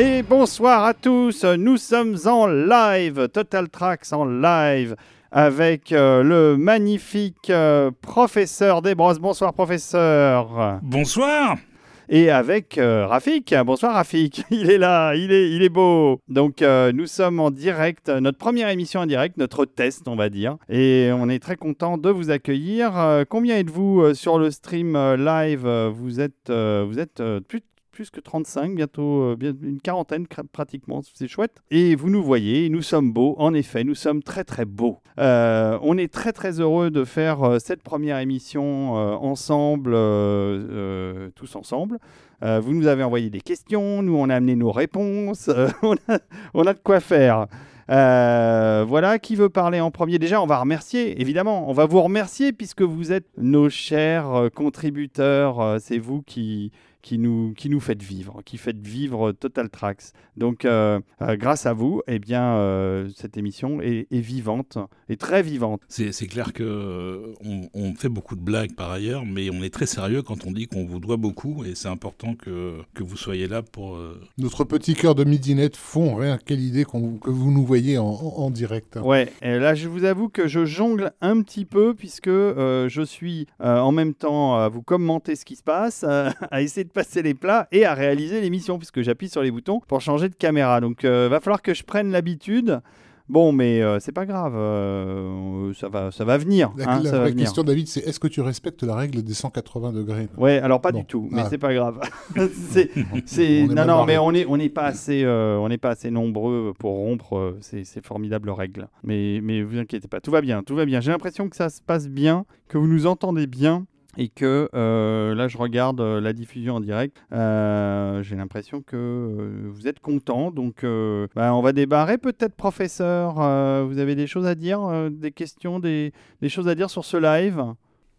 Et bonsoir à tous, nous sommes en live, Total Tracks en live avec euh, le magnifique euh, professeur Desbrosses. Bonsoir professeur. Bonsoir. Et avec euh, Rafik. Bonsoir Rafik. Il est là, il est, il est beau. Donc nous sommes en direct, notre première émission en direct, notre test on va dire. Et on est très content de vous accueillir. combien êtes-vous sur le stream live? Vous êtes, vous êtes plus plus que 35, bientôt euh, une quarantaine pratiquement, c'est chouette. Et vous nous voyez, nous sommes beaux, en effet, nous sommes très très beaux. Euh, on est très très heureux de faire euh, cette première émission ensemble, tous ensemble. vous nous avez envoyé des questions, nous on a amené nos réponses, on, a, on, a, de quoi faire. voilà, qui veut parler en premier? Déjà, on va remercier, évidemment, on va vous remercier puisque vous êtes nos chers contributeurs. C'est vous qui, qui nous, qui nous faites vivre, qui faites vivre Total Tracks. Donc, euh, euh, grâce à vous, eh bien, euh, cette émission est, vivante, est très vivante. C'est clair que on, fait beaucoup de blagues par ailleurs, mais on est très sérieux quand on dit qu'on vous doit beaucoup, et c'est important que, que vous soyez là pour... Notre petit cœur de midinette fond, rien, quelle idée que vous nous voyez en, en, direct. Ouais, et là, je vous avoue que je jongle un petit peu, puisque je suis en même temps à vous commenter ce qui se passe, à essayer de passer les plats et à réaliser l'émission, puisque j'appuie sur les boutons pour changer de caméra. Donc, euh, va falloir que je prenne l'habitude. Bon, mais euh, c'est pas grave, euh, ça, va, ça va venir. La, hein, vraie question, David, c'est est-ce que tu respectes la règle des 180 degrés? Ouais, alors pas du tout, mais ah. c'est pas grave. c'est, non, non, mais on n'est on est pas, assez, on pas assez nombreux pour rompre ces, ces, formidables règles. Mais, mais vous inquiétez pas, tout va bien, tout va bien. J'ai l'impression que ça se passe bien, que vous nous entendez bien et que euh, là je regarde euh, la diffusion en direct, euh, j'ai l'impression que vous êtes content. Donc bah, on va débarrer peut-être professeur. vous avez des choses à dire, des questions, des, des, choses à dire sur ce live?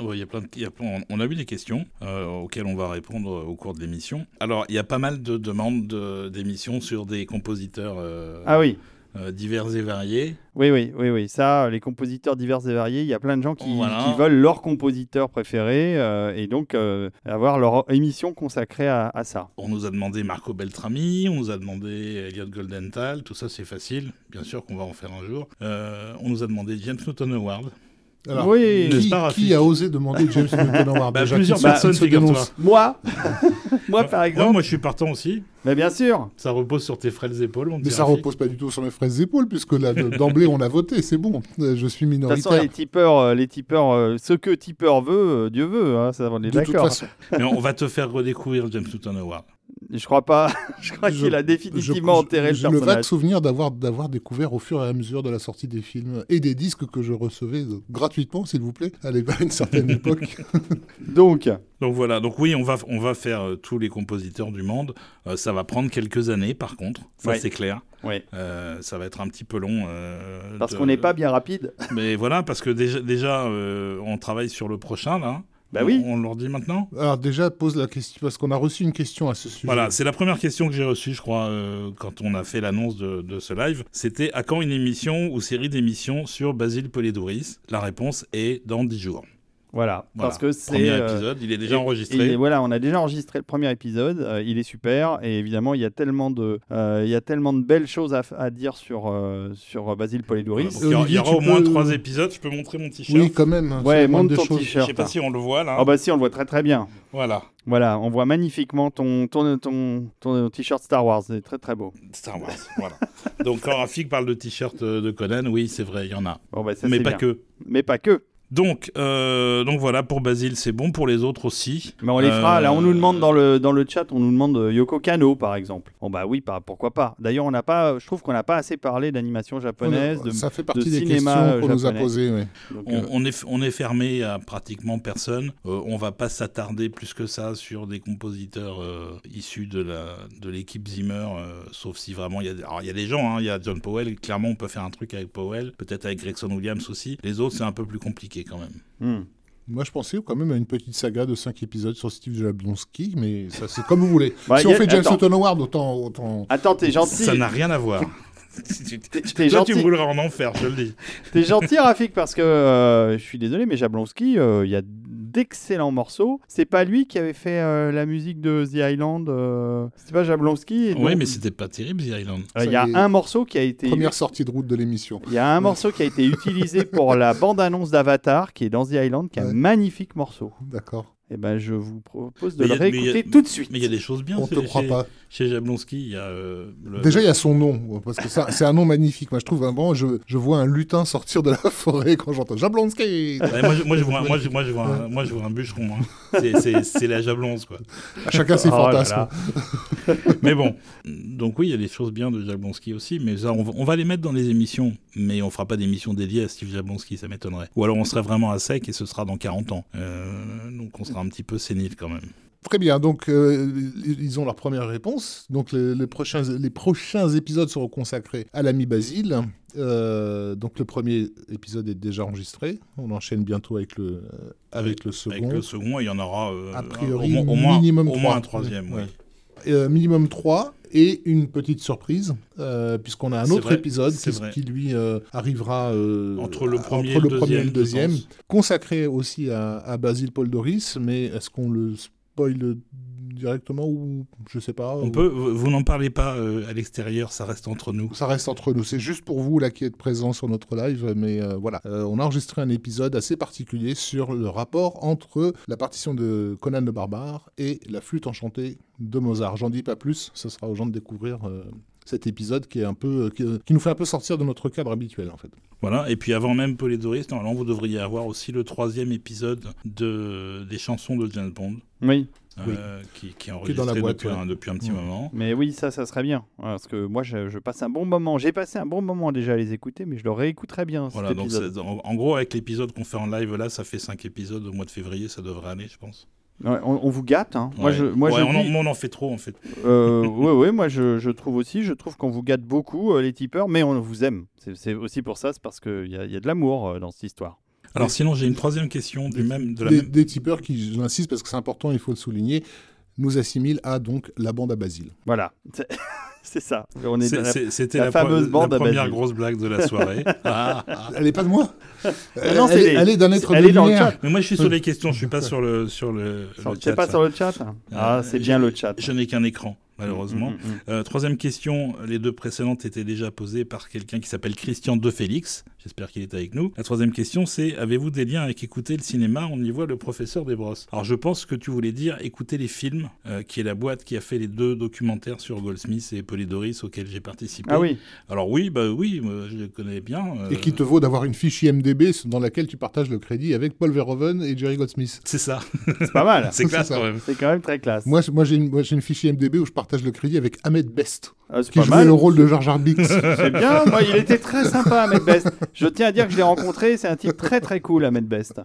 Il y a plein de, il y a on a eu des questions auxquelles on va répondre au cours de l'émission. Alors, il y a pas mal de demandes d'émissions sur des compositeurs. ah oui. Euh, divers et variés. Oui, oui, oui, oui. Ça, les compositeurs divers et variés, il y a plein de gens qui, veulent leur compositeur préféré euh, et donc euh, avoir leur émission consacrée à, ça. On nous a demandé Marco Beltrami, on nous a demandé Elliot Goldenthal, tout ça c'est facile, bien sûr qu'on va en faire un jour. on nous a demandé James Newton Award. Alors, oui, qui, a osé demander James Howard bah, Plusieurs personnes, figure-toi. Moi Moi, par exemple. moi, je suis partant aussi. Mais bien sûr. Ça repose sur tes frêles épaules. Mais ça repose pas du tout sur mes frêles épaules, puisque d'emblée, on a voté, c'est bon. Je suis minoritaire. De toute façon, les tipeurs, euh, les tipeurs euh, ce que tipeur veut, euh, Dieu veut. Hein, ça, on est d'accord. Mais on va te faire redécouvrir James Newton Howard. Je crois pas. je crois qu'il a définitivement enterré le personnage. J'ai le vague souvenir d'avoir d'avoir découvert au fur et à mesure de la sortie des films et des disques que je recevais gratuitement, s'il vous plaît, à une certaine époque. Donc. Donc voilà. Donc oui, on va on va faire euh, tous les compositeurs du monde. Euh, ça va prendre quelques années, par contre. Ça c'est clair. Ouais. Euh, ça va être un petit peu long. parce qu'on n'est pas bien rapide. Mais voilà, parce que déjà, déjà on travaille sur le prochain là. Bah oui. On, leur dit maintenant Alors déjà, pose la question, parce qu'on a reçu une question à ce sujet. Voilà, c'est la première question que j'ai reçue, je crois, euh, quand on a fait l'annonce de, de, ce live. C'était à quand une émission ou série d'émissions sur Basile Polidouris La réponse est dans 10 jours. Voilà, parce que c'est. Premier euh, épisode, il est déjà enregistré. voilà, on a déjà enregistré le premier épisode, euh, il est super, et évidemment, il y a tellement de, euh, il y a tellement de belles choses à, dire sur, sur Basile Polidouris. il y, aura au moins trois épides, je peux montrer mon t-shirt Oui, quand même. Ouais, montre ton t-shirt. Je sais pas si on le voit là. Ah, bah si, on le voit très très bien. Voilà. Voilà, on voit magnifiquement ton, ton, ton, ton t-shirt Star Wars, c'est très très beau. Star Wars, voilà. Donc quand Rafik parle de t-shirt de Conan, oui, c'est vrai, il y en a. Bon, bah, ça, Mais pas que. Mais pas que. Donc, euh, donc voilà, pour Basile, c'est bon, pour les autres aussi. Mais on les fera. Là, on nous demande dans le, dans le chat, on nous demande euh, Yoko Kano, par exemple. Bon, bah oui, pourquoi pas. D'ailleurs, on n'a pas, je trouve qu'on n'a pas assez parlé d'animation japonaise, de, ça fait partie de des cinéma questions qu'on nous a posées. Euh, on, est, on est fermé à pratiquement personne. on va pas s'attarder plus que ça sur des compositeurs issus de l'équipe de Zimmer, sauf si vraiment il y a, alors, il y a des gens, hein. il y a John Powell, clairement on peut faire un truc avec Powell, peut-être avec Gregson Williams aussi. Les autres, c'est un peu plus compliqué quand même. Hmm. Moi, je pensais quand même à une petite saga de 5 épisodes sur Steve Jablonski, mais ça, c'est comme vous voulez. si on fait James Sutton Howard, autant, autant. Attends, t'es gentil. Ça n'a rien à voir. T'es gentil. tu brûleras en enfer, je le dis. T'es gentil, Rafik, parce que euh, je suis désolé, mais Jablonski, euh, il y a d'excellents morceaux. C'est pas lui qui avait fait euh, la musique de The Island. euh, C'était pas Jablonski. Oui, mais c'était pas terrible, The Island. euh, Il y a un morceau qui a été. Première sortie de route de l'émission. Il y a un morceau qui a été utilisé pour la bande-annonce d'Avatar, qui est dans The Island, qui est un magnifique morceau. D'accord. Et ben, je vous propose de Mais le a- a- tout de suite. Mais il y a des choses bien. On te croit chez- pas. Chez Jablonski, il y a euh, le- Déjà, il y a son nom, parce que ça, c'est un nom magnifique. Moi, je trouve vraiment, je, je vois un lutin sortir de la forêt quand j'entends Jablonski. Ouais, moi, je, moi, je vois un, moi, je, moi, je vois un, moi, je vois un bûcheron. hein. C'est- la jablonce, quoi. À chacun ses Oh fantasmes. Mais bon, donc oui, il y a des choses bien de Jablonski aussi, mais ça, on va, on va les mettre dans les émissions, mais on fera pas d'émission dédiée à Steve Jablonski, ça m'étonnerait. Ou alors on serait vraiment à sec et ce sera dans 40 ans. Euh, donc on sera un petit peu sénile quand même. Très bien, donc euh, ils ont leur première réponse. Donc les, les prochains, les prochains épisodes seront consacrés à l'ami Basile. Euh, donc le premier épisode est déjà enregistré. On enchaîne bientôt avec le, avec le second. Avec le second, il y en aura A priori, au, moins- au moins, minimum au moins trois. un troisième. Ouais. oui. Euh, minimum 3 et une petite surprise, euh, puisqu'on a un autre vrai, épisode c'est qui, qui, lui euh, arrivera euh, Entre le premier entre et le premier et le deuxième, consacré aussi à, à Basile Paul Doris, mais est-ce qu'on le spoil directement ou je sais pas On ou- peut, vous n'en parlez pas euh, à l'extérieur, ça reste entre nous. Ça reste entre nous. C'est juste pour vous là qui êtes présents sur notre live, mais euh, voilà. Euh, on a enregistré un épisode assez particulier sur le rapport entre la partition de Conan le Barbare et la flûte enchantée de Mozart. J'en dis pas plus. Ce sera aux gens de découvrir. Euh, cet épisode qui est un peu euh, qui, qui nous fait un peu sortir de notre cadre habituel en fait. Voilà, et puis avant même Paul et Doris, normalement vous devriez avoir aussi le troisième épisode de, des chansons de James Bond, Oui. euh, qui, qui est Qui est enregistré dans la boîte, depuis, un, ouais. depuis un petit Ouais. moment. Mais oui, ça, ça serait bien. Parce que moi, je, je passe un bon moment. J'ai passé un bon moment déjà à les écouter, mais je le réécouterai bien. Voilà, cet donc en, en gros, avec l'épisode qu'on fait en live là, ça fait 5 épisodes au mois de février, ça devrait aller, je pense. On, on vous gâte. hein. Moi, je, moi, Ouais, je on, en, on en fait trop en fait. Euh, ouais, moi je, je trouve aussi, je trouve qu'on vous gâte beaucoup euh, les tipeurs, mais on vous aime. C'est- aussi pour ça, c'est parce qu'il y, a- il y a de l'amour euh, dans cette histoire. Alors sinon, j'ai une troisième question du même, de la des, même. des tipeurs qui, j'insiste parce que c'est important, il faut le souligner, nous assimilent à donc la bande à Basile. Voilà, c'est ça. On est C'était la la, fameuse bande la à première Basile. grosse blague de la soirée. Ah, ah. Elle est pas de moi. Elle, non, c'est elle est- les- elle est d'un être elle de est dans le chat. Mais moi, je suis sur les questions, je suis pas sur le sur le. Sur- le chat, pas ça. sur le chat Ah, c'est bien le chat. Je n'ai qu'un écran, malheureusement. Mm, mm, mm. Euh, troisième question, les deux précédentes étaient déjà posées par quelqu'un qui s'appelle Christian De Félix. J'espère qu'il est avec nous. La troisième question, c'est avez-vous des liens avec écouter le cinéma? On y voit le professeur Desbrosses. Alors je pense que tu voulais dire écouter les films, euh, qui est la boîte qui a fait les deux documentaires sur Goldsmith et Polydoris auxquels j'ai participé. Ah oui, Alors oui, bah oui, moi, je les connais bien. euh, Et qui te vaut d'avoir une fiche IMDB dans laquelle tu partages le crédit avec Paul Verhoeven et Jerry Goldsmith. C'est ça. c'est pas mal. c'est classe quand même. C'est quand même très classe. Moi, moi j'ai une, moi, j'ai une fiche IMDB où je partage le crédit avec Ahmed Best, Ah, qui jouait mal. le rôle de Jar Jar Binks. C'est bien. Moi, il était très sympa, Ahmed Best. Je tiens à dire que je l'ai rencontré. C'est un type très très cool, Ahmed Best.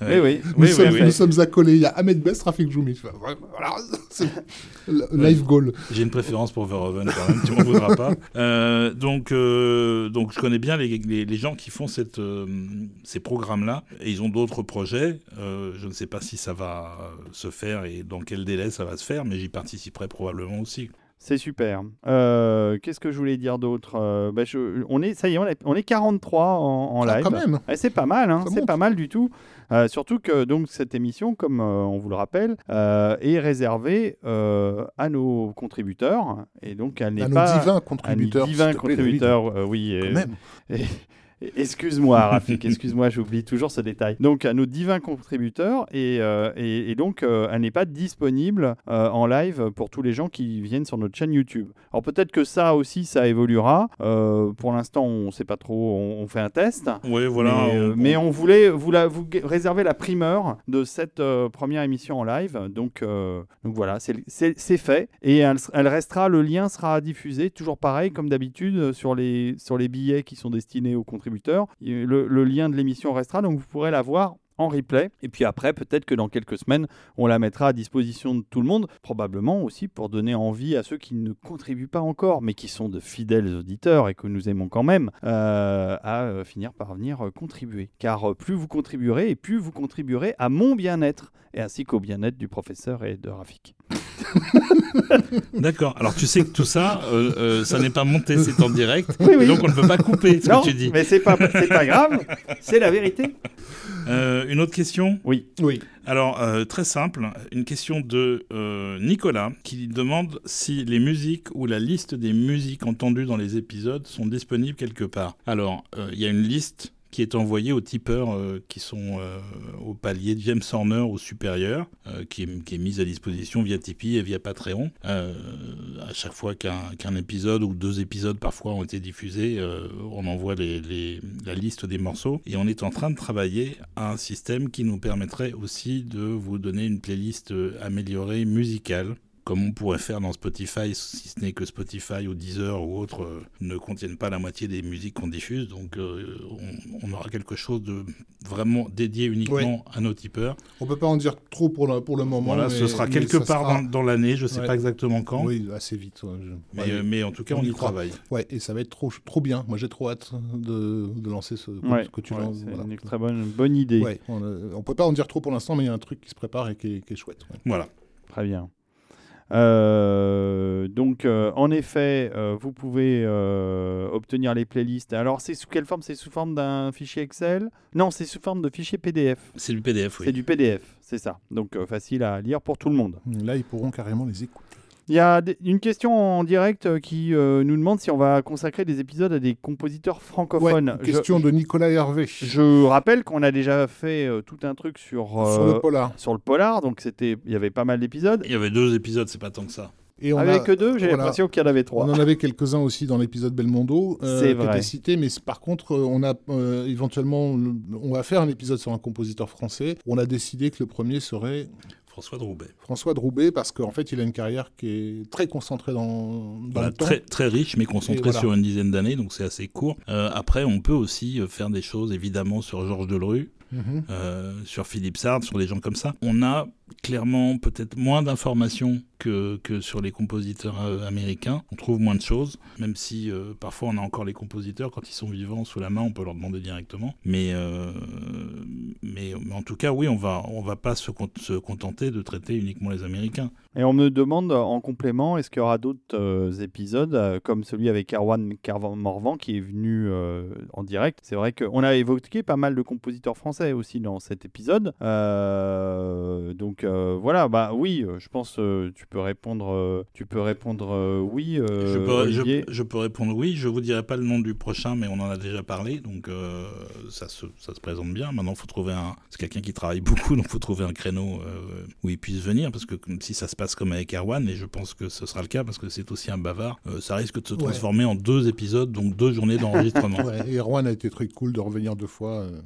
Ouais. Oui, oui. nous, oui, sommes, oui, nous sommes accolés. Il y a Ahmed Best, Rafik Joumi. Enfin, Voilà, live goal. J'ai une préférence pour Verhoeven quand même, tu m'en voudras pas. Euh, donc, euh, donc je connais bien les, les, les gens qui font cette, euh, ces programmes-là et ils ont d'autres projets. Je ne sais pas si ça va se faire et dans quel délai ça va se faire, mais j'y participerai probablement aussi. C'est super. Euh, Qu'est-ce que je voulais dire d'autre Euh, bah, on est, ça y est, on est, on est 43 en, en Ah, live. quand même. Eh, c'est pas mal, hein, c'est pas mal du tout. Euh, surtout que donc cette émission, comme on vous le rappelle, est réservée à nos contributeurs et donc elle n'est À nos pas divins à nos contributeurs. divins contributeurs. oui, Quand même. et- Excuse-moi, Rafik, excuse-moi, j'oublie toujours ce détail. Donc, à nos divins contributeurs, et, euh, et, et donc, euh, elle n'est pas disponible euh, en live pour tous les gens qui viennent sur notre chaîne YouTube. Alors, peut-être que ça aussi, ça évoluera. Pour l'instant, on ne sait pas trop, on, on fait un test. Oui, voilà. mais, on- mais on voulait vous, la, vous réserver la primeur de cette première émission en live. Donc, donc voilà, c'est- fait. Et elle, restera, le lien sera diffusé, toujours pareil, comme d'habitude, sur les, sur les billets qui sont destinés aux contributeurs. Le, lien de l'émission restera, donc vous pourrez la voir en replay. Et puis après, peut-être que dans quelques semaines, on la mettra à disposition de tout le monde, probablement aussi pour donner envie à ceux qui ne contribuent pas encore, mais qui sont de fidèles auditeurs et que nous aimons quand même, euh, à euh, finir par venir euh, contribuer. Car plus vous contribuerez, et plus vous contribuerez à mon bien-être, et ainsi qu'au bien-être du professeur et de Rafik. D'accord. Alors tu sais que tout ça, euh, euh, ça n'est pas monté, c'est en direct. Oui, oui. Donc on ne peut pas couper ce non, que tu dis. mais c'est pas, c'est pas grave, c'est la vérité. Euh, une autre question? Oui. Oui. Alors, euh, très simple, une question de euh, Nicolas qui demande si les musiques ou la liste des musiques entendues dans les épisodes sont disponibles quelque part. Alors, euh, il y a une liste qui est envoyée aux tipeurs euh, qui sont euh, au palier James Horner au supérieur, euh, qui, est, qui mise à disposition via Tipeee et via Patreon. À chaque fois qu'un qu'un épisode ou deux épisodes parfois ont été diffusés, on envoie la liste des morceaux et on est en train de travailler à un système qui nous permettrait aussi de vous donner une playlist améliorée musicale comme on pourrait faire dans Spotify, si ce n'est que Spotify ou Deezer ou autres euh, ne contiennent pas la moitié des musiques qu'on diffuse. Donc euh, on, on aura quelque chose de vraiment dédié uniquement à nos tipeurs. On peut pas en dire trop pour le, pour le moment. Voilà, mais- ce sera quelque part sera- dans, dans l'année, je ne sais Ouais. pas exactement quand. Oui, assez vite. ouais, je- Mais, ouais. euh, mais en tout cas, On on, y croit. travaille. Ouais, et ça va être trop, trop bien. Moi, j'ai trop hâte de, de lancer ce Ouais, que tu ouais, lances. c'est voilà. une très bonne, bonne idée. Ouais, on, on peut pas en dire trop pour l'instant, mais il y a un truc qui se prépare et qui est, qui est chouette. ouais. Voilà. Très bien. Euh, donc, euh, en effet, euh, vous pouvez euh, obtenir les playlists. Alors, c'est sous quelle forme? C'est sous forme d'un fichier Excel? Non, c'est sous forme de fichier PDF. C'est du PDF, C'est oui. du PDF, c'est ça. Donc, euh, facile à lire pour tout le monde. Là, ils pourront carrément les écouter. Il y a une question en direct euh, qui euh, nous demande si on va consacrer des épisodes à des compositeurs Ouais, francophones. Je- question de Nicolas Hervé. je, rappelle qu'on a déjà fait euh, tout un truc sur, euh, Sur le polar. sur le polar, donc c'était, il y avait pas mal d'épisodes. Il y avait deux épisodes, c'est pas tant que ça. Et on, Avec a- que deux, j'ai voilà. l'impression qu'il y en avait trois. on en avait quelques-uns aussi dans l'épisode Belmondo euh, C'est qui vrai. étaient cités, mais par contre, on a euh, éventuellement, le- on va faire un épisode sur un compositeur français. On a décidé que le premier serait François Droubet. François Droubet parce qu'en fait, il a une carrière qui est très concentrée dans, dans Voilà, le temps. très, très riche, mais concentré Et voilà. sur une dizaine d'années, donc c'est assez court. Euh, après, on peut aussi euh, faire des choses, évidemment, sur Georges Delerue, Mhm. euh, sur Philippe Sard, sur des gens comme ça. On a clairement peut-être moins d'informations que, que sur les compositeurs euh, américains. On trouve moins de choses, même si euh, parfois on a encore les compositeurs, quand ils sont vivants sous la main, on peut leur demander directement. Mais, euh, mais, en tout cas, oui, on va, on va pas se, se contenter de traiter uniquement les Américains. Et on me demande en complément, est-ce qu'il y aura d'autres épisodes comme celui avec Erwan Morvan qui est venu en direct? C'est vrai qu'on a évoqué pas mal de compositeurs français aussi dans cet épisode. Euh, donc euh, voilà, bah oui, euh, je pense euh, tu peux répondre, euh, tu peux répondre euh, oui. euh, je, peux, je- Olivier. je peux répondre oui. Je vous dirai pas le nom du prochain, mais on en a déjà parlé, donc euh, ça, se, ça se présente bien. Maintenant, faut trouver un. C'est quelqu'un qui travaille beaucoup, donc faut trouver un créneau euh, où il puisse venir, parce que comme si ça se passe comme avec Erwan, et je pense que ce sera le cas, parce que c'est aussi un bavard, euh, ça risque de se Ouais. transformer en deux épisodes, donc deux journées d'enregistrement. Ouais, et Erwan a été très cool de revenir deux fois. euh.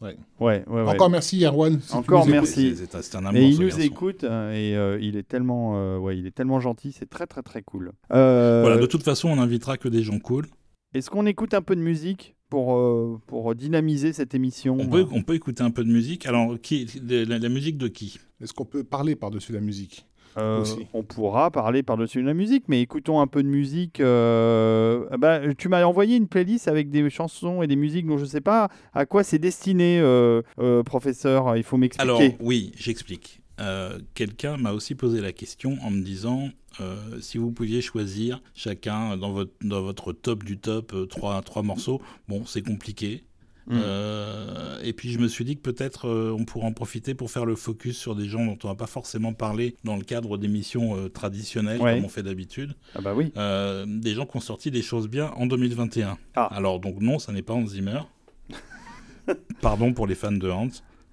Ouais, ouais, ouais. Encore merci Erwan. si Encore merci. C'est un, amour. Et il ce nous garçon. écoute euh, et euh, il est tellement, euh, ouais, il est tellement gentil, c'est très très très cool. Euh, Voilà, de toute façon, on invitera que des gens cool. Est-ce qu'on écoute un peu de musique pour, euh, pour dynamiser cette émission? On peut, on peut écouter un peu de musique. Alors, qui, la, la musique de qui? Est-ce qu'on peut parler par-dessus la musique? Euh. On pourra parler par-dessus la musique, mais écoutons un peu de musique. euh, bah, tu m'as envoyé une playlist avec des chansons et des musiques dont je ne sais pas à quoi c'est destiné, euh, euh, professeur. Il faut Alors, m'expliquer. oui, j'explique. Quelqu'un m'a aussi posé la question en me disant euh, si vous pouviez choisir chacun dans votre, dans votre top du top trois, trois morceaux. Bon, c'est compliqué. Mm. Euh, et puis je me suis dit que peut-être euh, on pourrait en profiter pour faire le focus sur des gens dont on va pas forcément parler dans le cadre d'émissions euh, traditionnelles Ouais. comme on fait d'habitude. Ah bah oui. Euh, des gens qui ont sorti des choses bien en 2021. Ah. Alors donc non, ça n'est pas Hans Zimmer. Pardon pour les fans de Hans.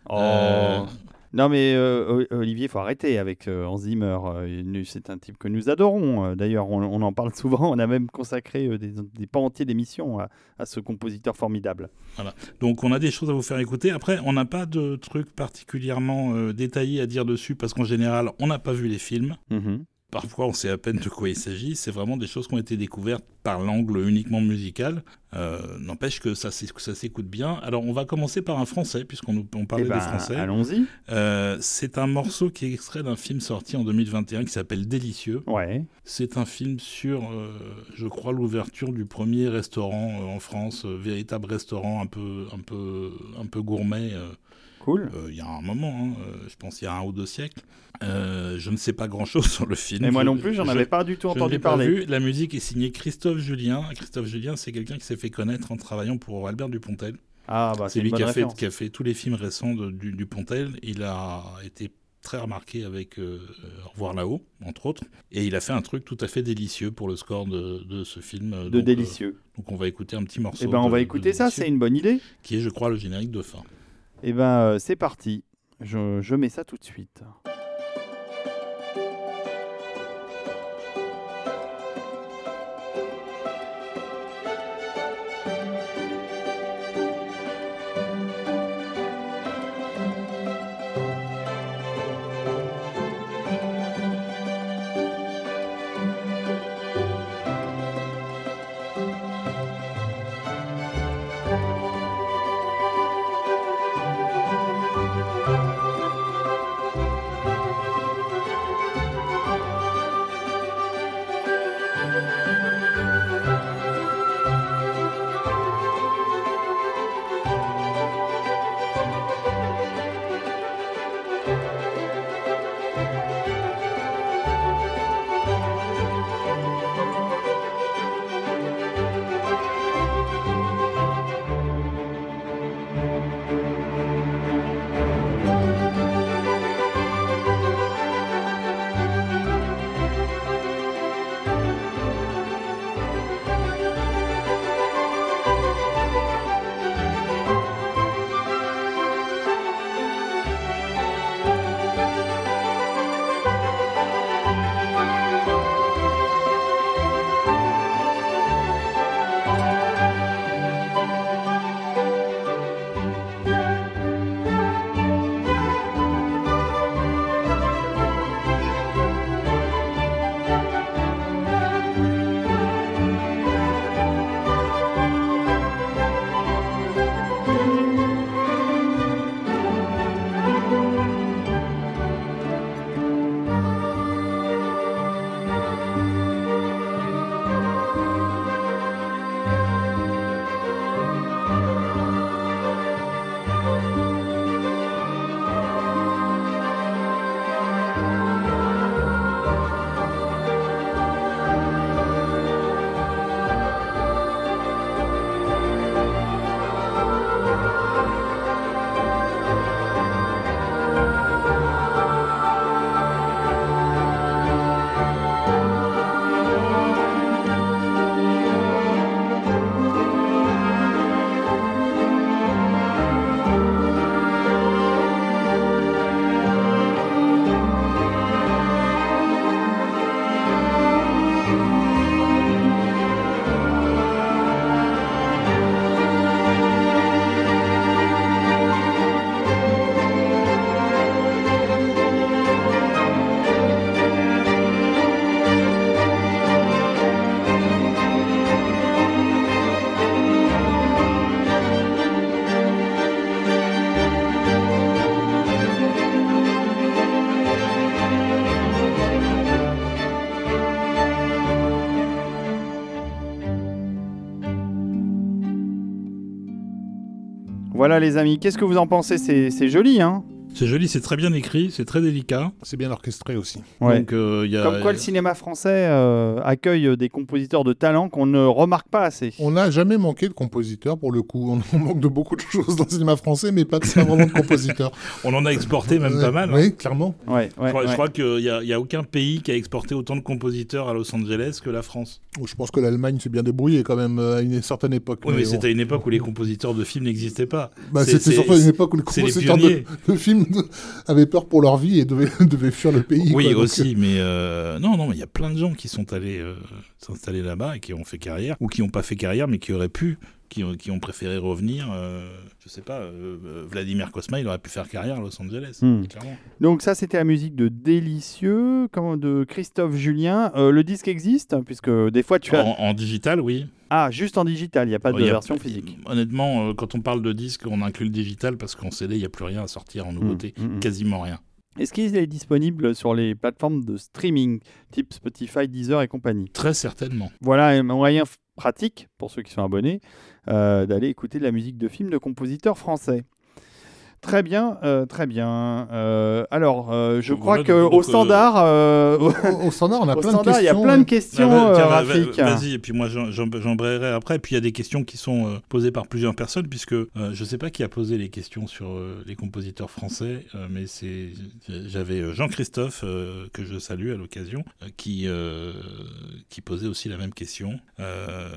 Oh. Non mais euh, Olivier, faut arrêter avec euh, Hans Zimmer. Euh, c'est un type que nous adorons. Euh, D'ailleurs, on, on en parle souvent. On a même consacré des, des pans entiers d'émissions à, à ce compositeur formidable. Donc on a des choses à vous faire écouter. Après, on n'a pas de trucs particulièrement détaillés à dire dessus parce qu'en général, on n'a pas vu les films. Mhm. Parfois, on sait à peine de quoi il s'agit. C'est vraiment des choses qui ont été découvertes par l'angle uniquement musical. Euh, N'empêche que ça, ça s'écoute bien. Alors, on va commencer par un français, puisqu'on on parlait Eh ben, des français. Allons-y. Euh, c'est un morceau qui est extrait d'un film sorti en 2021 qui s'appelle Délicieux. Ouais. C'est un film sur, euh, je crois, l'ouverture du premier restaurant en France, véritable restaurant un peu, un peu, un peu gourmet. Cool. euh, il y a un moment, hein, euh, je pense il y a un ou deux siècles. Euh, je ne sais pas grand-chose sur le film. Et moi non plus, j'en je- avais pas du tout je entendu pas parler. vu. La musique est signée Christophe Julien. Christophe Julien, c'est quelqu'un qui s'est fait connaître en travaillant pour Albert Dupontel. Ah, bah, C'est lui qui a, fait, référence. qui a fait tous les films récents de- du, du Pontel. Il a été très remarqué avec euh, Au revoir là-haut, entre autres. Et il a fait un truc tout à fait délicieux pour le score de, de ce film. De donc, euh, délicieux. donc on va écouter un petit morceau. Eh ben, on de- va écouter ça, c'est une bonne idée. Qui est, je crois, le générique de fin. Eh ben, euh, c'est parti. Je, je mets ça tout de suite. Voilà les amis, qu'est-ce que vous en pensez? C'est joli, hein? C'est joli, c'est très bien écrit, c'est très délicat. C'est bien orchestré aussi. Ouais. Donc, euh, il y a... Comme quoi le cinéma français euh, accueille des compositeurs de talent qu'on ne remarque pas assez. On n'a jamais manqué de compositeurs pour le coup. On manque de beaucoup de choses dans le cinéma français, mais pas, pas vraiment de compositeurs. On en a exporté même pas mal. hein. Oui, clairement. Ouais, Je crois, je ouais. crois qu'il n'y a, il y a aucun pays qui a exporté autant de compositeurs à Los Angeles que la France. Oh, Je pense que l'Allemagne s'est bien débrouillée quand même euh, à une certaine époque. Oui, mais bon. c'était à une époque où les compositeurs de films n'existaient pas. Bah, C'était surtout à une époque où les c'est les compositeurs de, de films avaient peur pour leur vie et devaient, devaient fuir le pays. Oui, quoi. Donc, aussi, mais euh, non, non, mais il y a plein de gens qui sont allés euh, s'installer là-bas et qui ont fait carrière, ou qui n'ont pas fait carrière, mais qui auraient pu, qui, ont- qui ont préféré revenir. euh, je sais pas, euh, euh, Vladimir Kosma, il aurait pu faire carrière à Los Angeles, Hmm. clairement. Donc ça, c'était la musique de Délicieux, de Christophe Julien. Euh, le disque existe, puisque des fois tu as... En, en digital, oui. Ah, juste en digital, il n'y a pas de a- version physique. Honnêtement, euh, quand on parle de disque, on inclut le digital parce qu'en CD, il n'y a plus rien à sortir en nouveauté. Mm, mm, mm. Quasiment rien. Est-ce qu'il est disponible sur les plateformes de streaming, type Spotify, Deezer et compagnie? Très certainement. Voilà un moyen pratique, pour ceux qui sont abonnés, euh, d'aller écouter de la musique de films de compositeurs français. Très bien, euh, très bien. Euh, alors, euh, je Donc crois voilà, que donc, au donc, standard, euh, au standard, on a plein de standard, il y a questions. plein de questions, Ah, euh, va- va- Rafik. Vas-y, et puis moi j'embrayerai après. Puis il y a des questions qui sont euh, posées par plusieurs personnes, puisque euh, je ne sais pas qui a posé les questions sur euh, les compositeurs français, euh, mais c'est j'avais Jean-Christophe, euh, que je salue à l'occasion, euh, qui, euh, qui posait aussi la même question. Euh,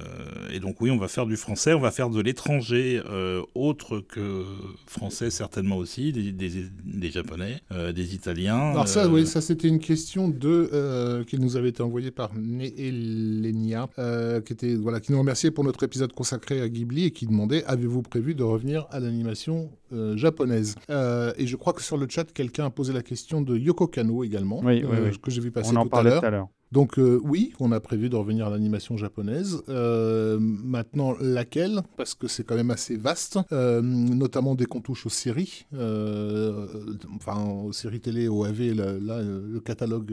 et donc oui, on va faire du français, on va faire de l'étranger, euh, autre que français certainement aussi, des, des- des japonais, euh, des italiens. Alors ça, euh, oui, ça c'était une question de euh, qui nous avait été envoyée par Néelenia, euh, qui était voilà, qui nous remerciait pour notre épisode consacré à Ghibli et qui demandait avez-vous prévu de revenir à l'animation euh, japonaise? Euh, Et je crois que sur le chat, quelqu'un a posé la question de Yoko Kano également, Oui, oui, euh, oui. que j'ai vu passer on en parlait tout à l'heure. Donc euh, oui, on a prévu de revenir à l'animation japonaise. Euh, maintenant, laquelle? Parce que c'est quand même assez vaste, euh, notamment dès qu'on touche aux séries. Enfin, aux séries télé, au AV, là, là, le catalogue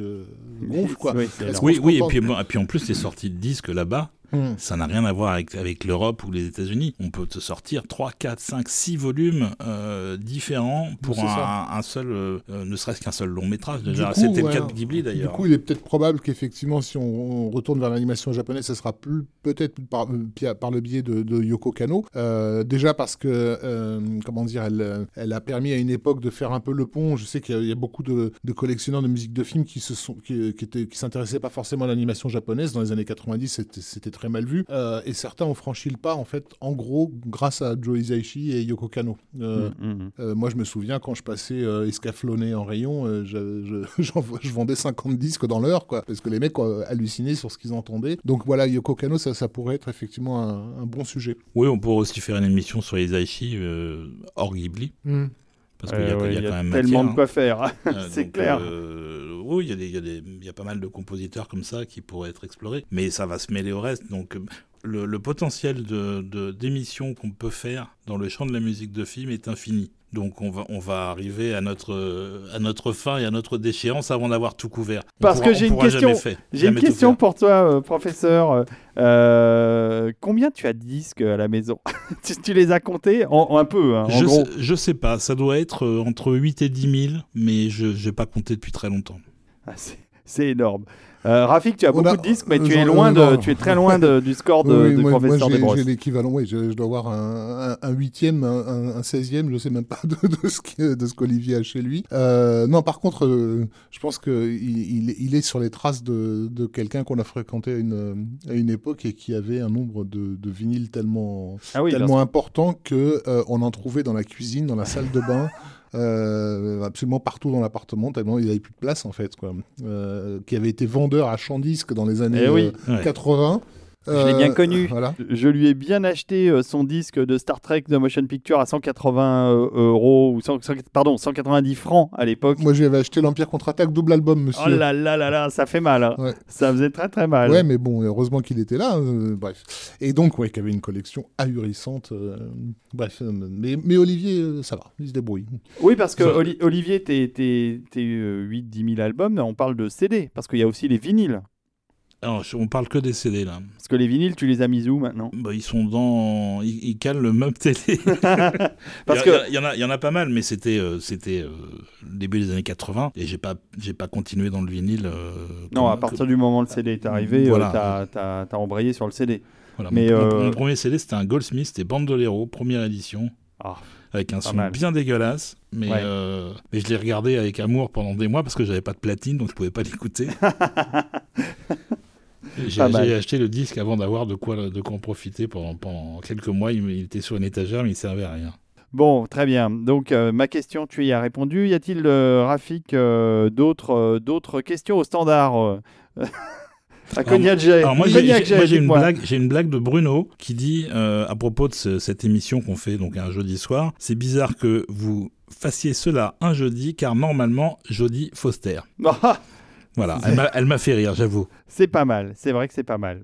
gonfle, quoi. Oui, Oui, puis, et puis en plus, les sorties de disques là-bas, Hmm. ça n'a rien à voir avec, avec l'Europe ou les États-Unis. On peut te sortir 3, 4, 5, 6 volumes euh, différents pour ça. un, un seul, euh, euh, ne serait-ce qu'un seul long métrage. Du Déjà, c'était ouais, le cas de Ghibli Du d'ailleurs. coup, il est peut-être probable qu'effectivement, si on, on retourne vers l'animation japonaise, ce sera plus peut-être par, le biais de, de Yoko Kano. Euh, déjà parce que, comment dire, elle, elle a permis à une époque de faire un peu le pont. Je sais qu'il y a- il y, a beaucoup de, de collectionneurs de musique de film qui se sont, qui, qui qui s'intéressaient pas forcément à l'animation japonaise. Dans les années 90, c'était- c'était très mal vu. Euh, et certains ont franchi le pas, en fait, en gros, grâce à Joe Hisaishi et Yoko Kano. Euh, Mm, mm, mm. euh, moi, je me souviens quand je passais euh, escaflonné en rayon, euh, je, je- j'en- je vendais 50 disques dans l'heure, quoi, parce que les mecs euh, hallucinaient sur ce qu'ils entendaient. Donc voilà, Yoko Kano, ça, ça pourrait être effectivement un, un bon sujet. Oui, on pourrait aussi faire une émission sur les Aichi euh, hors Ghibli, parce qu'il y, a- Euh, ouais, il y a quand même tellement matière. de quoi faire. hein. C'est clair. oui, il y, a y, a y a pas mal de compositeurs comme ça qui pourraient être explorés, mais ça va se mêler au reste. Donc, le, le potentiel de, de- d'émissions qu'on peut faire dans le champ de la musique de film est infini. Donc, on va, on va arriver à notre, à notre fin et à notre déchéance avant d'avoir tout couvert. On Parce pourra- que j'ai une question- fait- une question pour toi, euh, professeur. Euh, combien tu as de disques à la maison? Tu, tu les as comptés? En, en un peu, hein, en Je gros. sais, je sais pas, ça doit être euh, entre 8 et 10 000, mais je n'ai pas compté depuis très longtemps. Ah, c'est énorme. Euh, Rafik, tu as beaucoup a- de disques, mais tu es loin de, tu es très loin de- du score de, Oui, du moi, moi, professeur Desbrosses. j'ai l'équivalent, oui, je, je dois avoir un, un, un huitième, un, un- seizième, je sais même pas de, de ce, qu'Olivier a chez lui. Euh, non, par contre, euh, je pense qu'il il, il est sur les traces de, de quelqu'un qu'on a fréquenté à une, à une époque et qui avait un nombre de, de vinyles tellement, Ah oui, tellement important que euh, on en trouvait dans la cuisine, dans la salle de bain. Euh, absolument partout dans l'appartement tellement il avait plus de place en fait quoi Euh, qui avait été vendeur à Chandisque dans les années Eh oui. euh, Ouais. 80 Je l'ai bien Euh, connu. voilà Je lui ai bien acheté euh, son disque de Star Trek de Motion Picture à 180 euh, euros, ou 100 100 pardon, 190 francs à l'époque. Moi, j'avais acheté l'Empire contre-attaque double album, monsieur. Oh là là là là, ça fait mal. hein. Ouais. Ça faisait très très mal. Ouais, mais bon, heureusement qu'il était là. euh, bref. Et donc, ouais, qu'il avait une collection ahurissante. euh, bref, euh, mais, mais Olivier, euh, ça va, il se débrouille. Oui, parce que Oli- Olivier, tes 8-10 000 albums, on parle de CD, parce qu'il y a aussi les vinyles. Alors, on parle que des CD là. Parce que les vinyles, tu les as mis où maintenant? Bah, ils sont dans. Ils, ils calent le meuble télé. Parce que il y, en a, il y en a pas mal, mais c'était euh, c'était euh, le début des années 80 et j'ai pas j'ai pas continué dans le vinyle. euh, non, à partir du moment où le CD est arrivé, Voilà. euh, t'as- t'as t'as embrayé sur le CD. Voilà, mais, mon, mon- euh, premier CD c'était un Goldsmith, c'était Bandolero, première édition, Ah, avec un son mal. bien dégueulasse. Mais, Ouais. euh, mais je l'ai regardé avec amour pendant des mois parce que j'avais pas de platine donc je pouvais pas l'écouter. J'ai acheté le disque avant d'avoir de quoi, de quoi en profiter pendant, pendant quelques mois. Il, il était sur une étagère, mais il servait à rien. Bon, très bien. Donc, euh, ma question, tu y as répondu. Y a-t-il, euh, Rafik, euh, d'autres d'autres questions au standard À Cognac. Alors moi, j'ai- une blague, j'ai une blague de Bruno qui dit euh, à propos de ce- cette émission qu'on fait donc un jeudi soir, c'est bizarre que vous fassiez cela un jeudi car normalement jeudi Foster. Voilà, elle m'a- elle m'a fait rire, j'avoue. c'est pas mal. C'est vrai que c'est pas mal.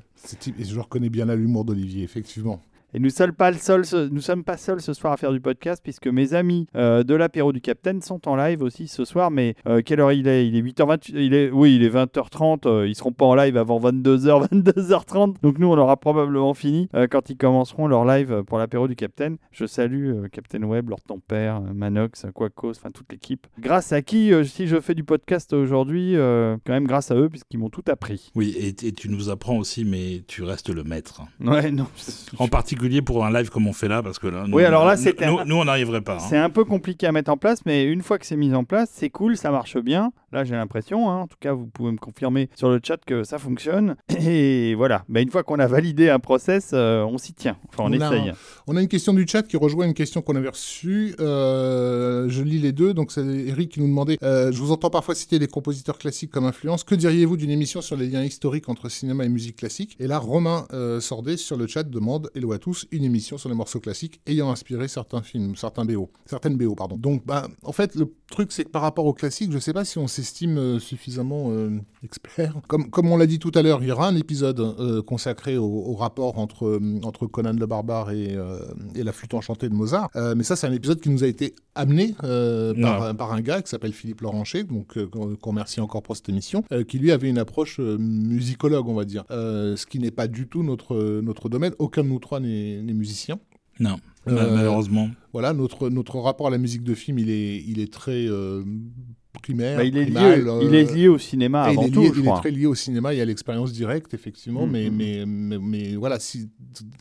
Et je reconnais bien là l'humour d'Olivier, effectivement. Et nous sommes pas le seul, nous sommes pas seuls ce soir à faire du podcast puisque mes amis euh, de l'apéro du Capitaine sont en live aussi ce soir. Mais euh, quelle heure il est? Il est 8h20. Il est, oui, il est 20h30. euh, ils seront pas en live avant 22h, 22h30. Donc nous, on aura probablement fini euh, quand ils commenceront leur live pour l'apéro du Capitaine. Je salue Captain Web, Lord Ton Père, euh, Manox, Quacos, enfin toute l'équipe. Grâce à qui, si je fais du podcast aujourd'hui, quand même grâce à eux puisqu'ils m'ont tout appris. Oui, et, et tu nous apprends aussi, mais tu restes le maître. Ouais, non. En particulier pour un live comme on fait là, parce que là, nous, Oui, alors là, nous- c'était nous, un- nous, on n'arriverait pas. hein. C'est un peu compliqué à mettre en place, mais une fois que c'est mis en place, c'est cool, ça marche bien. Là, j'ai l'impression, hein, en tout cas, vous pouvez me confirmer sur le chat que ça fonctionne. Et voilà, mais une fois qu'on a validé un process, euh, on s'y tient. Enfin, on, On a essaye. On a une question du chat qui rejoint une question qu'on avait reçue. Euh, je lis les deux. Donc, c'est Eric qui nous demandait euh, Je vous entends parfois citer les compositeurs classiques comme influence. Que diriez-vous d'une émission sur les liens historiques entre cinéma et musique classique? Et là, Romain euh, Sordet sur le chat demande Hello à tous, une émission sur les morceaux classiques ayant inspiré certains films, certains BO. Certaines BO, pardon. Donc, bah, en fait, le truc, c'est que par rapport au classique, je sais pas si on s'estime euh, suffisamment euh, expert. Comme, comme on l'a dit tout à l'heure, il y aura un épisode euh, consacré au, au rapport entre, euh, entre Conan le barbare et, euh, et la flûte enchantée de Mozart. Mais ça, c'est un épisode qui nous a été amené par, un gars qui s'appelle Philippe Laurencher, donc qu'on remercie encore pour cette émission, qui lui avait une approche musicologue, on va dire, ce qui n'est pas du tout notre, notre domaine. Aucun de nous trois n'est n'est musicien. Non, Euh, malheureusement. Voilà, notre, notre rapport à la musique de film, il est, il est très euh, primaire. Bah, il, est primal, lié, euh, il est lié au cinéma et il avant est tout, lié- je il est très lié au cinéma et à l'expérience directe, effectivement. Mm, mais, mm. mais, mais, mais voilà, si,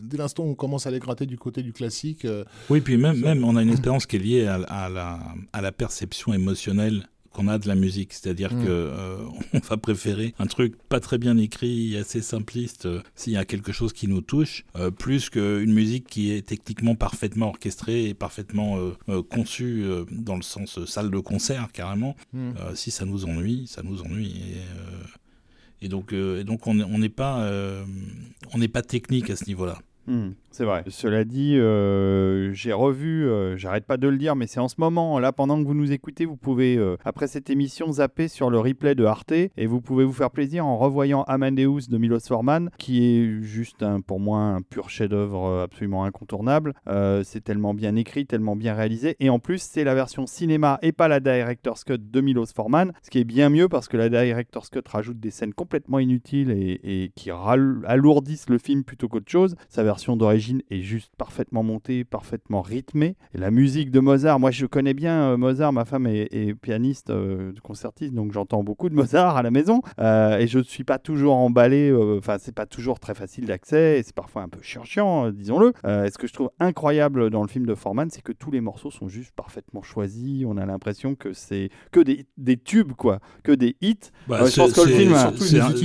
dès l'instant où on commence à les gratter du côté du classique, euh, Oui, puis même, même on a une expérience qui est liée à, à la, à la perception émotionnelle qu'on a de la musique. C'est-à-dire Mm. que euh, on va préférer un truc pas très bien écrit, assez simpliste, euh, s'il y a quelque chose qui nous touche, euh, plus qu'une musique qui est techniquement parfaitement orchestrée et parfaitement conçue dans le sens salle de concert, carrément. mm. Si ça nous ennuie, ça nous ennuie. Et, et donc, et donc on n'est on n'est pas, on n'est pas technique à ce niveau-là. Hmm, c'est vrai. Cela dit, euh, j'ai revu, euh, j'arrête pas de le dire, mais c'est en ce moment, là, pendant que vous nous écoutez, vous pouvez, euh, après cette émission, zapper sur le replay de Arte et vous pouvez vous faire plaisir en revoyant Amadeus de Milos Forman, qui est juste, pour moi, un pur chef-d'œuvre absolument incontournable. C'est tellement bien écrit, tellement bien réalisé. Et en plus, c'est la version cinéma et pas la Director's Cut de Milos Forman, ce qui est bien mieux parce que la Director's Cut rajoute des scènes complètement inutiles et, qui alourdissent le film plutôt qu'autre chose. D'origine est juste parfaitement montée, parfaitement rythmée. Et la musique de Mozart, moi je connais bien euh, Mozart, ma femme est, est pianiste, euh, concertiste, donc j'entends beaucoup de Mozart à la maison. Euh, et je ne suis pas toujours emballé, euh, enfin c'est pas toujours très facile d'accès, et c'est parfois un peu chiant, euh, disons-le. Euh, et ce que je trouve incroyable dans le film de Forman, c'est que tous les morceaux sont juste parfaitement choisis. On a l'impression que c'est que des, des tubes, quoi, que des hits. Bah, je pense que le c'est- film,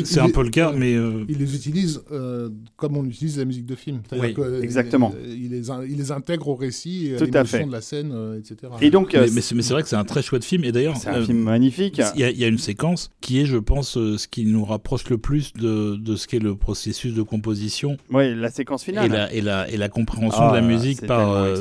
c'est- un, un peu le cas, mais euh, il les utilise euh, comme on utilise la musique de film. Oui, que, euh, exactement. Il, il les, il les intègre au récit, et à Tout à l'émotion fait. de la scène, euh, etc. Et donc, euh, mais, mais c'est mais c'est vrai que c'est un très chouette film. Et d'ailleurs, c'est un euh, film magnifique. il y, a- il y a une séquence qui est, je pense, euh, ce qui nous rapproche le plus de, de ce qu'est le processus de composition Oui, la séquence et finale. la, et, la, et la compréhension Ah, de la musique c'est par, euh,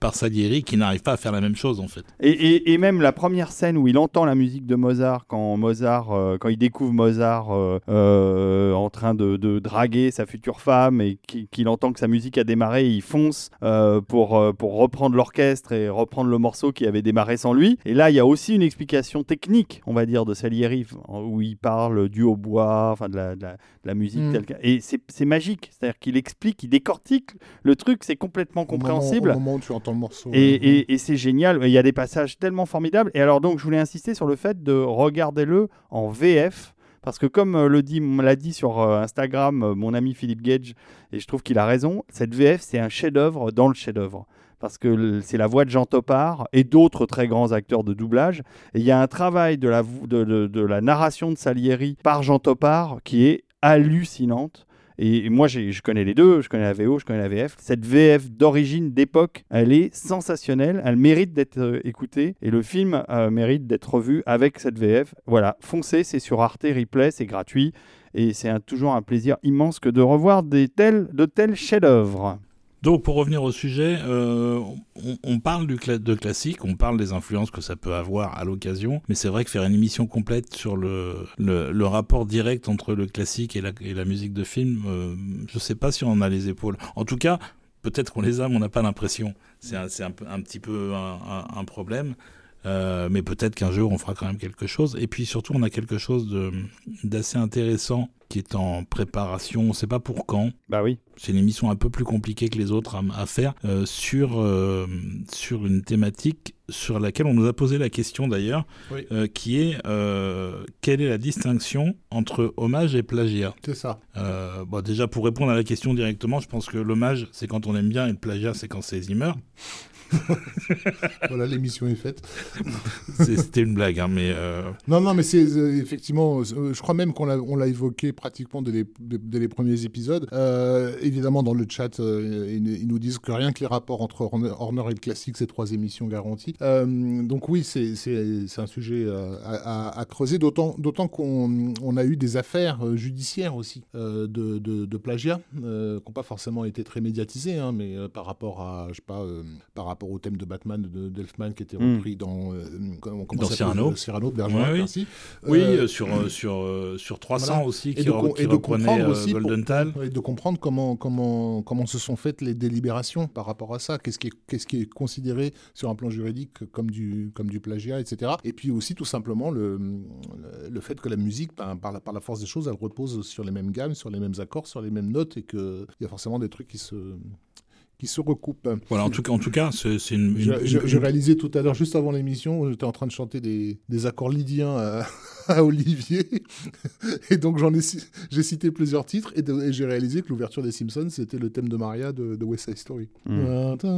par Salieri, qui n'arrive pas à faire la même chose en fait. Et, et- et même la première scène où il entend la musique de Mozart, quand Mozart, euh, quand il découvre Mozart euh, euh, en train de, de draguer sa future femme et qui- qu'il entend que sa musique a démarré, il fonce euh, pour, euh, pour reprendre l'orchestre et reprendre le morceau qui avait démarré sans lui. Et là, il y a aussi une explication technique, on va dire, de Salieri, où il parle du hautbois, enfin de la, de la- de la musique Mm. telle que- Et c'est magique, c'est-à-dire qu'il explique, il décortique le truc, c'est complètement Au moment- compréhensible. Au moment, où tu entends le morceau. Et, et- et c'est génial, il y a des passages tellement formidables. Et alors donc je voulais insister sur le fait de regarder-le en VF. Parce que comme euh, l'a dit sur euh, Instagram euh, mon ami Philippe Gage, et je trouve qu'il a raison, cette VF c'est un chef-d'œuvre dans le chef-d'œuvre. Parce que c'est la voix de Jean Topard et d'autres très grands acteurs de doublage. Et il y a un travail de la, de la narration de Salieri par Jean Topard qui est hallucinante. Et moi, je connais les deux, je connais la VO, je connais la VF. Cette VF d'origine, d'époque, elle est sensationnelle, elle mérite d'être euh, écoutée, et le film euh, mérite d'être revu avec cette VF. Voilà, foncez, c'est sur Arte Replay, c'est gratuit, et c'est toujours un plaisir immense que de revoir des tels, de tels chefs-d'œuvre. Donc, pour revenir au sujet, euh, on, parle de classique, on parle des influences que ça peut avoir à l'occasion, mais c'est vrai que faire une émission complète sur le, rapport direct entre le classique et la, musique de film, euh, je sais pas si on en a les épaules. En tout cas, peut-être qu'on les a, mais on n'a pas l'impression. C'est un, petit peu un problème. Euh, mais peut-être qu'un jour on fera quand même quelque chose. Et puis surtout, on a quelque chose d'assez intéressant qui est en préparation. On ne sait pas pour quand. Bah oui. C'est une émission un peu plus compliquée que les autres à, à faire euh, sur euh, sur une thématique sur laquelle on nous a posé la question d'ailleurs, Oui. euh, qui est euh, quelle est la distinction entre hommage et plagiat? C'est ça. Euh, bon, déjà pour répondre à la question directement, je pense que l'hommage c'est quand on aime bien et le plagiat c'est quand c'est Zimmer. voilà, l'émission est faite. C'était une blague, hein, mais euh, Non, non, mais c'est euh, effectivement, euh, je crois même qu'on l'a, évoqué pratiquement dès les, dès- les premiers épisodes. Évidemment, dans le chat, ils, ils nous disent que rien que les rapports entre Horner, et le classique, c'est trois émissions garanties. Donc oui, c'est, un sujet à, à- à creuser, d'autant, qu'on on a eu des affaires judiciaires aussi de, de, de plagiat, qui n'ont pas forcément été très médiatisées, hein, mais par rapport à, je sais pas, par rapport au thème de Batman de d'Elfman qui était Mm. repris dans, euh, comment, comment Dans ça s'appelle, Cyrano. euh, Cyrano de Bergerac, Ouais, oui. merci. oui, Euh, euh, sur, euh, sur, euh, sur 300 voilà. aussi, et de, re- com- qui et de reprenait comprendre euh, aussi pour- ouais, de comprendre comment comment comment se sont faites les délibérations par rapport à ça qu'est-ce qui est qu'est-ce qui est considéré sur un plan juridique comme du comme du plagiat etc et puis aussi tout simplement le le fait que la musique ben, par la par la force des choses elle repose sur les mêmes gammes sur les mêmes accords sur les mêmes notes et que il y a forcément des trucs qui se qui se recoupent. Voilà, en tout cas, en tout cas c'est une, Je, une- je- une- je réalisais tout à l'heure, juste avant l'émission, j'étais en train de chanter des, des accords lydiens à, à Olivier. Et donc, j'en ai, j'ai cité plusieurs titres et, j'ai réalisé que l'ouverture des Simpsons, c'était le thème de Maria de, de West Side Story. Mm. Ta.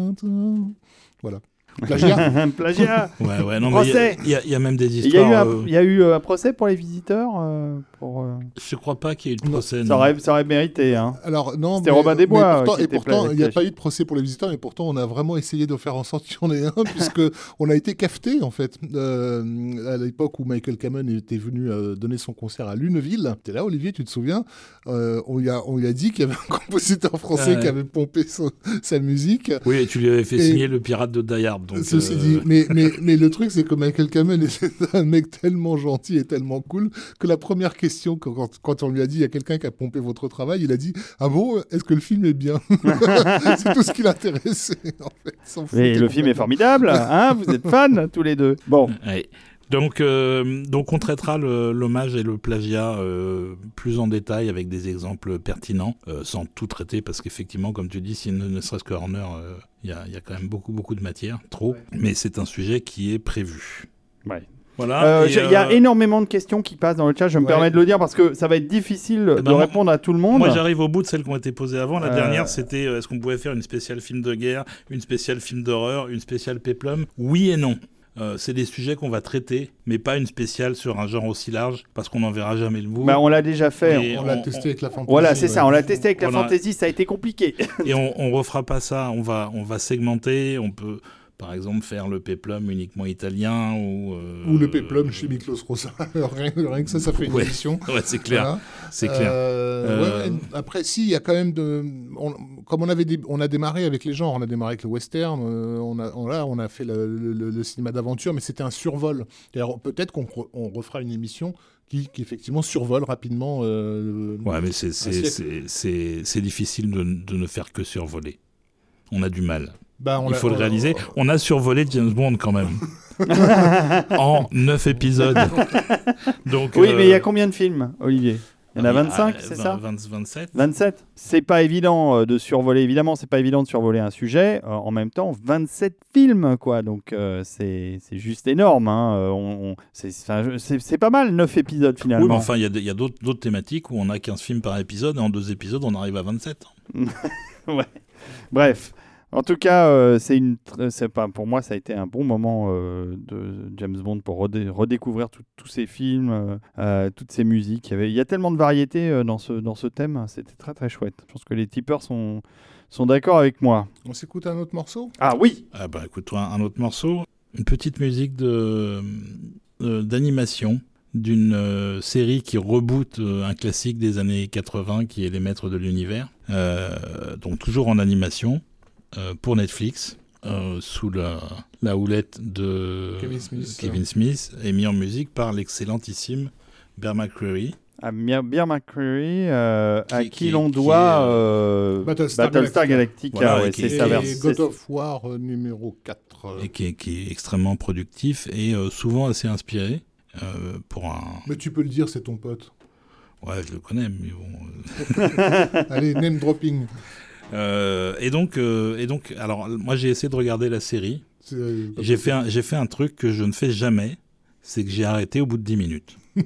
Voilà. Plagiat plagiat. Ouais, ouais, non, mais il y a- y, y même des Il y, a eu histoires. un, euh, il y a eu euh, un procès pour les visiteurs euh, pour, euh, Je crois pas qu'il y ait eu de Non, procès. ça, aurait, ça aurait mérité. Hein. Alors, non, C'était Robin des Bois, et était pourtant, il n'y a pas eu de procès pour les visiteurs, et pourtant, on a vraiment essayé de faire en sorte qu'il y en ait un, puisque on a été cafeté, en fait, euh, à l'époque où Michael Kamen était venu euh, donner son concert à Luneville. T'es là, Olivier, tu te souviens? Euh, on, lui a, on lui a dit qu'il y avait un compositeur français Ah ouais. qui avait pompé son- sa musique. Oui, et tu lui avais fait Et- signer le pirate de Die Hard. Donc, Ceci euh, dit, mais, mais, mais le truc, c'est que Michael Kamen est un mec tellement gentil et tellement cool que la première question, quand, quand- quand on lui a dit il y a quelqu'un qui a pompé votre travail, il a dit Ah bon, est-ce que le film est bien C'est tout ce qui l'intéressait, en fait. Mais le film est formidable. Hein vous êtes fans tous les deux. Bon, Ouais. Donc, euh, donc on traitera l'hommage et le plagiat euh, plus en détail avec des exemples pertinents, euh, sans tout traiter, parce qu'effectivement, comme tu dis, si ne, ne serait-ce que Horner, euh, il y, a, il y a quand même beaucoup, beaucoup de matière, trop. Mais c'est un sujet qui est prévu. Ouais. Voilà. Euh, il y a euh, énormément de questions qui passent dans le chat. Je me Ouais. permets de le dire parce que ça va être difficile Eh de ben, moi- répondre à tout le monde. Moi, j'arrive au bout de celles qui ont été posées avant. La Euh, dernière, c'était est-ce qu'on pouvait faire une spéciale film de guerre, une spéciale film d'horreur, une spéciale péplum Oui et non. Euh, c'est des sujets qu'on va traiter, mais pas une spéciale sur un genre aussi large, parce qu'on n'en verra jamais le bout. Bah, on l'a déjà fait. On l'a on- testé avec la fantasy. Voilà, c'est ouais. ça. On l'a testé avec la Voilà. fantasy. Ça a été compliqué. Et on, on refera pas ça. On va, on va segmenter. On peut, par exemple, faire le péplum uniquement italien ou. euh, Ou le péplum chez Miklos Rosa. rien, rien que ça, ça fait une Ouais. émission. Ouais, c'est clair. Voilà. C'est clair. Euh, Euh, ouais, après, si, il y a quand même de. on- comme on avait, dé- on a démarré avec les genres, on a démarré avec le western, euh, on a, on, là, on a fait le, le- le cinéma d'aventure, mais c'était un survol. Peut-être qu'on re- on refera une émission qui, qui effectivement survole rapidement. euh, Ouais, mais c'est, difficile de, de ne faire que survoler. On a du mal. Bah, on Il faut le réaliser. On a survolé James Bond quand même. en 9 épisodes. Donc, Oui, mais il y a euh, combien de films, Olivier? Il y en a 25, ah, c'est vingt- ça? 20, 27 27 C'est pas évident euh, de survoler, évidemment, c'est pas évident de survoler un sujet. Euh, en même temps, 27 films, quoi. Donc, euh, c'est c'est juste énorme. Hein. Euh, on, on- c'est- c'est c'est pas mal, 9 épisodes Oui, finalement. mais enfin, il y a, d'autres, d'autres thématiques où on a 15 films par épisode et en deux épisodes, on arrive à 27. Bref. En tout cas, euh, c'est une, tr- c'est pas pour moi, ça a été un bon moment euh, de James Bond pour redé- redécouvrir tous ces films, euh, euh, toutes ces musiques. Il y, avait, il y a tellement de variété euh, dans ce dans ce thème, c'était très très chouette. Je pense que les tipeurs sont sont d'accord avec moi. On s'écoute un autre morceau? Ah oui, Ah bah écoute-toi un autre morceau, une petite musique de, euh, d'animation d'une euh, série qui reboot euh, un classique des années 80 qui est Les Maîtres de l'Univers, Euh, donc toujours en animation euh, pour Netflix. euh, sous la, la houlette de Kevin Smith. Kevin Smith et mis en musique par l'excellentissime Bear McCreary. à Beer McCreary, euh, à Qui- l'on qui doit est, euh, Battlestar Battlestar Galactica. Voilà, ouais, c'est est- sa. God of War euh, numéro 4. euh. et qui est, qui est extrêmement productif et euh, souvent assez inspiré euh, pour un. Mais tu peux le dire, c'est ton pote. Ouais, je le connais, mais bon. euh, Allez, name dropping. Euh, et donc, euh, et donc, alors moi j'ai essayé de regarder la série. Euh, J'ai fait, un, j'ai fait un truc que je ne fais jamais, c'est que j'ai arrêté au bout de 10 minutes.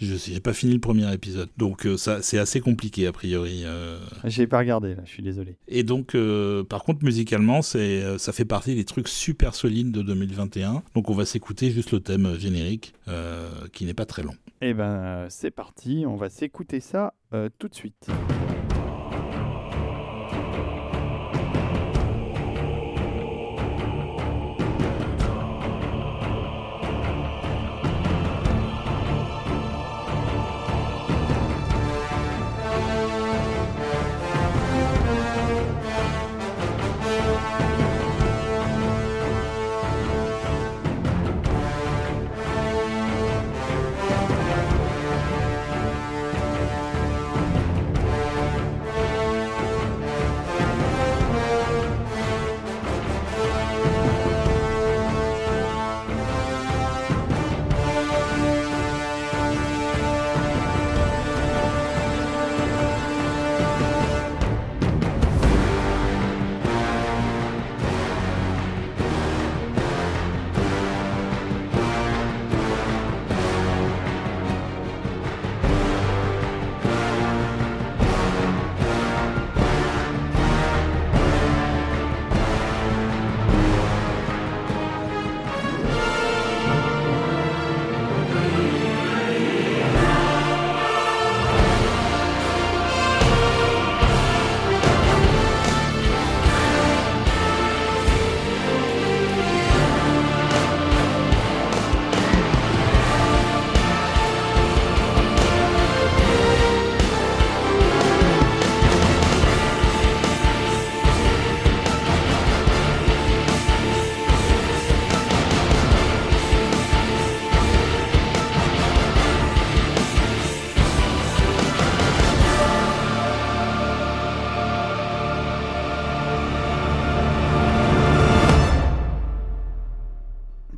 je j'ai pas fini le premier épisode, donc euh, ça c'est assez compliqué a priori. euh. J'ai pas regardé là, je suis désolé. Et donc, euh, par contre, musicalement, c'est, ça fait partie des trucs super solides de 2021. Donc, on va s'écouter juste le thème générique, euh, qui n'est pas très long. Eh ben, c'est parti, on va s'écouter ça euh, tout de suite.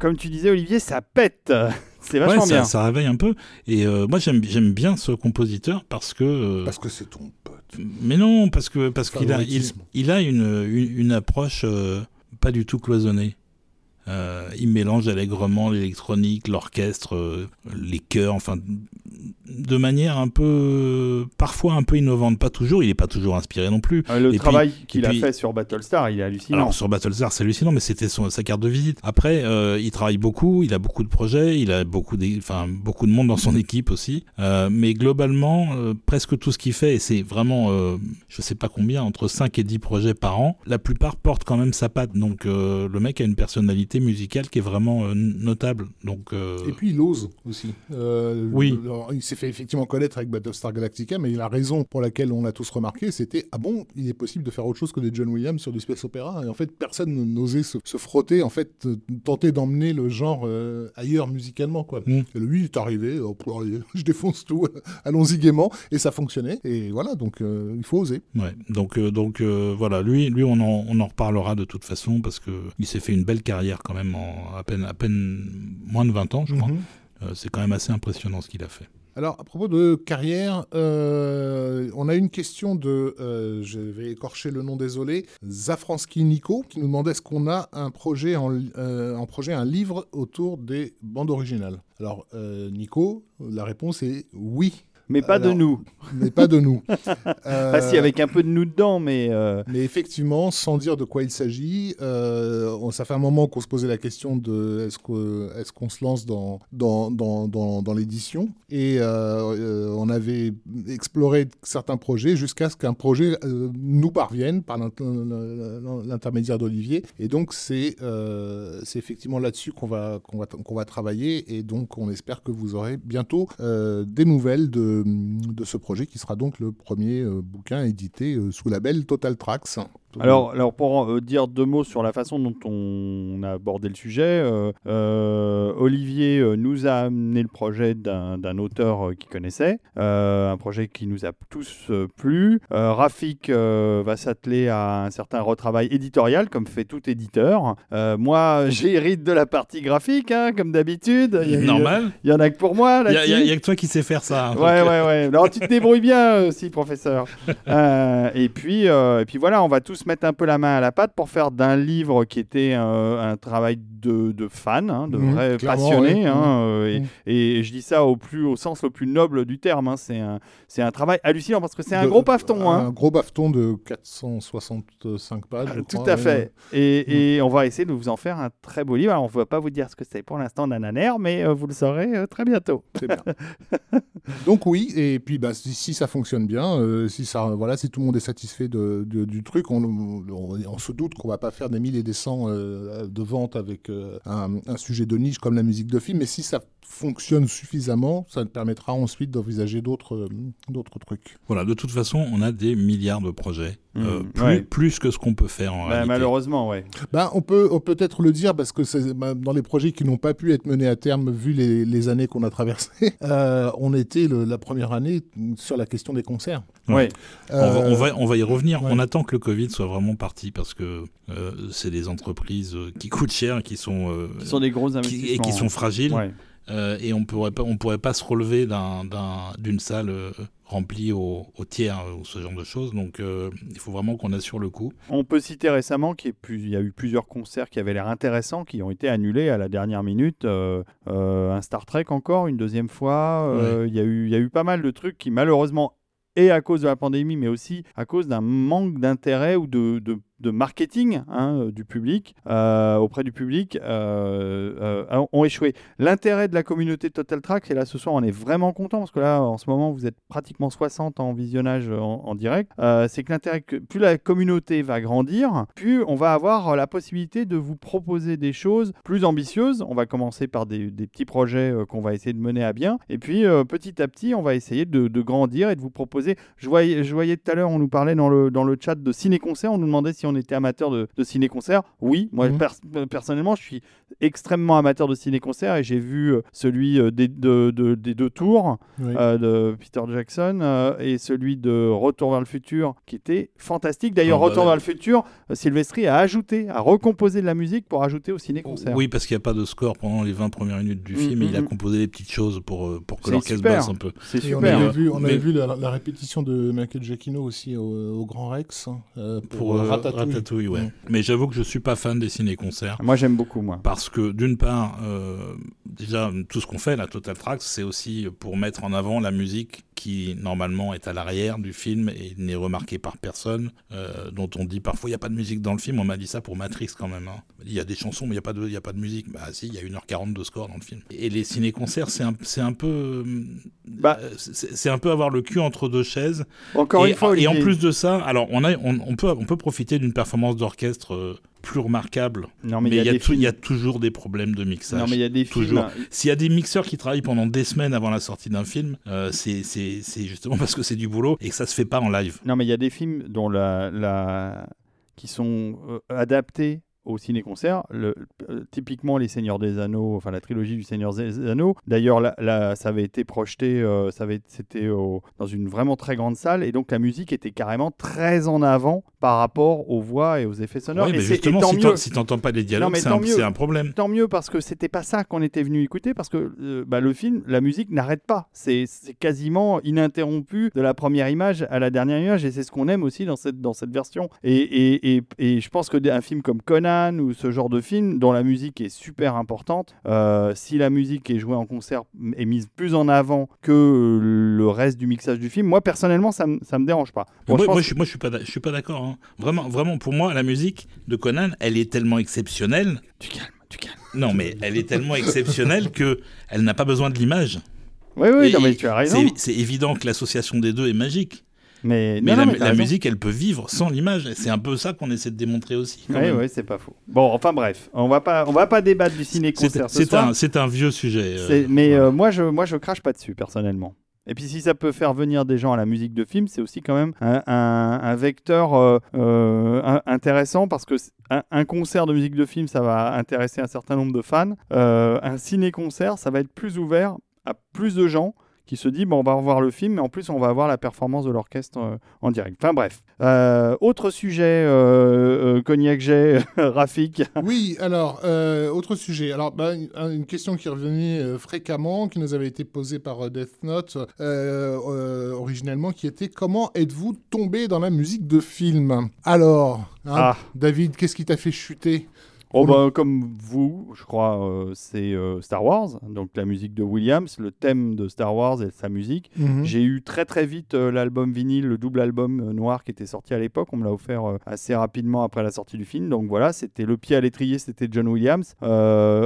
Comme tu disais, Olivier, ça pète. C'est vachement Ouais, ça, bien. ça réveille un peu. Et euh, moi, j'aime, j'aime bien ce compositeur parce que. euh, Parce que c'est ton pote. Mais non, parce que parce qu'il a il, a une, une, une approche euh, pas du tout cloisonnée. Euh, il mélange allègrement l'électronique, l'orchestre, euh, les chœurs, enfin de manière un peu parfois un peu innovante, pas toujours. Il est pas toujours inspiré non plus. Euh, le Et travail qu'il a fait sur Battlestar, il est hallucinant. Alors sur Battlestar, c'est hallucinant, mais c'était son- sa carte de visite. Après, euh, il travaille beaucoup, il a beaucoup de projets, il a beaucoup, enfin beaucoup de monde dans son équipe aussi. Euh, mais globalement, euh, presque tout ce qu'il fait, et c'est vraiment, euh, je sais pas combien, entre 5 et 10 projets par an, la plupart portent quand même sa patte. Donc euh, le mec a une personnalité musicale qui est vraiment euh, notable. Donc euh, Et puis il ose aussi. Euh, Oui. alors, il s'est fait effectivement connaître avec Battlestar Galactica, mais la raison pour laquelle on l'a tous remarqué, c'était ah bon, il est possible de faire autre chose que des John Williams sur du space opéra. Et en fait, personne n'osait se, se frotter, en fait, euh, tenter d'emmener le genre euh, ailleurs musicalement, quoi. Mm. Et lui, il est arrivé, oh, je défonce tout, allons-y gaiement, et ça fonctionnait. Et voilà, donc euh, il faut oser. Ouais, donc, euh, donc voilà, lui, lui on, en, on en reparlera de toute façon parce que il s'est fait une belle carrière quand même en à peine, à peine moins de 20 ans, je crois. Mhm. C'est quand même assez impressionnant ce qu'il a fait. Alors, à propos de carrière, euh, on a une question de, euh, je vais écorcher le nom, désolé, Zafransky Nico, qui nous demandait est-ce qu'on a un projet en, euh, projet, un livre autour des bandes originales. Alors, Nico, la réponse est oui, mais pas de nous. mais pas de nous. Pas si Euh, avec un peu de nous dedans, mais euh, mais effectivement, sans dire de quoi il s'agit, euh, ça fait un moment qu'on se posait la question de est-ce qu'on se lance dans, dans, dans, dans, dans l'édition Et euh, euh, on avait exploré certains projets jusqu'à ce qu'un projet euh, nous parvienne par l'int- l'intermédiaire d'Olivier. Et donc, c'est euh, c'est effectivement là-dessus qu'on va, qu'on va, qu'on va travailler. Et donc, on espère que vous aurez bientôt euh, des nouvelles de, de ce projet qui sera donc le premier euh, bouquin édité euh, sous label Total Tracks. Alors, alors pour euh, dire deux mots sur la façon dont on a abordé le sujet, euh, euh, Olivier euh, nous a amené le projet d'un d'un auteur euh, qu'il connaissait, euh, un projet qui nous a tous euh, plu. Euh, Rafik euh, va s'atteler à un certain retravail éditorial, comme fait tout éditeur. Euh, moi, j'hérite de la partie graphique, hein, comme d'habitude. Normal. Il y en a que pour moi Il y, a- que toi qui sais faire ça. hein, donc, Ouais, euh, ouais, ouais. Alors, tu te débrouilles bien aussi, professeur. Euh, et, puis, euh, et puis voilà, on va tous mettre un peu la main à la pâte pour faire d'un livre qui était euh, un travail de, de fan, hein, de clairement, passionnés. ouais. hein, euh, et, Mhm. et je dis ça au, plus, au sens le plus noble du terme. hein. C'est un, c'est un travail hallucinant parce que c'est un gros paveton. Un gros bafeton de 465 pages. je Tout à ouais. fait. Et, on va essayer de vous en faire un très beau livre. Alors, on ne va pas vous dire ce que c'est pour l'instant, Nananer, mais euh, vous le saurez euh, très bientôt. Bien. Donc oui, et puis bah, si, si ça fonctionne bien, euh, si ça, voilà, si tout le monde est satisfait de, de- du truc, on, on- se doute qu'on va pas faire des mille et des cents euh, de ventes avec euh, un sujet de niche comme la musique de film, mais si ça fonctionne suffisamment, ça te permettra ensuite d'envisager d'autres euh, d'autres trucs. Voilà, de toute façon, on a des milliards de projets. Mhm, euh, plus, ouais. plus que ce qu'on peut faire en Bah, réalité. malheureusement, ouais. Ben, on peut on peut peut-être le dire parce que c'est- bah, dans les projets qui n'ont pas pu être menés à terme vu les, les années qu'on a traversées, euh, on était le- la première année sur la question des concerts. Ouais. On, va, on, va, on va y revenir. ouais. On attend que le Covid soit vraiment parti parce que euh, c'est des entreprises qui coûtent cher, qui sont, euh, Ce sont des gros qui- investissements. et qui sont fragiles. Euh, et on pourrait pas, on pourrait pas se relever d'un- d'un- d'une salle euh, remplie au, au tiers euh, ou ce genre de choses. Donc euh, il faut vraiment qu'on assure le coup. On peut citer récemment qu'il y, a y eu plusieurs concerts qui avaient l'air intéressants, qui ont été annulés à la dernière minute. Un Star Trek encore, une deuxième fois. Il y, a eu- il y a eu pas mal de trucs qui, malheureusement, et à cause de la pandémie, mais aussi à cause d'un manque d'intérêt ou de, de- de marketing hein, euh, du public, euh, auprès du public, euh, ont échoué. L'intérêt de la communauté Total Track, et là ce soir on est vraiment content, parce que là en ce moment vous êtes pratiquement 60 en visionnage en, direct, c'est que l'intérêt, que plus la communauté va grandir, plus on va avoir la possibilité de vous proposer des choses plus ambitieuses. On va commencer par des, petits projets qu'on va essayer de mener à bien, et puis petit à petit on va essayer de, de grandir et de vous proposer. Je voyais, je voyais tout à l'heure, on nous parlait dans le, dans le chat de ciné-concert, on nous demandait si on était amateur de, de ciné-concert. Oui, moi Mhm. pers- personnellement je suis extrêmement amateur de ciné-concert et j'ai vu euh, celui euh, des, de- de- des deux tours oui. euh, de Peter Jackson euh, et celui de Retour vers le futur qui était fantastique. D'ailleurs, Ah bah Retour ouais. vers le futur, Sylvestri a ajouté, a recomposé de la musique pour ajouter au ciné-concert. Oui, parce qu'il n'y a pas de score pendant les 20 premières minutes du Mm, film. et mm, il a mm. composé des petites choses pour, pour que l'orchestre basse un peu. C'est Et on super. avait vu, on Mais- avait vu la, la répétition de Michael Giacchino aussi au, au Grand Rex euh, pour, Pour euh, Ratatouille. Ratatouille. ouais. Mm. Mais j'avoue que je suis pas fan des ciné-concerts. Moi, j'aime beaucoup, moi. Parce que d'une part, euh, déjà tout ce qu'on fait, la Total Tracks, c'est aussi pour mettre en avant la musique qui normalement est à l'arrière du film et n'est remarquée par personne, euh, dont on dit parfois il n'y a pas de musique dans le film. On m'a dit ça pour Matrix quand même. hein. Il y a des chansons, mais il n'y a, pas de- y a pas de musique. Bah si, il y a 1h40 de score dans le film. Et les ciné-concerts, c'est un, c'est un peu... euh, Bah. euh, c'est un peu avoir le cul entre deux chaises. Encore et, une fois, et en Olivier. plus de ça, alors on, a, on, on peut, on peut profiter d'une performance d'orchestre euh, plus remarquable, non, mais mais il y a il y a toujours des problèmes de mixage. Non, mais il y a des. S'il y a des mixeurs qui travaillent pendant des semaines avant la sortie d'un film, euh, c'est c'est- justement parce que c'est du boulot et que ça se fait pas en live. Non, mais il y a des films dont la, la... qui sont euh, adaptés au ciné-concert. Le- euh, typiquement, Les Seigneurs des Anneaux, enfin la trilogie du Seigneur des Anneaux. D'ailleurs, là, là, ça avait été projeté, euh, ça avait, c'était au- dans une vraiment très grande salle, et donc la musique était carrément très en avant par rapport aux voix et aux effets sonores. Oui, mais et justement, tant si mieux. si t'entends pas les dialogues, c'est un, mieux. c'est un problème. Tant mieux parce que c'était pas ça qu'on était venu écouter parce que euh, bah, le film, la musique n'arrête pas. C'est c'est quasiment ininterrompu de la première image à la dernière image et c'est ce qu'on aime aussi dans cette, dans cette version. Et, et, et, et je pense que un film comme Conan ou ce genre de film dont la musique est super importante, euh, si la musique est jouée en concert est mise plus en avant que le reste du mixage du film, moi personnellement ça me, ça me dérange pas. Bon, moi, je moi, je, moi, je suis pas, d'a- je suis pas d'accord. hein. Vraiment, vraiment, pour moi, la musique de Conan, elle est tellement exceptionnelle. Tu calmes, tu calmes. Non, mais elle est tellement exceptionnelle que elle n'a pas besoin de l'image. Oui, oui, non, mais tu as raison. C'est c'est évident que l'association des deux est magique. Mais, Mais non, la, non, mais t'as la raison. musique, elle peut vivre sans l'image. C'est un peu ça qu'on essaie de démontrer aussi. Oui, oui, c'est pas faux. Bon, enfin bref, on va pas, on va pas débattre du ciné-concert ce c'est un, c'est un vieux sujet. euh, mais voilà. euh, moi, je, moi, je crache pas dessus personnellement. Et puis si ça peut faire venir des gens à la musique de film, c'est aussi quand même un, un- un vecteur euh, euh, intéressant parce que un, un concert de musique de film, ça va intéresser un certain nombre de fans. Euh, un ciné-concert, ça va être plus ouvert à plus de gens qui se dit bon on va revoir le film mais en plus on va avoir la performance de l'orchestre euh, en direct. Enfin bref. Euh, autre sujet euh, Cognac Jet, Rafik. Oui, alors, autre sujet. Alors, bah, une, question qui revenait fréquemment, qui nous avait été posée par Death Note originellement, qui était comment êtes-vous tombé dans la musique de film? Alors, hein, Ah. David, qu'est-ce qui t'a fait chuter? Oh bah, comme vous, je crois, euh, c'est euh, Star Wars, donc la musique de Williams, le thème de Star Wars et sa musique. Mhm. J'ai eu très très vite euh, l'album vinyle, le double album noir qui était sorti à l'époque. On me l'a offert assez rapidement après la sortie du film. Donc voilà, c'était le pied à l'étrier, c'était John Williams.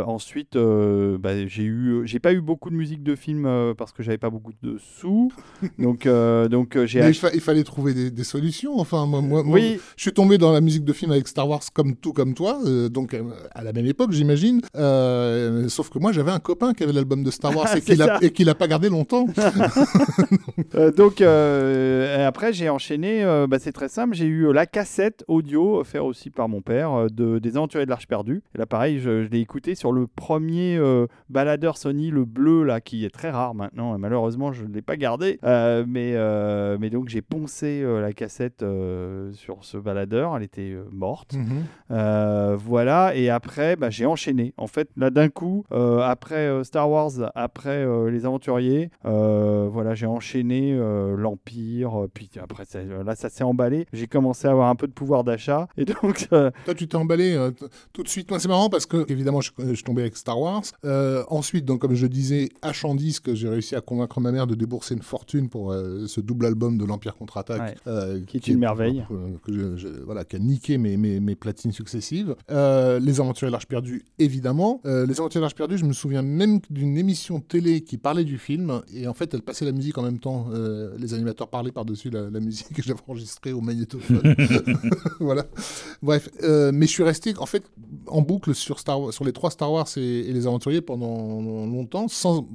Ensuite, bah, j'ai eu, j'ai pas eu beaucoup de musique de film parce que j'avais pas beaucoup de sous. donc donc j'ai il, acheté. fa- il fallait trouver des, des solutions. Enfin, moi, moi, moi, Oui, je suis tombé dans la musique de film avec Star Wars comme tout comme toi, euh, donc euh, à la même époque, j'imagine. Euh, sauf que moi, j'avais un copain qui avait l'album de Star Wars et qui ça. et qui l'a pas gardé longtemps. Euh, donc après j'ai enchaîné, bah, c'est très simple, j'ai eu la cassette audio offerte aussi par mon père de, des Aventuriers de l'Arche perdue. Et là pareil, je, je l'ai écouté sur le premier baladeur Sony, le bleu là, qui est très rare maintenant. Malheureusement je ne l'ai pas gardé, mais, mais donc j'ai poncé la cassette sur ce baladeur, elle était morte. Mhm. Voilà, et après, bah, j'ai enchaîné. En fait, là, d'un coup, euh, après euh, Star Wars, après euh, Les Aventuriers, voilà, j'ai enchaîné l'Empire, puis après, ça- là, ça s'est emballé. J'ai commencé à avoir un peu de pouvoir d'achat, et donc, Toi, tu t'es emballé tout de suite. Moi, c'est marrant parce que, évidemment, je, suis tombé avec Star Wars. Ensuite, donc, comme je disais, H en disque, j'ai réussi à convaincre ma mère de débourser une fortune pour ce double album de l'Empire contre-attaque. Ouais. Qui est une merveille. que je- je- voilà, qui a niqué mes, mes, mes platines successives. Euh, les Aventuriers de l'Arche perdue, évidemment. Euh, les Aventuriers de l'Arche perdue, je me souviens même d'une émission télé qui parlait du film. Et en fait, elle passait la musique en même temps. Euh, les animateurs parlaient par-dessus la, la musique que j'avais enregistrée au magnétophone. voilà. Bref, euh, mais je suis resté en fait en boucle sur, Star Wars- sur les trois Star Wars et, et les Aventuriers pendant longtemps sans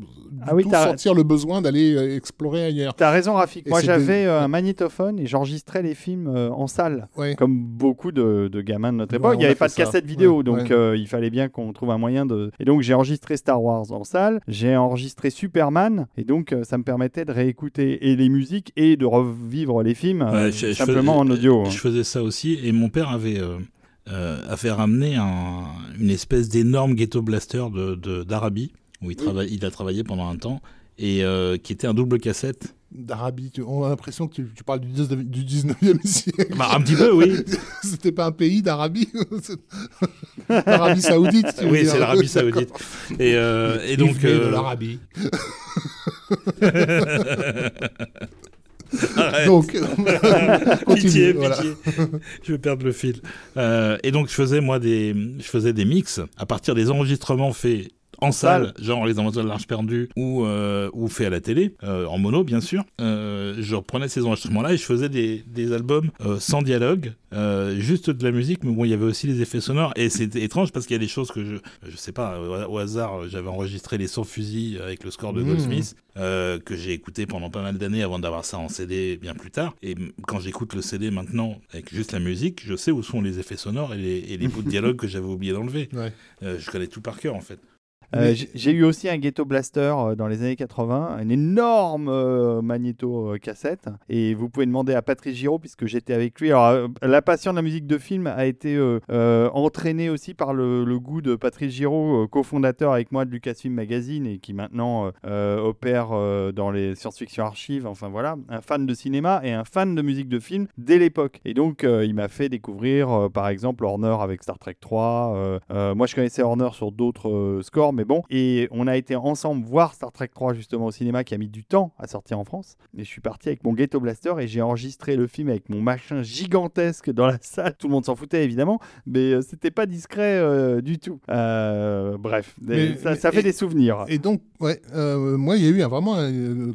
Ah oui, tout sentir le besoin d'aller euh, explorer ailleurs. t'as raison, Rafik. Et Moi, j'avais des- euh, un magnétophone et j'enregistrais les films euh, en salle. Ouais. Comme beaucoup de, de gamins de notre époque, il n'y avait pas de ça. cassette vidéo, Ouais, donc ouais. euh, il fallait bien qu'on trouve un moyen de. Et donc j'ai enregistré Star Wars en salle, j'ai enregistré Superman, et donc euh, ça me permettait de réécouter et les musiques et de revivre les films Ouais, je- je simplement faisais- en audio. hein. Je faisais ça aussi, et mon père avait, euh, euh, a fait ramener un- une espèce d'énorme ghetto blaster de- de- d'Arabie, où il, travaille, il a travaillé pendant un temps, et euh, qui était un double cassette. D'Arabie, on a l'impression que tu, tu parles du 19 du 19e siècle. Bah, un petit peu, oui. C'était pas un pays d'Arabie L'Arabie Saoudite, tu oui, c'est l'Arabie Saoudite. Et, euh, et donc. Euh, l'Arabie. Donc, pitié, voilà. pitié. je vais perdre le fil. Euh, et donc je faisais moi des, je faisais des mix à partir des enregistrements faits en salle, genre les Aventures de l'Arche perdue ou euh, ou fait à la télé, euh, en mono bien sûr. Euh, je reprenais ces enregistrements-là et je faisais des, des albums euh, sans dialogue, juste de la musique, mais bon il y avait aussi les effets sonores et c'était étrange parce qu'il y a des choses que je je sais pas au, hasard j'avais enregistré les 100 fusils avec le score de Mmh. Goldsmith que j'ai écouté pendant pas mal d'années avant d'avoir ça en CD bien plus tard. Et quand j'écoute le CD maintenant avec juste la musique, je sais où sont les effets sonores et les, et les bouts de dialogue que j'avais oublié d'enlever. Ouais. Je connais tout par cœur en fait. Euh, j'ai- eu aussi un Ghetto Blaster euh, dans les années 80, un énorme euh, magnéto cassette. Et vous pouvez demander à Patrice Giraud, puisque j'étais avec lui. Alors, la passion de la musique de film a été entraînée aussi par le, le goût de Patrice Giraud, cofondateur avec moi de Lucasfilm Magazine et qui maintenant opère dans les science-fiction archives. Enfin voilà, un fan de cinéma et un fan de musique de film dès l'époque. Et donc, il m'a fait découvrir, par exemple, Horner avec Star Trek 3. euh, euh, moi, je connaissais Horner sur d'autres scores, mais bon. Et on a été ensemble voir Star Trek 3 justement au cinéma qui a mis du temps à sortir en France. Et je suis parti avec mon Ghetto Blaster et j'ai enregistré le film avec mon machin gigantesque dans la salle. Tout le monde s'en foutait évidemment, mais euh, c'était pas discret euh, du tout. Euh, bref, Mais- ça, mais- ça fait et- des souvenirs. Et donc, ouais, euh, moi, il y a eu vraiment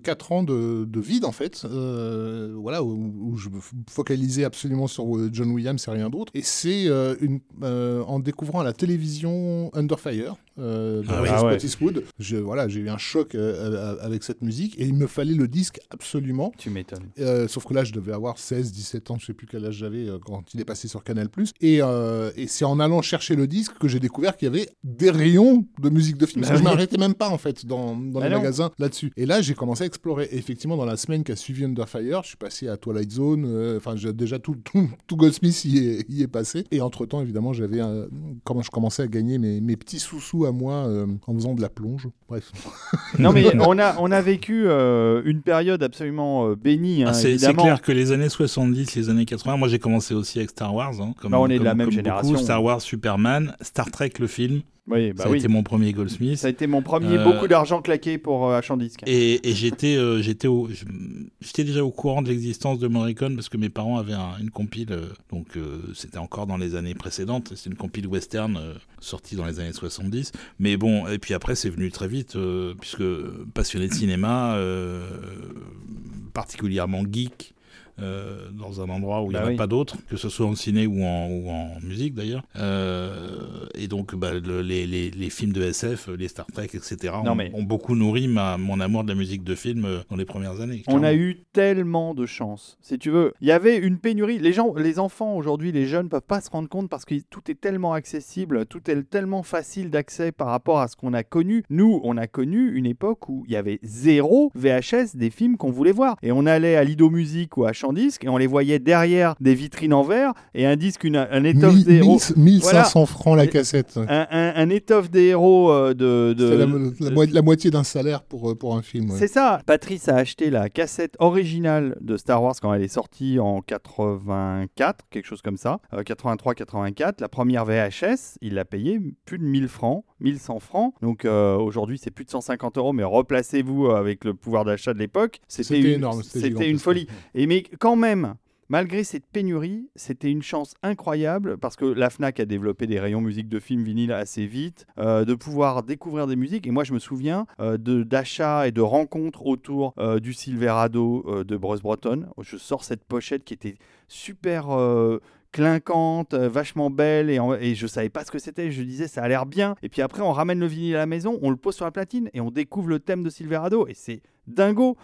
4 ans de, de vide, en fait, voilà, où, où je me focalisais absolument sur John Williams et rien d'autre. Et c'est en découvrant à la télévision Under Fire, euh, de, oui. chez Ah ouais. Scott Eastwood. Je, voilà, j'ai eu un choc euh, euh, avec cette musique et il me fallait le disque absolument. Tu m'étonnes. Euh, sauf que là, je devais avoir 16, 17 ans, je sais plus quel âge j'avais euh, quand il est passé sur Canal+. Et, euh, et c'est en allant chercher le disque que j'ai découvert qu'il y avait des rayons de musique de film. Bah Parce que je oui. m'arrêtais même pas, en fait, dans, dans Bah les non. magasins là-dessus. Et là, j'ai commencé à explorer. Et effectivement, dans la semaine qui a suivi Under Fire, je suis passé à Twilight Zone. Enfin, déjà, tout, tout, tout Goldsmith y est, y est passé. Et entre-temps, évidemment, j'avais comment je commençais à gagner mes, mes petits sous-sous à moi euh, en faisant de la plonge. Bref. Non, mais on a, on a vécu euh, une période absolument euh, bénie, hein, Ah, c'est clair que les années 70, les années 80, moi j'ai commencé aussi avec Star Wars. hein, comme, Bah, on est de la même génération. beaucoup, Star Wars, Superman, Star Trek le film, Oui, bah ça a oui. été mon premier Goldsmith. Ça a été mon premier Euh, beaucoup d'argent claqué pour euh, Achandisque. Et, et j'étais euh, j'étais déjà au courant de l'existence de Morricone parce que mes parents avaient un- une compile, euh, donc c'était encore dans les années précédentes, c'est une compile western sortie dans les années 70. Mais bon, et puis après c'est venu très vite, puisque passionné de cinéma, particulièrement geek. Euh, dans un endroit où il n'y Bah en a pas d'autres, que ce soit en ciné ou en, ou en musique d'ailleurs. Euh, et donc bah, le- les, les, les films de SF, les Star Trek, etc. Non, ont, mais- ont beaucoup nourri ma, mon amour de la musique de film euh, dans les premières années. On a eu tellement de chance. Si tu veux, il y avait une pénurie. Les gens, les enfants aujourd'hui, les jeunes peuvent pas se rendre compte parce que tout est tellement accessible, tout est tellement facile d'accès par rapport à ce qu'on a connu. Nous, on a connu une époque où il y avait zéro VHS des films qu'on voulait voir. Et on allait à Lido Music ou à Chamdisque et on les voyait derrière des vitrines en verre et un disque, une, un étoffe des héros. mille- 1500 Voilà. francs la Et- cassette. Un, un- un étoffe des héros euh, de. de- C'est la, la mo- la moitié d'un salaire pour, euh, pour un film. ouais. C'est ça. Patrice a acheté la cassette originale de Star Wars quand elle est sortie en 84, quelque chose comme ça, 83-84. La première VHS, il l'a payé plus de 1000 francs, 1100 francs. Donc euh, aujourd'hui, c'est plus de 150 euros, mais replacez-vous avec le pouvoir d'achat de l'époque. C'était une, énorme, c'était une folie. Et mais quand même. Malgré cette pénurie, c'était une chance incroyable parce que la Fnac a développé des rayons musique de film vinyle assez vite, euh, de pouvoir découvrir des musiques. Et moi, je me souviens euh, de- d'achats et de rencontres autour euh, du Silverado euh, de Bruce Breton. Je sors cette pochette qui était super euh, clinquante, euh, vachement belle, et, je savais pas ce que c'était. Je disais, ça a l'air bien. Et puis après, on ramène le vinyle à la maison, on le pose sur la platine et on découvre le thème de Silverado. Et c'est dingo.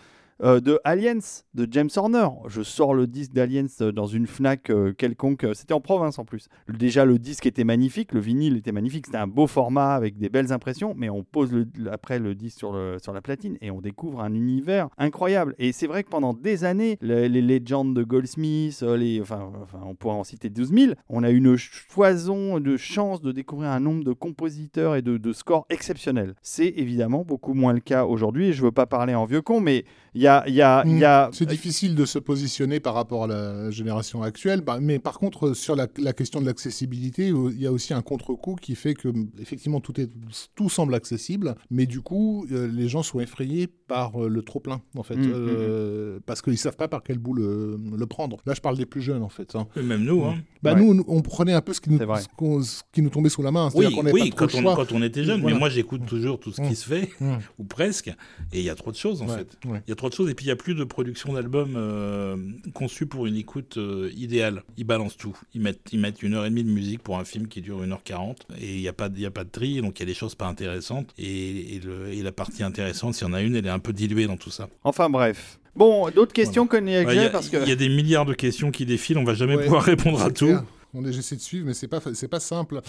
Euh, de Aliens de James Horner. Je sors le disque d'Aliens euh, dans une Fnac euh, quelconque. C'était en province en plus. Déjà le disque était magnifique, le vinyle était magnifique. C'était un beau format avec des belles impressions, mais on pose le- après le disque sur, la platine et on découvre un univers incroyable. Et c'est vrai que pendant des années, les, les légendes de Goldsmith, les, enfin, on pourrait en citer 12 000, on a une foison de chances de découvrir un nombre de compositeurs et de, scores exceptionnels. C'est évidemment beaucoup moins le cas aujourd'hui. Je veux pas parler en vieux con, mais il y a, il y a, il y a- Hmm. C'est difficile de se positionner par rapport à la génération actuelle, bah, mais par contre, sur la, la question de l'accessibilité, euh, il y a aussi un contre-coup qui fait que, effectivement, tout, est, tout semble accessible, mais du coup, euh, les gens sont effrayés par euh, le trop-plein, en fait, Mm, euh, parce qu'ils savent pas par quel bout le, le prendre. Là, je parle des plus jeunes, en fait. hein. Et Même nous, hein. Bah, Ouais. nous, on- prenait un peu ce qui nous, ce qu'on- ce qui nous tombait sous la main. Oui, pas quand, on, choix. quand on était jeune. Voilà. Mais moi, j'écoute toujours tout ce qui Mm. se fait, Mm. ou presque. Et il y a trop de choses, en Ouais, fait. ouais. Il y a trop de choses. Et puis, il n'y a plus de production d'albums euh, conçus pour une écoute euh, idéale. Ils balancent tout. Ils mettent, ils mettent une heure et demie de musique pour un film qui dure une heure quarante. Et il n'y a, pas de- il y a pas de tri. Donc, il y a des choses pas intéressantes. Et, et le- et la partie intéressante, s'il y en a une, elle est un peu diluée dans tout ça. Enfin bref. Bon, d'autres questions qu'on y a Ouais, Il y, a- parce que. il y a des milliards de questions qui défilent. On va jamais Ouais, pouvoir répondre à tout. clair. On est, j'essaie de suivre, mais c'est pas, c'est pas simple.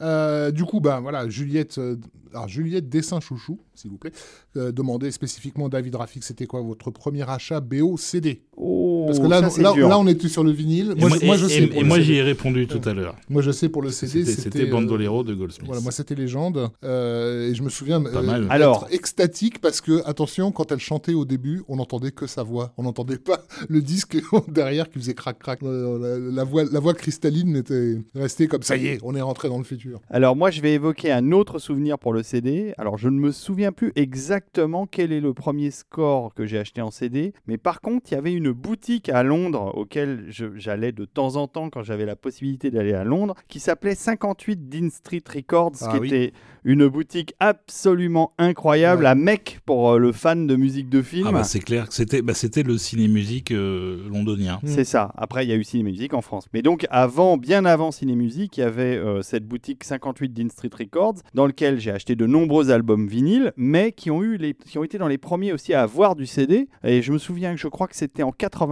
Euh, du coup, bah voilà, Juliette, euh, alors Juliette Dessin Chouchou, s'il vous plaît, euh, demandait spécifiquement David Rafik, c'était quoi votre premier achat BO CD Oh, Parce que là, ça, là, là, on était sur le vinyle. Et Moi, je sais. et- et j'y ai répondu tout à l'heure. Moi, je sais pour le CD, C'était euh, Bandolero de Goldsmith. Voilà, moi c'était Légende. Euh, et je me souviens Pas euh, mal. être Alors. extatique parce que, attention, quand elle chantait au début, on n'entendait que sa voix. On n'entendait pas le disque derrière qui faisait crac-crac. La, la voix, la voix cristalline était restée comme ça y est, on est rentré dans le futur. Alors moi, je vais évoquer un autre souvenir pour le CD. Alors je ne me souviens plus exactement quel est le premier score que j'ai acheté en CD, mais par contre, il y avait une boutique à Londres auquel j'allais de temps en temps quand j'avais la possibilité d'aller à Londres, qui s'appelait 58 Dean Street Records, Ah qui oui. était une boutique absolument incroyable, Ouais. à Mec pour euh, le fan de musique de film. Ah bah c'est clair que c'était bah, c'était le ciné-musique euh, londonien. C'est ça. Après, il y a eu Ciné Musique en France. Mais donc, avant, bien avant Ciné Musique, il y avait euh, cette boutique 58 Dean Street Records, dans lequel j'ai acheté acheté de nombreux albums vinyles, mais qui ont, eu les, qui ont été dans les premiers aussi à avoir du CD. Et je me souviens que je crois que c'était en 84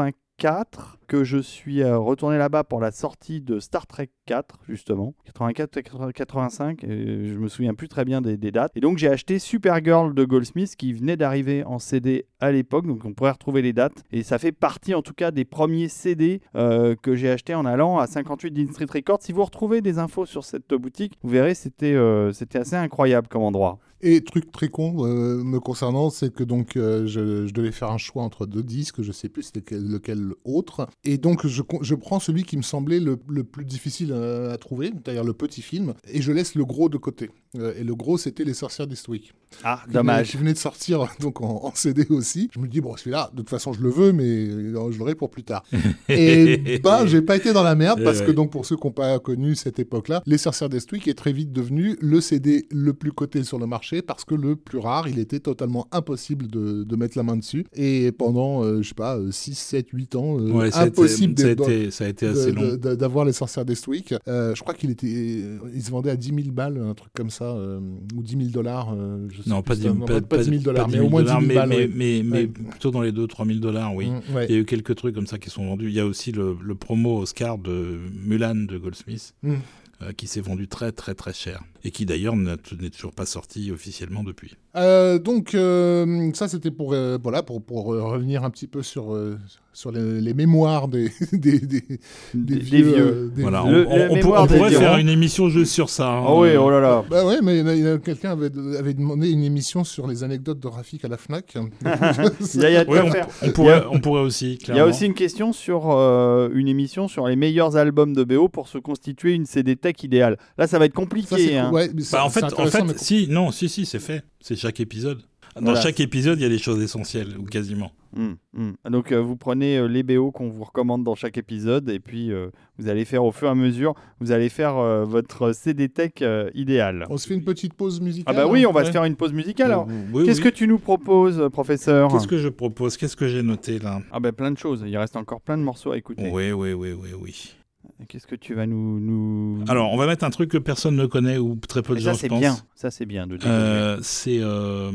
que je suis euh, retourné là-bas pour la sortie de Star Trek 4, justement, 84 85, et je me souviens plus très bien des, dates. Et donc j'ai acheté Supergirl de Goldsmith qui venait d'arriver en CD à l'époque, donc on pourrait retrouver les dates. Et ça fait partie en tout cas des premiers CD euh, que j'ai acheté en allant à 58 Dean Street Records. Si vous retrouvez des infos sur cette boutique, vous verrez, c'était euh, c'était assez incroyable comme endroit. Et truc très con me concernant, c'est que donc je, je, devais faire un choix entre deux disques, je sais plus c'était lequel autre. Et donc, je, je, prends celui qui me semblait le, le plus difficile à, à trouver, c'est-à-dire le petit film, et je laisse le gros de côté. Euh, et le gros, c'était Les Sorcières d'Eastwick. Ah, dommage. Qui venait de sortir donc en, CD aussi. Je me dis, bon, celui-là, de toute façon, je le veux, mais euh, je l'aurai pour plus tard. et bah, j'ai pas été dans la merde parce que, donc, pour ceux qui n'ont pas connu cette époque-là, Les Sorcières d'Eastwick est très vite devenu le CD le plus coté sur le marché parce que le plus rare, il était totalement impossible de, de mettre la main dessus. Et pendant, euh, je sais pas, 6, 7, 8 ans, impossible assez long. D'avoir Les Sorcières d'Eastwick. je crois qu'il était, il se vendait à 10 000 balles, un truc comme ça. Euh, ou 10 000 dollars. Euh, non, pas 10, 000 dollars, mais au moins 10 000 balles. Mais, mais, plutôt dans les 2-3 000 dollars, oui. Mm, Il y a eu quelques trucs comme ça qui sont vendus. Il y a aussi le, le promo Oscar de Mulan de Goldsmith. Mm. Euh, qui s'est vendu très très très cher et qui d'ailleurs n'est toujours pas sorti officiellement depuis. donc ça c'était pour voilà pour, pour revenir un petit peu sur sur les, mémoires des, des, des, des vieux. Euh, voilà, on, pourrait faire une émission juste sur ça. Hein. Ah oui, oh là là. Bah ouais, mais quelqu'un avait, avait, demandé une émission sur les anecdotes de Rafik à la Fnac. il y a, on, pourrait, on pourrait aussi. Il y a aussi une question sur euh, une émission sur les meilleurs albums de BO pour se constituer une CD Tech idéale. Là, ça va être compliqué. hein. Ouais, bah, en fait, en fait si, non, si, si, c'est fait. C'est chaque épisode. Dans chaque épisode, il y a des choses essentielles, ou quasiment. Hum, hum. Donc, euh, vous prenez euh, les BO qu'on vous recommande dans chaque épisode, et puis euh, vous allez faire au fur et à mesure, vous allez faire votre CD Tech idéal. On se fait une petite pause musicale Ah, bah oui, on va se faire une pause musicale. Alors, qu'est-ce que tu nous proposes, professeur? Qu'est-ce que je propose? Qu'est-ce que j'ai noté là? Ah, ben plein de choses. Il reste encore plein de morceaux à écouter. Oui, oui, oui, oui, oui. Qu'est-ce que tu vas nous, nous, Alors, on va mettre un truc que personne ne connaît ou très peu de gens ça, pensent. Bien. Ça, c'est bien de euh, C'est euh,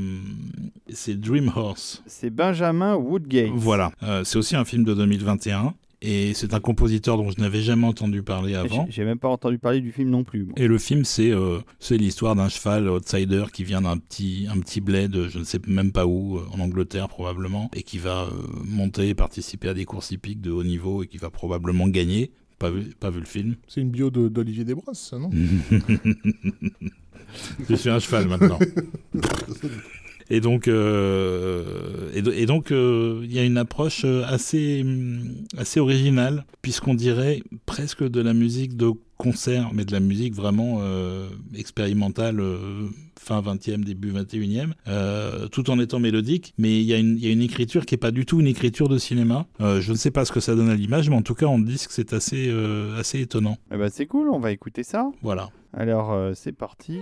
Dream Horse. C'est Benjamin Woodgate. Voilà. Euh, c'est aussi un film de 2021. Et c'est un compositeur dont je n'avais jamais entendu parler avant. J'ai même pas entendu parler du film non plus. Et le film, c'est euh, c'est l'histoire d'un cheval outsider qui vient d'un petit, un petit bled, je ne sais même pas où, en Angleterre probablement, et qui va monter et participer à des courses hippiques de haut niveau et qui va probablement gagner. Pas vu, pas vu le film. C'est une bio d'Olivier Desbrosses, ça, non? Je suis un cheval maintenant. Et donc, euh, et, donc, euh, il y a une approche euh, assez, assez originale, puisqu'on dirait presque de la musique de concert, mais de la musique vraiment expérimentale fin 20e, début 21e, euh, tout en étant mélodique. Mais il y, a une écriture qui n'est pas du tout une écriture de cinéma. Je ne sais pas ce que ça donne à l'image, mais en tout cas, on dit que c'est assez, assez étonnant. Eh ben, c'est cool, on va écouter ça. Voilà. Alors, c'est parti.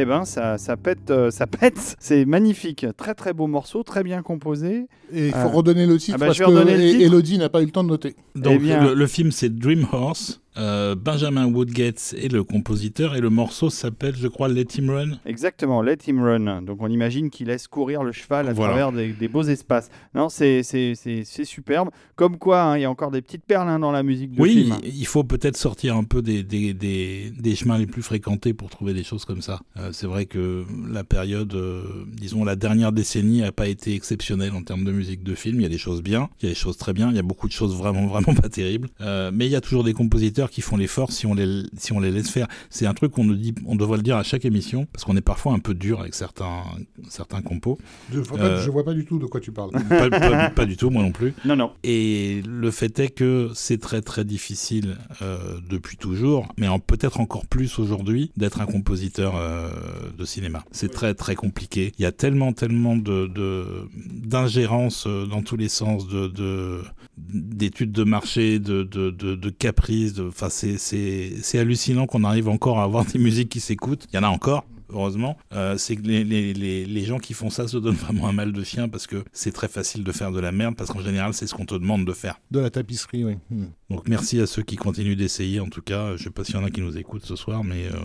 Eh ben, ça, ça pète, euh, ça pète. C'est magnifique, très très beau morceau, très bien composé. Et il faut Euh, redonner le titre ah bah, parce je vais redonner que le titre. Elodie n'a pas eu le temps de noter. Donc Eh bien- le, le film c'est Dream Horse. Euh, Benjamin Woodgate est le compositeur et le morceau s'appelle, je crois, Let Him Run. Exactement, Let Him Run. Donc on imagine qu'il laisse courir le cheval à Voilà. travers des, des beaux espaces. Non, c'est c'est- c'est- c'est superbe. Comme quoi, hein, il y a encore des petites perles hein, dans la musique de Oui, film. il faut peut-être sortir un peu des, des, des, des chemins les plus fréquentés pour trouver des choses comme ça. Euh, c'est vrai que la période, euh, disons la dernière décennie, n'a pas été exceptionnelle en termes de musique de film. Il y a des choses bien, il y a des choses très bien, il y a beaucoup de choses vraiment vraiment pas terribles. Euh, mais il y a toujours des compositeurs qui font l'effort si on les si on les laisse faire. C'est un truc qu'on nous dit, on devrait le dire à chaque émission parce qu'on est parfois un peu dur avec certains certains compos. Je vois, Euh, pas, je vois pas du tout de quoi tu parles. pas, pas- pas du tout, moi non plus. Non, non. Et le fait est que c'est très très difficile euh, depuis toujours, mais en- peut-être encore plus aujourd'hui, d'être un compositeur euh, de cinéma. C'est très très compliqué. Il y a tellement tellement de de- d'ingérence euh, dans tous les sens, de de- d'études de marché, de de, de, de caprices. de- Enfin, c'est c'est c'est hallucinant qu'on arrive encore à avoir des musiques qui s'écoutent. Il y en a encore. Heureusement, Euh, c'est que les, les, les, les gens qui font ça se donnent vraiment un mal de chien parce que c'est très facile de faire de la merde parce qu'en général c'est ce qu'on te demande de faire. De la tapisserie, oui. Hmm. Donc merci à ceux qui continuent d'essayer en tout cas. Je sais pas s'il y en a qui nous écoutent ce soir, mais euh,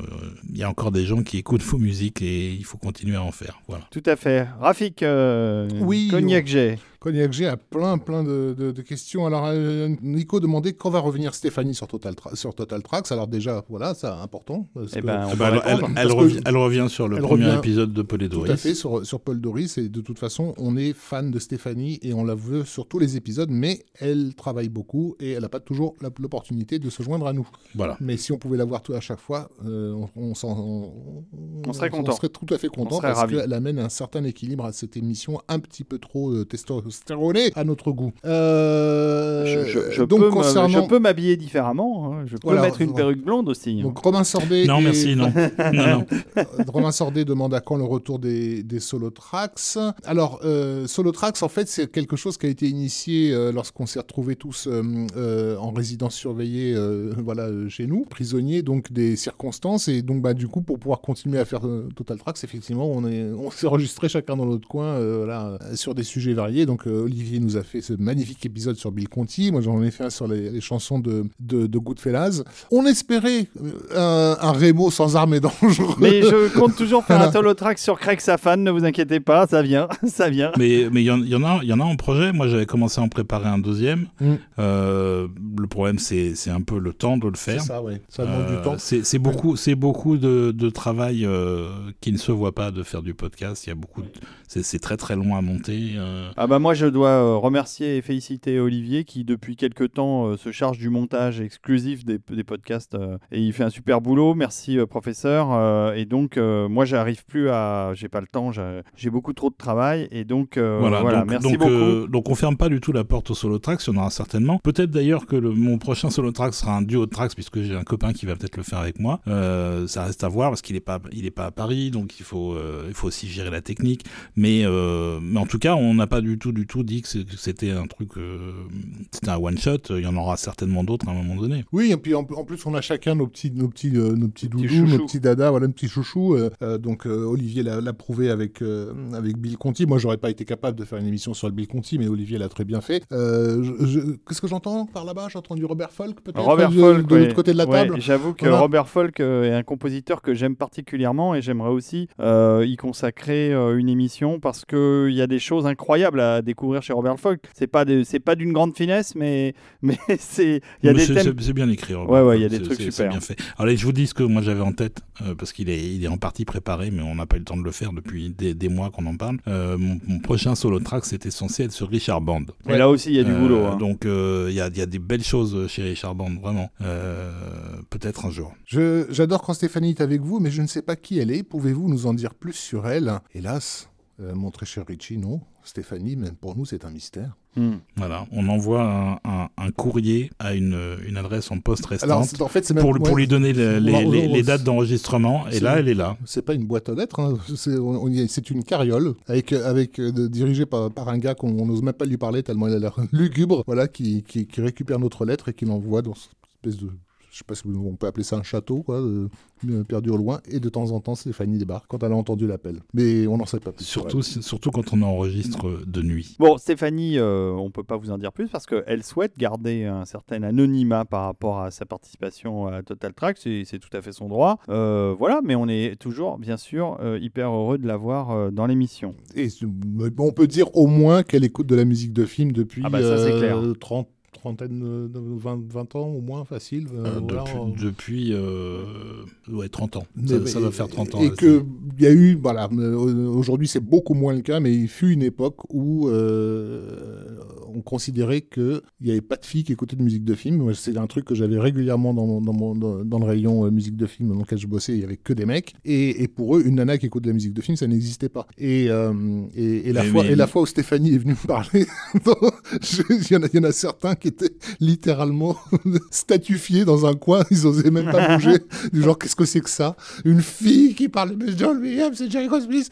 il y a encore des gens qui écoutent vos musiques et il faut continuer à en faire. Voilà. Tout à fait. Rafik, euh, Oui, Cognac G. Cognac G a plein, plein de, de- de questions. Alors, euh, Nico demandait quand va revenir Stéphanie sur Total, Tra- sur Total Tracks. Alors, déjà, voilà, c'est important. Eh ben, Ah bah, elle, elle- répondre. elle Parce revi- que- elle revient sur le elle premier revient- épisode de Paul et Tout Doris. à fait, sur, sur Paul Doris. Et de toute façon, on est fan de Stéphanie et on la veut sur tous les épisodes, mais elle travaille beaucoup et elle n'a pas toujours l'opportunité de se joindre à nous. Voilà. Mais si on pouvait la voir tout à chaque fois, euh, on, on s'en- on- On serait content. On serait tout à fait content parce qu'elle amène un certain équilibre à cette émission un petit peu trop euh, testostéronée à notre goût. Euh, Je, je- je donc, peux concernant... je peux m'habiller différemment. hein. Je peux Voilà, mettre une voilà. perruque blonde aussi. hein. Donc Romain Sordet. Non et- merci, non. non, non. Euh, Romain Sordet demande à quand le retour des, des solo tracks. Alors, euh, solo tracks, en fait, c'est quelque chose qui a été initié euh, lorsqu'on s'est retrouvés tous euh, euh, en résidence surveillée, euh, voilà, euh, chez nous, prisonniers donc des circonstances. Et donc, bah, du coup, pour pouvoir continuer à faire euh, Total Tracks, effectivement, on est, on s'est enregistré chacun dans notre coin, euh, voilà, euh, sur des sujets variés. Donc, euh, Olivier nous a fait ce magnifique épisode sur Bill Conti. Moi, j'en ai fait un sur les, les chansons de, de, de Goodfellas. On espérait euh, un, un Remo sans armes et dangereux. Mais je compte toujours faire un solo track sur Craig Safan, ne vous inquiétez pas, ça vient, ça vient. Mais mais il y, en- il y en a y en a en projet. Moi j'avais commencé à en préparer un deuxième. Mm. Euh, le problème c'est un peu le temps de le C'est faire. ça. Ça demande Euh, du temps. C'est beaucoup, c'est beaucoup de, de travail euh, qui ne se voit pas de faire du podcast. Il y a beaucoup, de- c'est c'est très très long à monter. euh. Ah bah moi je dois euh, remercier et féliciter Olivier qui depuis quelques temps euh, se charge du montage exclusif des, des podcasts euh, et il fait un super boulot. Merci professeur. Et donc moi j'arrive plus à, j'ai pas le temps, j'ai beaucoup trop de travail et donc voilà, voilà, donc, merci donc, beaucoup. euh, donc on ferme pas du tout la porte au solo tracks, il y en aura certainement. Peut-être d'ailleurs que le, mon prochain solo track sera un duo de tracks puisque j'ai un copain qui va peut-être le faire avec moi. Euh, ça reste à voir parce qu'il est pas, il est pas à Paris, donc il faut, euh, il faut aussi gérer la technique. Mais, mais en tout cas, on n'a pas du tout, du tout dit que c'était un truc, euh, c'était un one shot. Il y en aura certainement d'autres à un moment donné. Oui, et puis en, en plus, on a chacun nos petits, nos petits, euh, nos petits doudous, nos petits dadas, voilà, nos petits chouchous. euh, euh, donc, euh, Olivier l'a prouvé avec, euh, avec Bill Conti. Moi, j'aurais pas été capable de faire une émission sur le Bill Conti, mais Olivier l'a très bien fait. Euh, Qu'est-ce que j'entends par là-bas? J'ai entendu Robert Folk, peut-être Robert de, Folk, de ouais. l'autre côté de la Ouais, table? J'avoue que. Robert Folk est un compositeur que j'aime particulièrement et j'aimerais aussi euh, y consacrer euh, une émission parce que il y a des choses incroyables à découvrir chez Robert Folk. C'est pas c'est pas d'une grande finesse, mais mais c'est il y a Mais des c'est- thèmes. c'est- bien écrit. Robert. Ouais, ouais, il y a des trucs super. C'est bien fait. Allez, je vous dis ce que moi j'avais en tête euh, parce qu'il est, il est en partie préparé, mais on n'a pas eu le temps de le faire depuis des, des mois qu'on en parle. Euh, mon, mon prochain solo track, c'était censé être sur Richard Band. Mais là aussi il y a du Euh, boulot. hein. Donc euh, il y, a, il y a des belles choses chez Richard Band, vraiment. Euh, Peut-être un jour. Je- J'adore quand Stéphanie est avec vous, mais je ne sais pas qui elle est. Pouvez-vous nous en dire plus sur elle? Hélas, euh, mon très cher Richie, non. Stéphanie, même pour nous, c'est un mystère. Hmm. Voilà, on envoie un, un- un courrier à une, une adresse en poste restante c'est- en fait, c'est même pour, lui donner le- les, dates d'enregistrement. Et là, elle est là. C'est pas une boîte aux lettres, hein. c'est une carriole avec, avec euh, dirigée par, par un gars qu'on on n'ose même pas lui parler tellement il a l'air lugubre, voilà, qui, qui, qui récupère notre lettre et qui l'envoie dans cette espèce de je sais pas si on peut appeler ça un château, quoi, euh, perdu au loin. Et de temps en temps, Stéphanie débarque quand elle a entendu l'appel. Mais on n'en sait pas plus. sur Surtout, surtout quand on enregistre de nuit. Bon, Stéphanie, euh, on peut pas vous en dire plus parce qu'elle souhaite garder un certain anonymat par rapport à sa participation à Total Track. C'est tout à fait son droit. Euh, voilà, mais on est toujours, bien sûr, euh, hyper heureux de l'avoir euh, dans l'émission. Et on peut dire au moins qu'elle écoute de la musique de film depuis Ah bah ça, c'est euh, clair. 30, trentaine, de 20, 20 ans au moins, facile. euh, Euh, voilà, depuis, euh, depuis euh, ouais, 30 ans. Mais- Ça, ça va faire 30 ans. Et là, que il y a eu, voilà, aujourd'hui c'est beaucoup moins le cas, mais il fut une époque où euh, on considérait qu'il n'y avait pas de filles qui écoutaient de musique de film. C'est un truc que j'avais régulièrement dans, dans, mon- dans- dans le rayon musique de film dans lequel je bossais, il n'y avait que des mecs. Et, et pour eux, une nana qui écoute de la musique de film, ça n'existait pas. Et, et, et la Mais- fois, mais- et la fois où Stéphanie est venue me parler, il y, en a- il y en a certains qui étaient littéralement statufiés dans un coin, ils osaient même pas bouger. Du genre, qu'est-ce que c'est que ça? Une fille qui parle de John Williams, c'est Jerry Goldsmith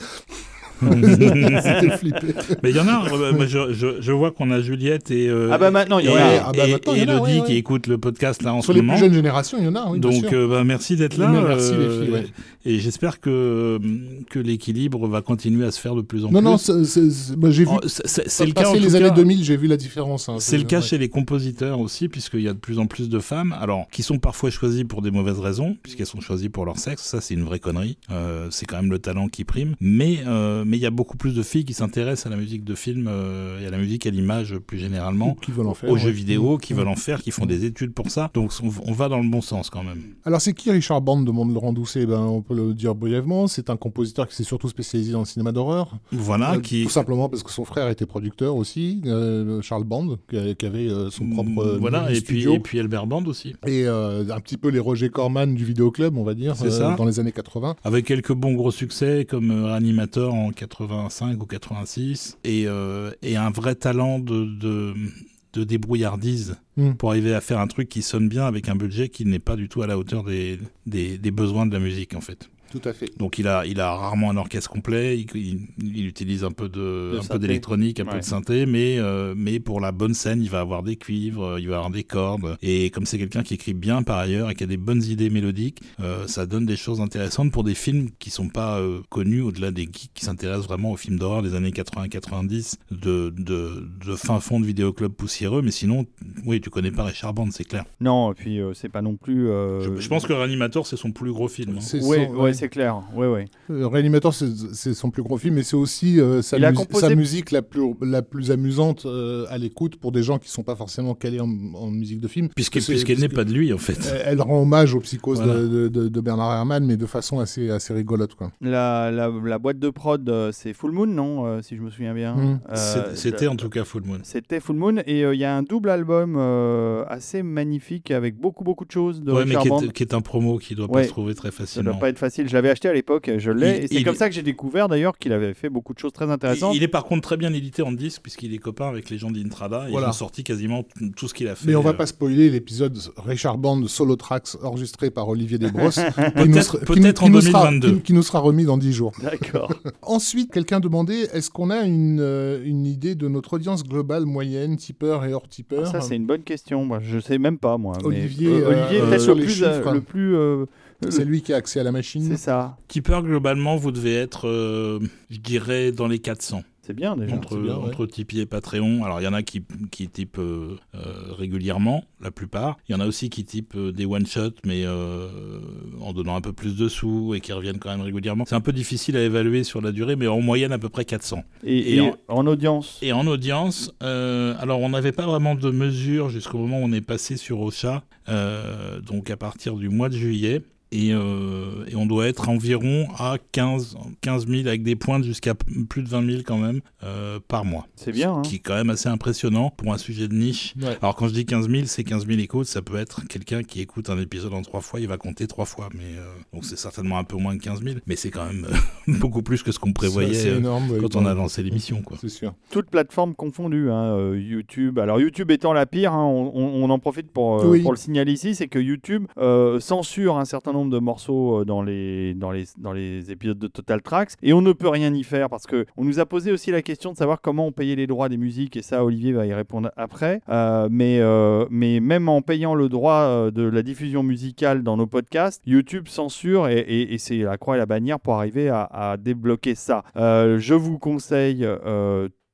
C'était flippé. Mais il y en a, euh, moi, je, je, je vois qu'on a Juliette et, euh, Ah bah maintenant, il y en et, a. Ah bah et- maintenant, il y en a, Elodie ouais, ouais. qui écoute le podcast là en Sur ce les moment. plus jeunes générations, il y en a, oui, bien Donc sûr. euh, bah, merci d'être là. Mais merci, les euh, filles, ouais. Et j'espère que, que l'équilibre va continuer à se faire de plus en non, plus. non, c'est- c'est- j'ai vu. Oh, le cas en les tout années cas- 2000, j'ai vu la différence. hein. C'est le cas ouais. chez les compositeurs aussi, puisqu'il y a de plus en plus de femmes, alors qui sont parfois choisies pour des mauvaises raisons, puisqu'elles sont choisies pour leur sexe. Ça, c'est une vraie connerie. Euh, c'est quand même le talent qui prime. Mais euh, mais il y a beaucoup plus de filles qui s'intéressent à la musique de film euh, et à la musique à l'image plus généralement. Qui veulent en faire. Aux ouais. jeux vidéo, qui Mmh. veulent en faire, qui font des études pour ça. Donc on, on va dans le bon sens quand même. Alors, c'est qui Richard Band demande Laurent Doucet? Ben, On peut le dire brièvement. C'est un compositeur qui s'est surtout spécialisé dans le cinéma d'horreur. Voilà, Euh, qui Tout simplement parce que son frère était producteur aussi, euh, Charles Band, qui, avait euh, son propre voilà et puis et puis Albert Band aussi. Et un petit peu les Roger Corman du vidéoclub, on va dire, ça. dans les années 80. Avec quelques bons gros succès comme Reanimator en 85 ou 86 et, euh, et un vrai talent de, de, de débrouillardise Mm. pour arriver à faire un truc qui sonne bien avec un budget qui n'est pas du tout à la hauteur des, des, des besoins de la musique en fait. Tout à fait. Donc il a, il a rarement un orchestre complet, il, il- il utilise un peu de, De un peu synthé. d'électronique, un peu de synthé, mais, euh, mais pour la bonne scène, il va avoir des cuivres, euh, il va avoir des cordes. Et comme c'est quelqu'un qui écrit bien par ailleurs et qui a des bonnes idées mélodiques, euh, ça donne des choses intéressantes pour des films qui sont pas euh, connus au-delà des geeks qui s'intéressent vraiment aux films d'horreur des années 80-90, de, de, de fin fond de vidéoclub poussiéreux. Mais sinon, oui, tu connais pas Richard Band, c'est clair. Non, et puis euh, c'est pas non plus. euh, Je, je pense que Reanimator, c'est son plus gros film. hein. C'est Ouais, son- ouais, c'est clair. Ouais, ouais. Euh, Reanimator, c'est son plus gros film, mais c'est aussi euh, sa, composé- musique la plus, la plus amusante euh, à l'écoute pour des gens qui sont pas forcément calés en, en musique de film. Puisqu'elle n'est pas de lui, en fait. Elle, elle rend hommage aux psychoses Voilà. de, de- de Bernard Herrmann, mais de façon assez, assez rigolote. Quoi. La, la, la boîte de prod, c'est Full Moon, non Euh, Si je me souviens bien. Mm. Euh, C'est- C'était en tout cas Full Moon. C'était Full Moon et euh, il y a un double album euh, assez magnifique avec beaucoup beaucoup de choses de Ouais, mais qui est, qui est un promo qui doit pas Ouais. se trouver très Ça facilement. doit pas être facile. Je l'avais acheté à l'époque, je l'ai et c'est comme est- ça que j'ai découvert d'ailleurs qu'il avait fait beaucoup de choses très intéressantes. Il, il est par contre très bien édité en disque puisqu'il est copain avec les gens d'Intrada Voilà. ils ont sorti quasiment tout ce qu'il a fait. Mais on va euh, pas spoiler l'épisode Richard Band solo tracks enregistré par Olivier Desbrosses. qui nous Peut-être- nous- en qui nous sera- 2022. qui- qui nous sera remis dans 10 jours. D'accord. Ensuite, quelqu'un demandait est-ce qu'on a une, euh, une idée de notre audience globale moyenne, tipeur et hors tipeur ça c'est une bonne question. Moi, je sais même pas moi. mais- Olivier, Euh, Olivier euh, peut-être sur le les plus, chiffres. euh, le plus. C'est lui qui a accès à la machine. c'est ça. Tipeur, globalement, vous devez être, euh, je dirais, dans les 400. C'est bien déjà. entre, bien, ouais. entre Tipeee et Patreon. Alors, il y en a qui, qui typent euh, euh, régulièrement, la plupart. Il y en a aussi qui typent euh, des one-shots, mais euh, en donnant un peu plus de sous et qui reviennent quand même régulièrement. C'est un peu difficile à évaluer sur la durée, mais en moyenne, à peu près 400. Et, Et et en- en... audience. Et en audience, euh, alors on n'avait pas vraiment de mesure jusqu'au moment où on est passé sur Ocha, euh, donc à partir du mois de juillet. Et, euh, et on doit être environ à 15, 15 000 avec des pointes jusqu'à plus de 20 000 quand même euh, par mois. C'est bien. hein. Ce qui est quand même assez impressionnant pour un sujet de niche. Ouais. Alors quand je dis 15 000, c'est 15 000 écoutes. Ça peut être quelqu'un qui écoute un épisode en trois fois, il va compter trois fois. Mais euh, donc c'est certainement un peu moins que 15 000, mais c'est quand même beaucoup plus que ce qu'on prévoyait euh, énorme. quand on a lancé l'émission. Quoi. C'est sûr. Toutes plateformes confondues, hein, euh, YouTube. Alors YouTube étant la pire, hein, on, on- on en profite pour, euh, Oui. pour le signaler ici, c'est que YouTube euh, censure un certain nombre de morceaux dans les, dans, les, dans les épisodes de Total Tracks. Et on ne peut rien y faire parce qu'on nous a posé aussi la question de savoir comment on payait les droits des musiques. Et ça, Olivier va y répondre après. mais, mais même en payant le droit de la diffusion musicale dans nos podcasts, YouTube censure et, et, c'est la croix et la bannière pour arriver à débloquer ça. je vous conseille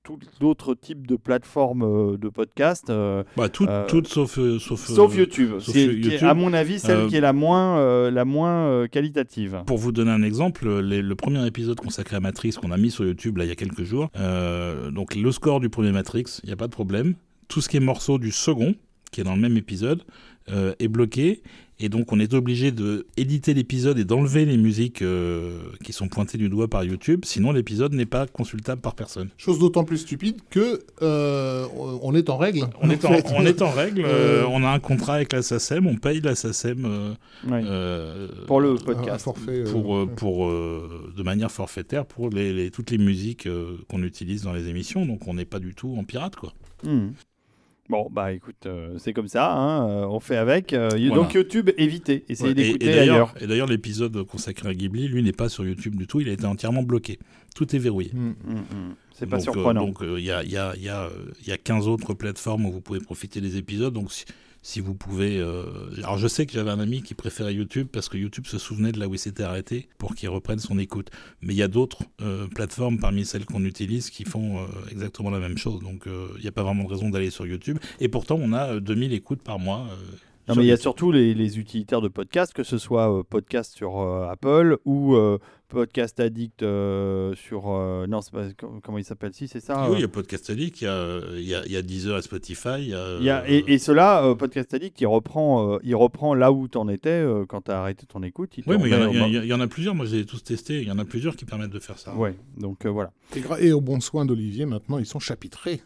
tout d'autres types de plateformes euh, de podcast. Euh, bah, toutes, euh, sauf, sauf, sauf YouTube. c'est à mon avis, celle qui est la moins, la moins qualitative. Pour vous donner un exemple, le premier épisode consacré à Matrix qu'on a mis sur YouTube là, il y a quelques jours, donc le score du premier Matrix, il n'y a pas de problème. Tout ce qui est morceau du second, qui est dans le même épisode, est bloqué. Et donc on est obligé de éditer l'épisode et d'enlever les musiques euh, qui sont pointées du doigt par YouTube, sinon l'épisode n'est pas consultable par personne. Chose d'autant plus stupide que euh, on est en règle. On, est, en, on est en règle. Euh, on a un contrat avec la SACEM, on paye la SACEM pour le podcast, forfait, pour, pour de manière forfaitaire pour les, toutes les musiques qu'on utilise dans les émissions. Donc on n'est pas du tout en pirate quoi. Hmm. Bon, bah écoute, euh, c'est comme ça, hein, euh, on fait avec. Euh, donc YouTube, évitez, essayez d'écouter ailleurs. Et d'ailleurs, l'épisode consacré à Ghibli, lui, n'est pas sur YouTube du tout, il a été entièrement bloqué. Tout est verrouillé. Hum, hum, hum. C'est pas surprenant. donc il y, a, y, a, y, a, y, a, 15 autres plateformes où vous pouvez profiter des épisodes. Donc si, si vous pouvez. Euh, alors je sais que j'avais un ami qui préférait YouTube parce que YouTube se souvenait de là où il s'était arrêté pour qu'il reprenne son écoute. Mais il y a d'autres euh, plateformes parmi celles qu'on utilise qui font euh, exactement la même chose. Donc il n'y a pas vraiment de raison d'aller sur YouTube. Et pourtant on a 2000 écoutes par mois. non, mais il y a surtout les, les, utilitaires de podcast, que ce soit podcast sur Apple ou Podcast Addict euh, sur. Euh, non, pas, comment il s'appelle Si, c'est ça Oui, il y a Podcast Addict, il y a, il y a, il y a Deezer et Spotify. Il y a, et, et cela, Podcast Addict, il reprend, il reprend là où tu en étais quand tu as arrêté ton écoute. oui, mais il y, en a plusieurs, moi j'ai tous testé, il y en a plusieurs qui permettent de faire ça. Oui, donc voilà. Et, au bon soin d'Olivier, maintenant, ils sont chapitrés.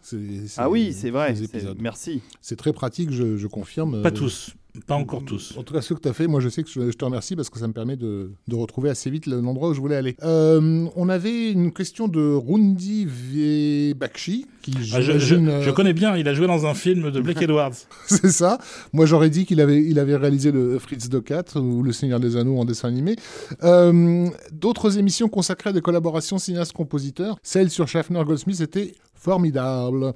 ah oui, c'est vrai, merci. C'est très pratique, je, je confirme. Pas tous. Pas encore tous. En tout cas, ce que tu as fait, moi je sais que je, te remercie parce que ça me permet de, de retrouver assez vite l'endroit où je voulais aller. Euh, on avait une question de Rundi Vebakshi. Qui, ah, je, je, connais bien, il a joué dans un film de Blake Edwards. C'est ça. Moi j'aurais dit qu'il avait, il avait réalisé le Fritz de 4 ou Le Seigneur des Anneaux en dessin animé. Euh, d'autres émissions consacrées à des collaborations cinéastes-compositeurs, celle sur Schaffner Goldsmith était formidable.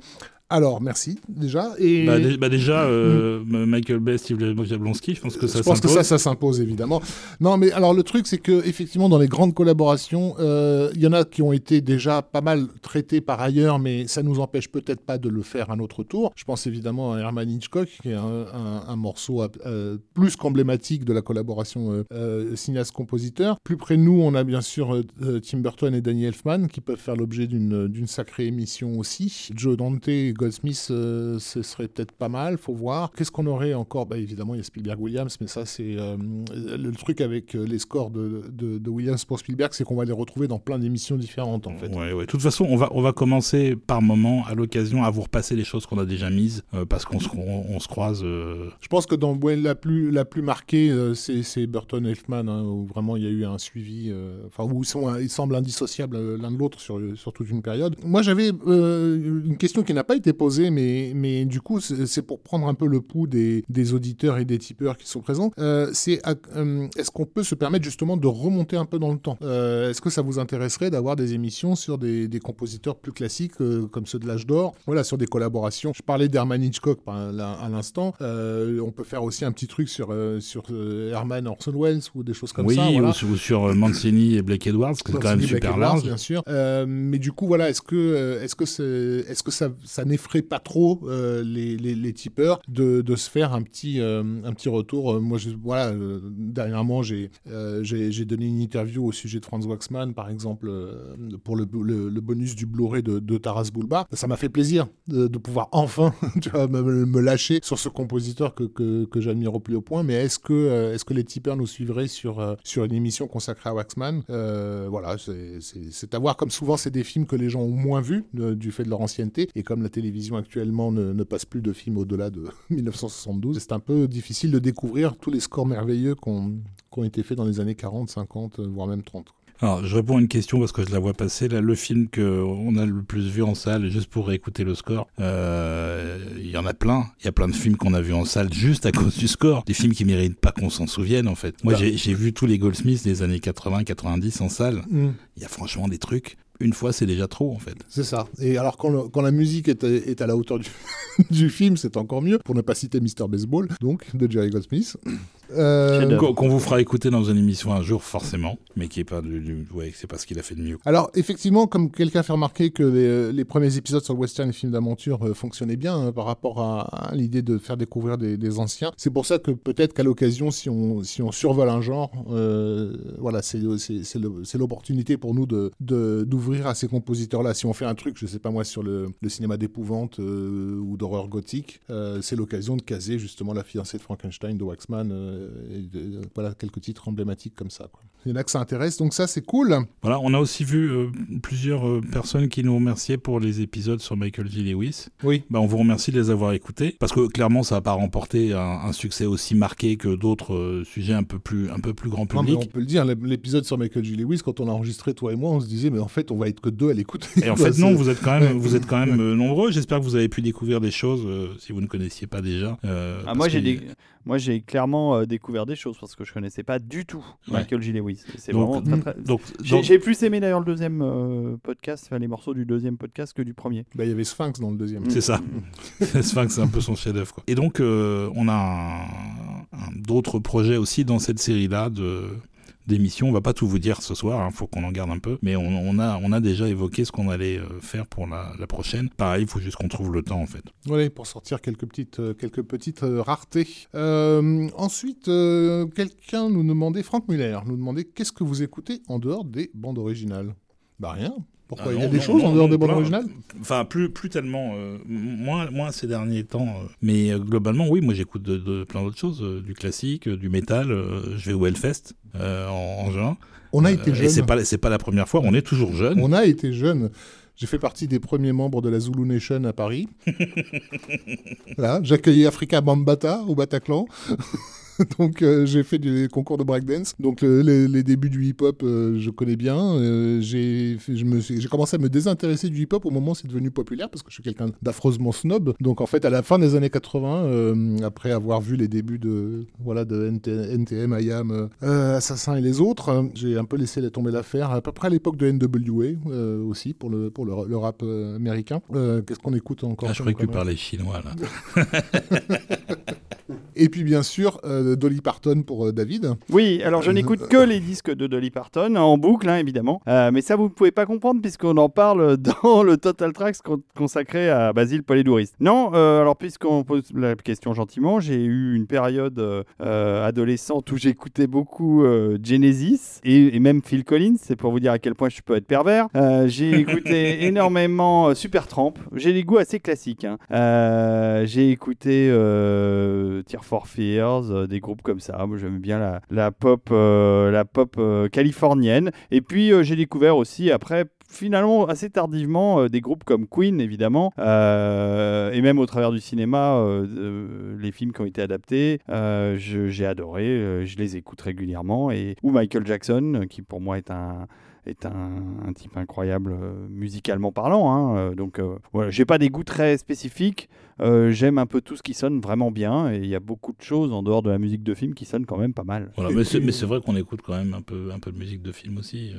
Alors, merci déjà. Et... Bah, bah déjà, euh, Michael Bay, Steve Jablonski, je pense que ça Je pense que ça, ça s'impose évidemment. Non, mais alors le truc, c'est que effectivement, dans les grandes collaborations, euh, il y en a qui ont été déjà pas mal traités par ailleurs, mais ça nous empêche peut-être pas de le faire à notre tour. Je pense évidemment à Herman Hitchcock, qui est un, morceau euh, plus qu'emblématique de la collaboration cinéaste-compositeur. Plus près de nous, on a bien sûr Tim Burton et Danny Elfman, qui peuvent faire l'objet d'une sacrée émission aussi. Joe Dante Goldsmith, euh, ce serait peut-être pas mal, faut voir. Qu'est-ce qu'on aurait encore? Bah, Évidemment, il y a Spielberg Williams, mais ça, c'est euh, le truc avec euh, les scores de, de, Williams pour Spielberg, c'est qu'on va les retrouver dans plein d'émissions différentes, en fait. Ouais, ouais. De toute façon, on va, on va commencer par moment, à l'occasion, à vous repasser les choses qu'on a déjà mises, parce qu'on se, on, se croise. Je pense que dans la plus, la plus marquée, c'est Burton Elfman, hein, où vraiment il y a eu un suivi, enfin, où ils, sont, ils semblent indissociables l'un de l'autre sur, sur toute une période. Moi, j'avais une question qui n'a pas été posé, mais, mais du coup, c'est pour prendre un peu le pouls des, des auditeurs et des tipeurs qui sont présents. Euh, c'est euh, est-ce qu'on peut se permettre justement de remonter un peu dans le temps? Euh, Est-ce que ça vous intéresserait d'avoir des émissions sur des, des compositeurs plus classiques comme ceux de l'âge d'or? Voilà, sur des collaborations. Je parlais d'Herman Hitchcock à l'instant. on peut faire aussi un petit truc sur, sur Herman Orson Welles ou des choses comme ça. Oui, ou, sur Mancini et Blake Edwards, c'est quand même super large. Bien sûr. mais du coup, voilà, est-ce que, est-ce que, est, est-ce que ça, ça n'effraie pas trop euh, les, les, tipeurs de, se faire un petit, euh, un petit retour. Euh, moi, voilà, dernièrement, j'ai j'ai donné une interview au sujet de Franz Waxman, par exemple, pour le, le, bonus du Blu-ray de, Taras Bulba. Ça m'a fait plaisir de, pouvoir enfin me, lâcher sur ce compositeur que, que, j'admire au plus haut point. Mais est-ce que, est-ce que les tipeurs nous suivraient sur, sur une émission consacrée à Waxman? Voilà, c'est à voir. Comme souvent, c'est des films que les gens ont moins vus du fait de leur ancienneté. Et comme la télévision actuellement ne, passe plus de films au-delà de 1972. C'est un peu difficile de découvrir tous les scores merveilleux qui ont, été faits dans les années 40, 50, voire même 30. Alors, je réponds à une question parce que je la vois passer. Là, le film qu'on a le plus vu en salle, juste pour réécouter le score, euh, il y en a plein. Il y a plein de films qu'on a vus en salle juste à cause du score. Des films qui méritent pas qu'on s'en souvienne, en fait. Moi, Bah. j'ai vu tous les Goldsmiths des années 80-90 en salle. Mm. Il y a franchement des trucs. Une fois, c'est déjà trop, en fait. C'est ça. Et alors, quand, le- quand la musique est, à- est à la hauteur du, du film, c'est encore mieux. Pour ne pas citer Mr. Baseball, donc, de Jerry Goldsmith. Euh. Qu'on vous fera écouter dans une émission un jour, forcément. Mais qui est pas du, du- ouais, c'est pas ce qu'il a fait de mieux. alors, effectivement, comme quelqu'un fait remarquer que les, les premiers épisodes sur le western et films d'aventure euh, fonctionnaient bien hein, par rapport à, à l'idée de faire découvrir des, des anciens, c'est pour ça que peut-être qu'à l'occasion, si on, si on survole un genre, euh, voilà, c'est l'opportunité pour nous de- de- d'ouvrir à ces compositeurs-là. Si on fait un truc, je sais pas moi, sur le, cinéma d'épouvante euh, ou d'horreur gothique, euh, c'est l'occasion de caser justement la fiancée de Frankenstein de Waxman, euh, et de- voilà quelques titres emblématiques comme ça. Il y en a que ça intéresse, donc ça c'est cool. Voilà, on a aussi vu euh, plusieurs euh, personnes qui nous remerciaient pour les épisodes sur Michael J. Lewis. Oui. Bah, on vous remercie de les avoir écoutés parce que clairement ça n'a pas remporté un, un succès aussi marqué que d'autres euh, sujets un peu plus un peu plus grand Non, mais public. on peut le dire, l'épisode sur Michael J. Lewis, quand on l'a enregistré, toi et moi, on se disait, mais en fait, on va être que deux à l'écouter. Et en fait non, vous êtes quand même vous êtes quand même euh, nombreux. J'espère que vous avez pu découvrir des choses euh, si vous ne connaissiez pas déjà. euh, Ah, moi, j'ai que- des- moi, j'ai clairement euh, découvert des choses parce que je connaissais pas du tout Ouais. Michael J. Lewis. Et C'est Donc, vraiment très, très- Donc, J'ai donc- j'ai plus aimé d'ailleurs le deuxième euh, podcast, enfin les morceaux du deuxième podcast que du premier. Bah, il y avait Sphinx dans le deuxième. C'est ça. Sphinx, c'est un peu son chef-d'œuvre. quoi. Et donc, euh, on a un- un- d'autres projets aussi dans cette série-là de d'émissions. On va pas tout vous dire ce soir, il faut qu'on en garde un peu. Mais on, a, déjà évoqué ce qu'on allait euh, faire pour la, prochaine. Pareil, il faut juste qu'on trouve le temps en fait. Voilà, pour sortir quelques petites, euh, euh, raretés. Ensuite, quelqu'un nous demandait, Franck Muller, nous demandait qu'est-ce que vous écoutez en dehors des bandes originales? Bah rien. Pourquoi Ah Il y a des non, choses non, en dehors des bandes originales Enfin, plus, plus tellement, euh, moins, moins ces derniers temps. euh. mais euh, globalement, oui, moi j'écoute de, de plein d'autres choses, du classique, du métal. je vais au Hellfest en, en juin. On a été Euh, et c'est pas, c'est pas la première fois, on est toujours jeune. On a été jeunes. J'ai fait partie des premiers membres de la Zulu Nation à Paris. Là, j'accueillais Africa Bambata au Bataclan. Donc euh, j'ai fait des concours de breakdance. Donc le- les, les débuts du hip-hop, euh, je connais bien. Euh, j'ai commencé à me désintéresser du hip-hop au moment où c'est devenu populaire parce que je suis quelqu'un d'affreusement snob. Donc en fait à la fin des années 80, euh, après avoir vu les débuts de voilà de NT NTM, IAM, Assassin et les autres, j'ai un peu laissé tomber l'affaire. À peu près à l'époque de NWA aussi pour le pour le, le rap américain. Qu'est-ce qu'on écoute encore Ah, je croyais que tu parlais chinois là. Et puis bien sûr euh, Dolly Parton pour euh, David. Oui, alors je n'écoute que les disques de Dolly Parton en boucle, hein, évidemment. Euh, mais ça, vous ne pouvez pas comprendre puisqu'on en parle dans le Total Tracks con- consacré à Basile Polédouriste. Non, euh, alors puisqu'on pose la question gentiment, j'ai eu une période euh, euh, adolescente où j'écoutais beaucoup euh, Genesis et, et même Phil Collins. C'est pour vous dire à quel point je peux être pervers. Euh, j'ai écouté énormément euh, Supertramp. J'ai des goûts assez classiques. hein. Euh, j'ai écouté euh, Tear for Fears, euh, des groupes comme ça. Moi, j'aime bien la, pop, euh, la pop euh, californienne. Et puis, euh, j'ai découvert aussi après. Finalement, assez tardivement, euh, des groupes comme Queen, évidemment, euh, et même au travers du cinéma, euh, euh, les films qui ont été adaptés, euh, j'ai adoré, euh, je les écoute régulièrement, et, ou Michael Jackson, euh, qui pour moi est un, est un, un type incroyable euh, musicalement parlant. hein. Euh, donc euh, voilà, j'ai pas des goûts très spécifiques. J'aime un peu tout ce qui sonne vraiment bien et il y a beaucoup de choses en dehors de la musique de film qui sonnent quand même pas mal. Voilà, mais c'est vrai qu'on écoute quand même un peu, un peu de musique de film aussi.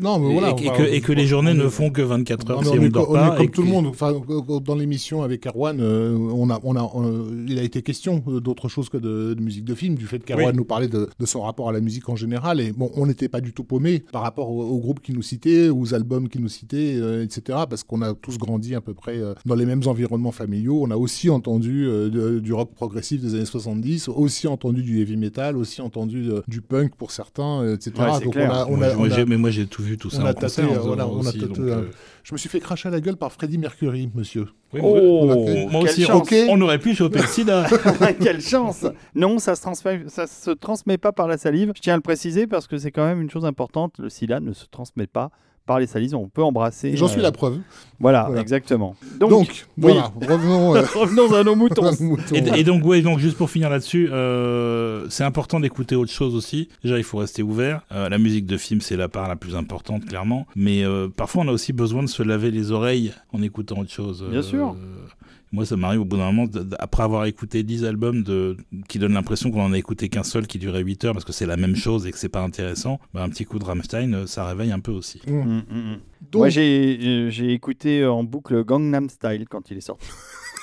Non, mais Et- voilà. et, on et va- que, et que les journées ne font que 24 heures Non, si on, on est, dort pas. comme et tout le monde. Enfin, euh, dans l'émission avec Erwan, euh, on a, on a, euh, il a été question euh, d'autre chose que de, de musique de film, du fait qu'Erwan Oui. nous parlait de, de son rapport à la musique en général. Et bon, on n'était pas du tout paumé par rapport aux, groupes qui nous citaient, aux albums qui nous citaient, euh, etc. Parce qu'on a tous grandi à peu près dans les mêmes environnements familiaux. On a aussi entendu de- du rock progressif des années 70, aussi entendu du heavy metal, aussi entendu du punk pour certains, etc. Ouais, c'est Donc clair. on a, on Moi, a- j'ai- moi, on a- j'ai- mais moi j'ai tout vu tout ça on en a tâté, concert, euh, voilà, on a tâté, donc, euh, euh, Je me suis fait cracher à la gueule par Freddie Mercury, monsieur. oui, Oh, moi- aussi, chance. ok. on aurait pu choper le sida. Quelle chance Non, ça se, transmet, ça se transmet pas par la salive. Je tiens à le préciser parce que c'est quand même une chose importante. Le sida ne se transmet pas par les salisons. On peut embrasser. J'en suis euh, la preuve. Voilà, Voilà. exactement. Donc, Donc, voilà, revenons. euh, revenons à nos moutons. à nos moutons. Et, et donc, ouais, donc juste pour finir là-dessus, euh, c'est important d'écouter autre chose aussi. Déjà, il faut rester ouvert. Euh, la musique de film, c'est la part la plus importante, clairement. Mais euh, parfois, on a aussi besoin de se laver les oreilles en écoutant autre chose. Bien sûr. Moi, ça m'arrive au bout d'un moment, après avoir écouté 10 albums de, qui donnent l'impression qu'on en a écouté qu'un seul qui durait 8 heures parce que c'est la même chose et que c'est pas intéressant, bah, un petit coup de Rammstein, euh, ça réveille un peu aussi. Mmh. Mm, mm, mm. Donc, Moi, j'ai euh, j'ai écouté en boucle Gangnam Style quand il est sorti.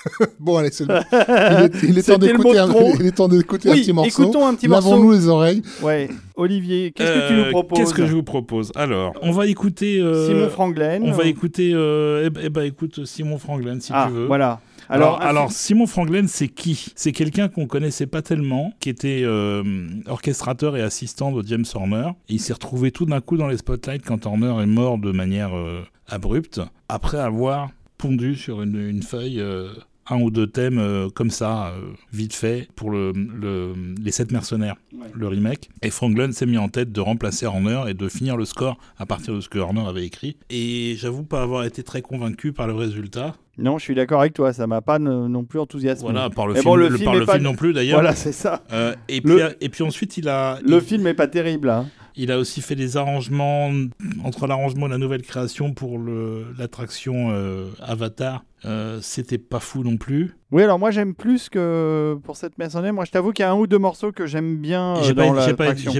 bon, allez, c'est le- il est, il est temps d'écouter un, mot de trop. il est temps d'écouter un Oui, petit morceau. écoutons un petit Lavons-nous morceau. les oreilles. Ouais. Olivier, qu'est-ce que tu Euh, nous proposes Qu'est-ce que je vous propose? Alors, on va écouter. euh, Simon Franglen. On va écouter. Euh, eh, ben- eh ben, écoute, Simon Franklin, si ah, tu veux. voilà. Alors, Simon Franglen, c'est qui? C'est quelqu'un qu'on connaissait pas tellement, qui était euh, orchestrateur et assistant de James Horner. Et il s'est retrouvé tout d'un coup dans les spotlights quand Horner est mort de manière euh, abrupte, après avoir pondu sur une, une feuille euh, un ou deux thèmes euh, comme ça, euh, vite fait, pour le, le- les sept mercenaires, Ouais. le remake. Et Franglen s'est mis en tête de remplacer Horner et de finir le score à partir de ce que Horner avait écrit. Et j'avoue pas avoir été très convaincu par le résultat. Non, je suis d'accord avec toi, ça m'a pas non plus enthousiasmé. Voilà, par le film, bon, le le- film par le pas- film non plus d'ailleurs. Voilà, c'est ça. Euh, et, Le- puis, et puis ensuite, il a, Le il, film est pas terrible. Hein. il a aussi fait des arrangements entre l'arrangement et la nouvelle création pour l'attraction euh, Avatar. Euh, C'était pas fou non plus. Oui, alors moi j'aime plus que pour cette mercenaire. Moi je t'avoue qu'il y a un ou deux morceaux que j'aime bien euh, J'ai pas,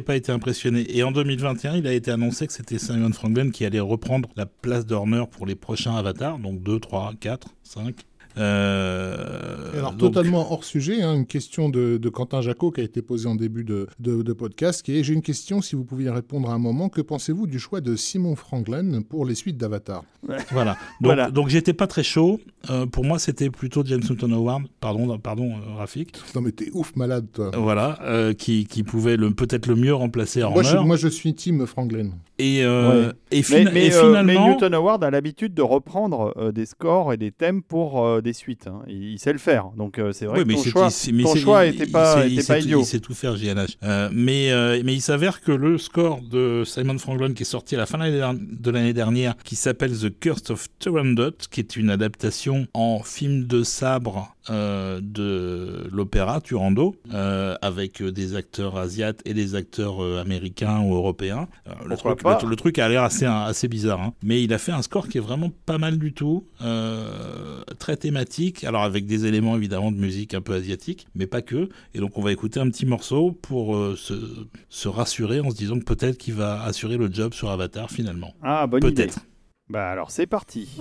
pas été impressionné. Et en 2021, il a été annoncé que c'était Simon Franklin qui allait reprendre la place d'Horner pour les prochains avatars, donc 2, 3, 4, 5. Euh, Alors, donc- totalement hors sujet, hein, une question de, de Quentin Jacot qui a été posée en début de, de- de podcast, qui est J'ai une question, si vous pouviez répondre à un moment, que pensez-vous du choix de Simon Franglen pour les suites d'Avatar? Voilà. Donc, Voilà. donc j'étais pas très chaud. Euh, pour moi, c'était plutôt James Newton Howard, pardon, pardon, euh, Rafik. Non, mais t'es ouf malade, toi. Voilà, euh, qui, qui pouvait le peut-être le mieux remplacer Horner. Moi je, moi, je suis team Franglen. Et, euh, Ouais. et, Mais, fina- mais, et euh, mais finalement, Newton Howard a l'habitude de reprendre euh, des scores et des thèmes pour euh, des suites. hein. Il, il sait le faire. Donc euh, c'est vrai Oui, que mais ton choix, mais ton c'est- choix il- était il pas, il était tout- idiot. Il sait tout faire, JNH. Euh, mais, euh, mais il s'avère que le score de Simon Franklin, qui est sorti à la fin de l'année der- de l'année dernière, qui s'appelle The Curse of Turandot, qui est une adaptation en film de sabre euh, de l'opéra Turando, euh, avec euh, des acteurs asiates et des acteurs euh, américains ou européens. Le, truc, pas le, le truc a l'air assez, assez bizarre, hein. mais il a fait un score qui est vraiment pas mal du tout, très thématique, alors avec des éléments évidemment de musique un peu asiatique, mais pas que. Et donc on va écouter un petit morceau pour se, se rassurer en se disant que peut-être qu'il va assurer le job sur Avatar finalement. Ah, bonne idée. Peut-être. Bah alors c'est parti.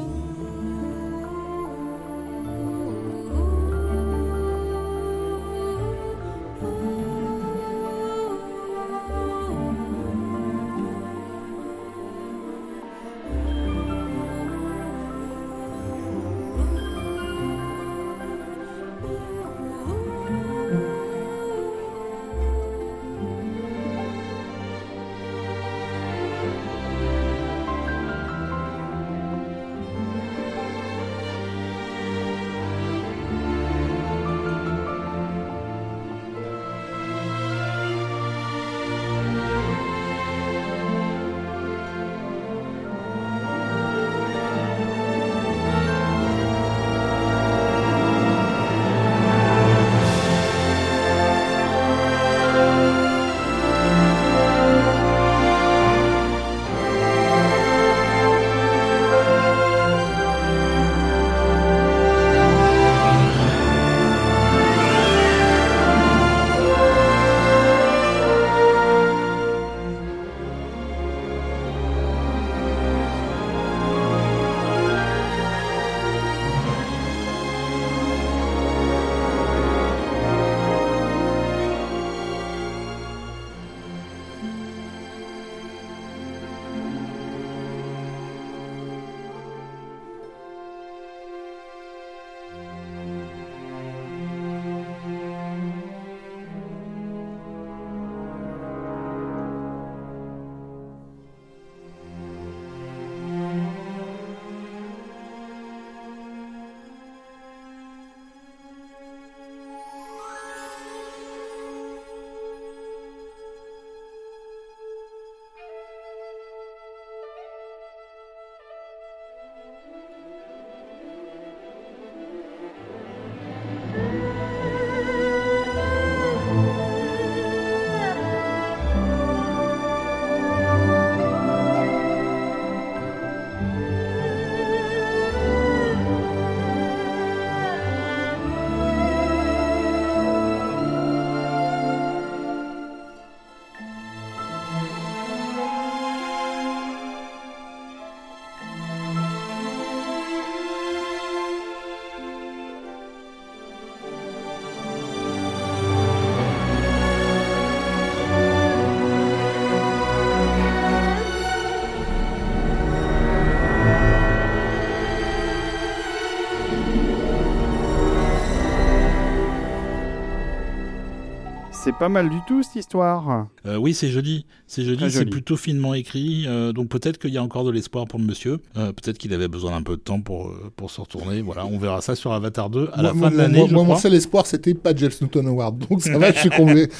Pas mal du tout cette histoire. Euh, oui, c'est joli. C'est joli, c'est plutôt finement écrit. euh, donc peut-être qu'il y a encore de l'espoir pour le monsieur. Euh, peut-être qu'il avait besoin d'un peu de temps pour, pour se retourner. Voilà, on verra ça sur Avatar 2 à la Moi- fin de l'année, moi- je moi, mon seul espoir, c'était pas James Newton Award. Donc ça va, je suis comblé.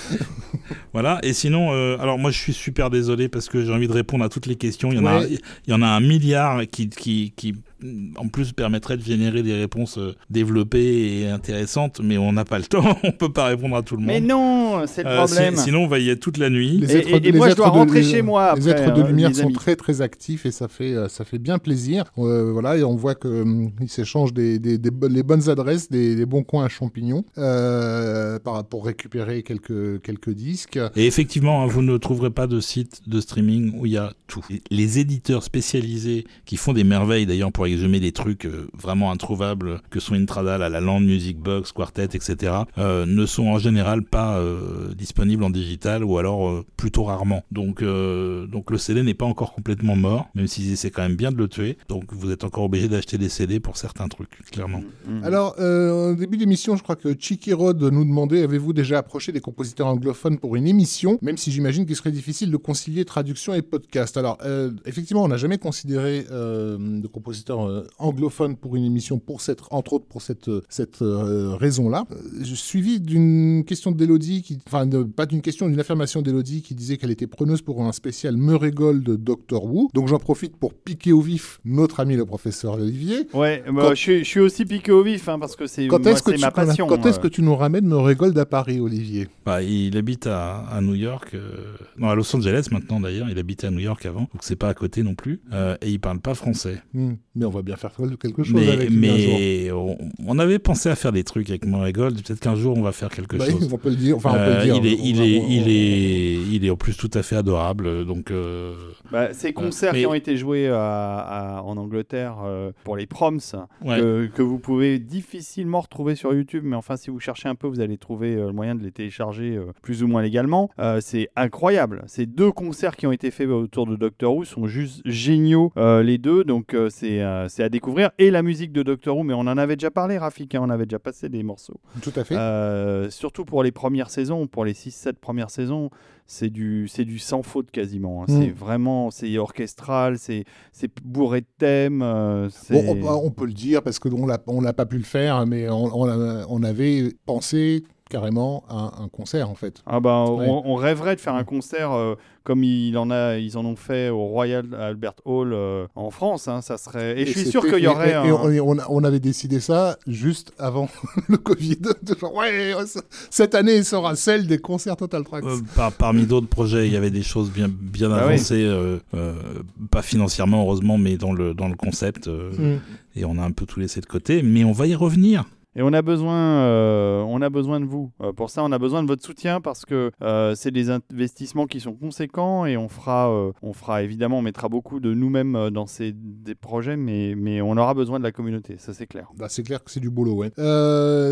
Voilà, et sinon, euh, alors moi je suis super désolé parce que j'ai envie de répondre à toutes les questions. Il y en, a, il y en a un milliard qui, qui, qui, en plus, permettrait de générer des réponses euh, développées et intéressantes, mais on n'a pas le temps, on peut pas répondre à tout le monde. Mais non, c'est le Euh, problème. si- sinon, on va y être toute la nuit. Les Et- êtres, et- et les moi, je dois de- rentrer chez moi Les êtres de euh, lumière sont amis. très très actifs et ça fait euh, ça fait bien plaisir. Euh, voilà et on voit que ils s'échangent des, des- des bo- les bonnes adresses, des, des bons coins à champignons euh, pour récupérer quelques quelques disques. Et effectivement, hein, vous ne trouverez pas de site de streaming où il y a tout. Les éditeurs spécialisés qui font des merveilles d'ailleurs pour exhumer des trucs euh, vraiment introuvables que sont Intrada, la La Land, Music Box, Quartet, etc. euh, ne sont en général pas euh, disponibles en digital ou alors euh, plutôt rarement. Donc, euh, donc le CD n'est pas encore complètement mort, même s'ils essaient quand même bien de le tuer. Donc vous êtes encore obligé d'acheter des CD pour certains trucs, clairement. Mhm. Alors, euh, au début d'émission, je crois que Chicky Rod nous demandait avez-vous déjà approché des compositeurs anglophones pour une émission? Même si j'imagine qu'il serait difficile de concilier traduction et podcast. Alors, euh, effectivement, on n'a jamais considéré euh, de compositeurs euh, anglophones pour une émission, pour cette, entre autres pour cette, euh, cette euh, raison-là. Euh, Je suis suivi d'une question d'Elodie, qui, enfin, de- pas d'une question, d'une affirmation d'Elodie qui disait qu'elle était preneuse pour un spécial Murray Gold de Doctor Who. Donc, j'en profite pour piquer au vif notre ami le professeur Olivier. Ouais, bah, Quand- je, suis, je suis aussi piqué au vif hein, parce que c'est Quand est-ce que, c'est tu, ma passion. quand est-ce euh. que tu nous ramènes Murray Gold à Paris, Olivier? Bah, il habite à, à New York, euh, non à Los Angeles maintenant d'ailleurs. Il habitait à New York avant, donc c'est pas à côté non plus. Euh, et il parle pas français. Hmm, Mais on va bien faire quelque chose Mais, avec lui un jour. mais on, on avait pensé à faire des trucs avec Gold. Peut-être qu'un jour on va faire quelque Bah, chose. on peut le dire. Enfin, on peut Euh, le dire. il est, il est, il est, il est en plus tout à fait adorable. Donc, euh, Bah, ces concerts mais- qui ont été joués à- à- en Angleterre euh, pour les proms, ouais. que, que vous pouvez difficilement retrouver sur YouTube, mais enfin, si vous cherchez un peu, vous allez trouver euh, le moyen de les télécharger euh, plus ou moins légalement. Euh, c'est incroyable. Ces deux concerts qui ont été faits autour de Doctor Who sont juste géniaux, euh, les deux, donc euh, c'est euh, c'est à découvrir. Et la musique de Doctor Who, mais on en avait déjà parlé, Rafik, hein, on avait déjà passé des morceaux. Tout à fait. Euh, surtout pour les premières saisons, pour les 6-7 premières saisons, c'est du, c'est du sans faute quasiment. hein. Mm. C'est vraiment, c'est orchestral, c'est, c'est bourré de thèmes. euh, c'est- Bon, on, on peut le dire parce qu'on l'a, on l'a pas pu le faire, mais on, on a- on avait pensé carrément un concert en fait. Ah bah, Ouais. on, on rêverait de faire un concert euh, comme il en a, ils en ont fait au Royal Albert Hall euh, en France. hein, ça serait. Et, je suis sûr qu'il y aurait. et- et un- on, et on a- on avait décidé ça juste avant le Covid. De genre, ouais, cette année sera celle des concerts Total Tracks. Euh, par- parmi d'autres projets, il y avait des choses bien, bien oui. avancées, euh, euh, pas financièrement heureusement, mais dans le, dans le concept. euh, Hmm. Et on a un peu tout laissé de côté, mais on va y revenir. Et on a besoin, euh, on a besoin de vous. Euh, pour ça, on a besoin de votre soutien parce que euh, c'est des investissements qui sont conséquents et on fera, on fera évidemment, on mettra beaucoup de nous-mêmes dans ces des projets, mais, mais on aura besoin de la communauté, ça c'est clair. Bah, c'est clair que c'est du boulot, ouais.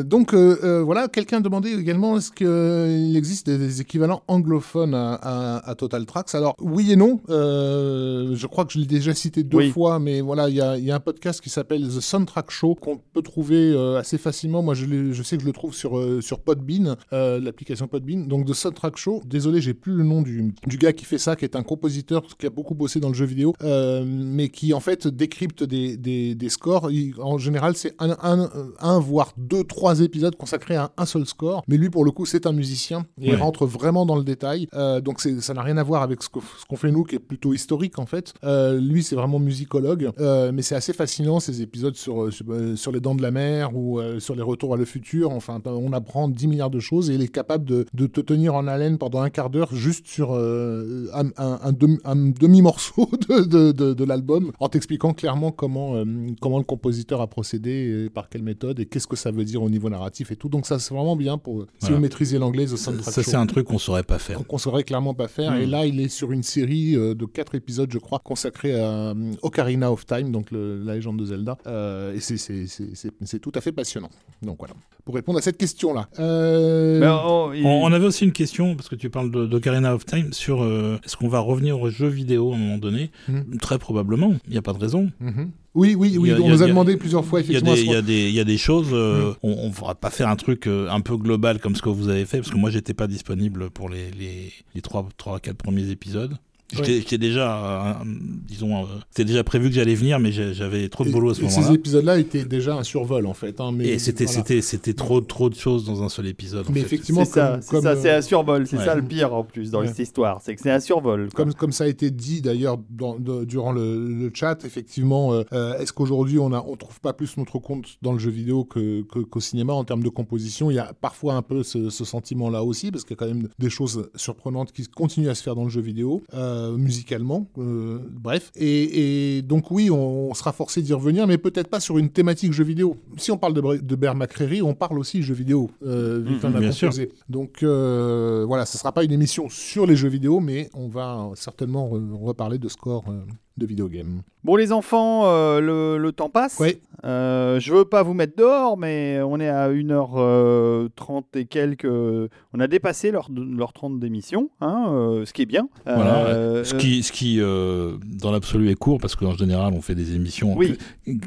Donc voilà, quelqu'un demandait également est-ce qu'il existe des, des équivalents anglophones à, à- à Total Tracks? Alors oui et non. Je crois que je l'ai déjà cité deux Oui. fois, mais voilà, il y a, y a un podcast qui s'appelle The Soundtrack Show qu'on peut trouver assez facilement. Moi, je, je sais que je le trouve sur euh, sur Podbean, euh, l'application Podbean. Donc The Soundtrack Show. Désolé, j'ai plus le nom du, du gars qui fait ça, qui est un compositeur qui a beaucoup bossé dans le jeu vidéo, euh, mais qui en fait décrypte des, des, des scores. Il- en général, c'est un, un, un, voire deux, trois épisodes consacrés à un seul score. Mais lui, pour le coup, c'est un musicien et il rentre vraiment dans le détail. Donc ça n'a rien à voir avec ce qu'on fait nous, qui est plutôt historique en fait. Lui, c'est vraiment musicologue, mais c'est assez fascinant ces épisodes sur, sur, sur les dents de la mer ou euh, sur les retours à le futur. Enfin, on apprend 10 milliards de choses et il est capable de, de te tenir en haleine pendant un quart d'heure juste sur euh, un, un- un demi- un demi-morceau de, de, de- de l'album en t'expliquant clairement comment, euh, comment le compositeur a procédé et par quelle méthode et qu'est-ce que ça veut dire au niveau narratif et tout. Donc ça, c'est vraiment bien pour si vous maîtrisez l'anglais, Ça, c'est un truc qu'on saurait pas faire. qu'on saurait clairement pas faire. Mm. Et là, il est sur une série euh, de quatre épisodes, je crois, consacrée à Ocarina of Time, donc le- la légende de Zelda. Euh, et c'est tout à fait passionnant. Donc voilà pour répondre à cette question-là. Euh... Ben, oh, il- On, on avait aussi une question, parce que tu parles de d'Ocarina of Time, sur euh, est-ce qu'on va revenir aux jeux vidéo à un moment donné Mhm. Très probablement, il n'y a pas de raison. Mhm. Oui, oui, oui. a- on a- nous a demandé plusieurs fois, Il y, a effectivement. il, y a des, il y a des choses, euh, Mhm. on ne va pas faire un truc euh, un peu global comme ce que vous avez fait, parce que moi j'étais pas disponible pour les, les, les 3, 3 4 premiers épisodes. J'étais déjà, euh, disons, euh, c'était déjà prévu que j'allais venir, mais j'avais trop de boulot à ce moment-là. Ces épisodes-là étaient déjà un survol, en fait. hein, mais Et c'était voilà. c'était c'était trop trop de choses dans un seul épisode. Mais effectivement, c'est ça, c'est euh, un survol, c'est ouais. ça le pire en plus dans Ouais. cette histoire, c'est que c'est un survol. quoi. Comme, comme ça a été dit d'ailleurs durant le, le chat, effectivement, euh, euh, est-ce qu'aujourd'hui on ne on trouve pas plus notre compte dans le jeu vidéo que- qu'au cinéma en termes de composition? Il y a parfois un peu ce, ce sentiment-là aussi, parce qu'il y a quand même des choses surprenantes qui continuent à se faire dans le jeu vidéo, euh, musicalement, euh, bref. Et, et donc oui, on, on sera forcé d'y revenir, mais peut-être pas sur une thématique jeu vidéo. Si on parle de, de Bear McCreary, on parle aussi jeu vidéo, euh, vu Mhm, qu'on a bien sûr. Donc euh, voilà, ce sera pas une émission sur les jeux vidéo, mais on va certainement re- reparler de score euh, de vidéogame. Bon les enfants, euh, le, le temps passe. Oui. Euh, je veux pas vous mettre dehors, mais on est à 1h30 et quelques. On a dépassé leur, leur 30 d'émission, hein, euh, ce qui est bien. Voilà, Euh, Ce qui, ce qui euh, dans l'absolu est court, parce qu'en général, on fait des émissions. Oui.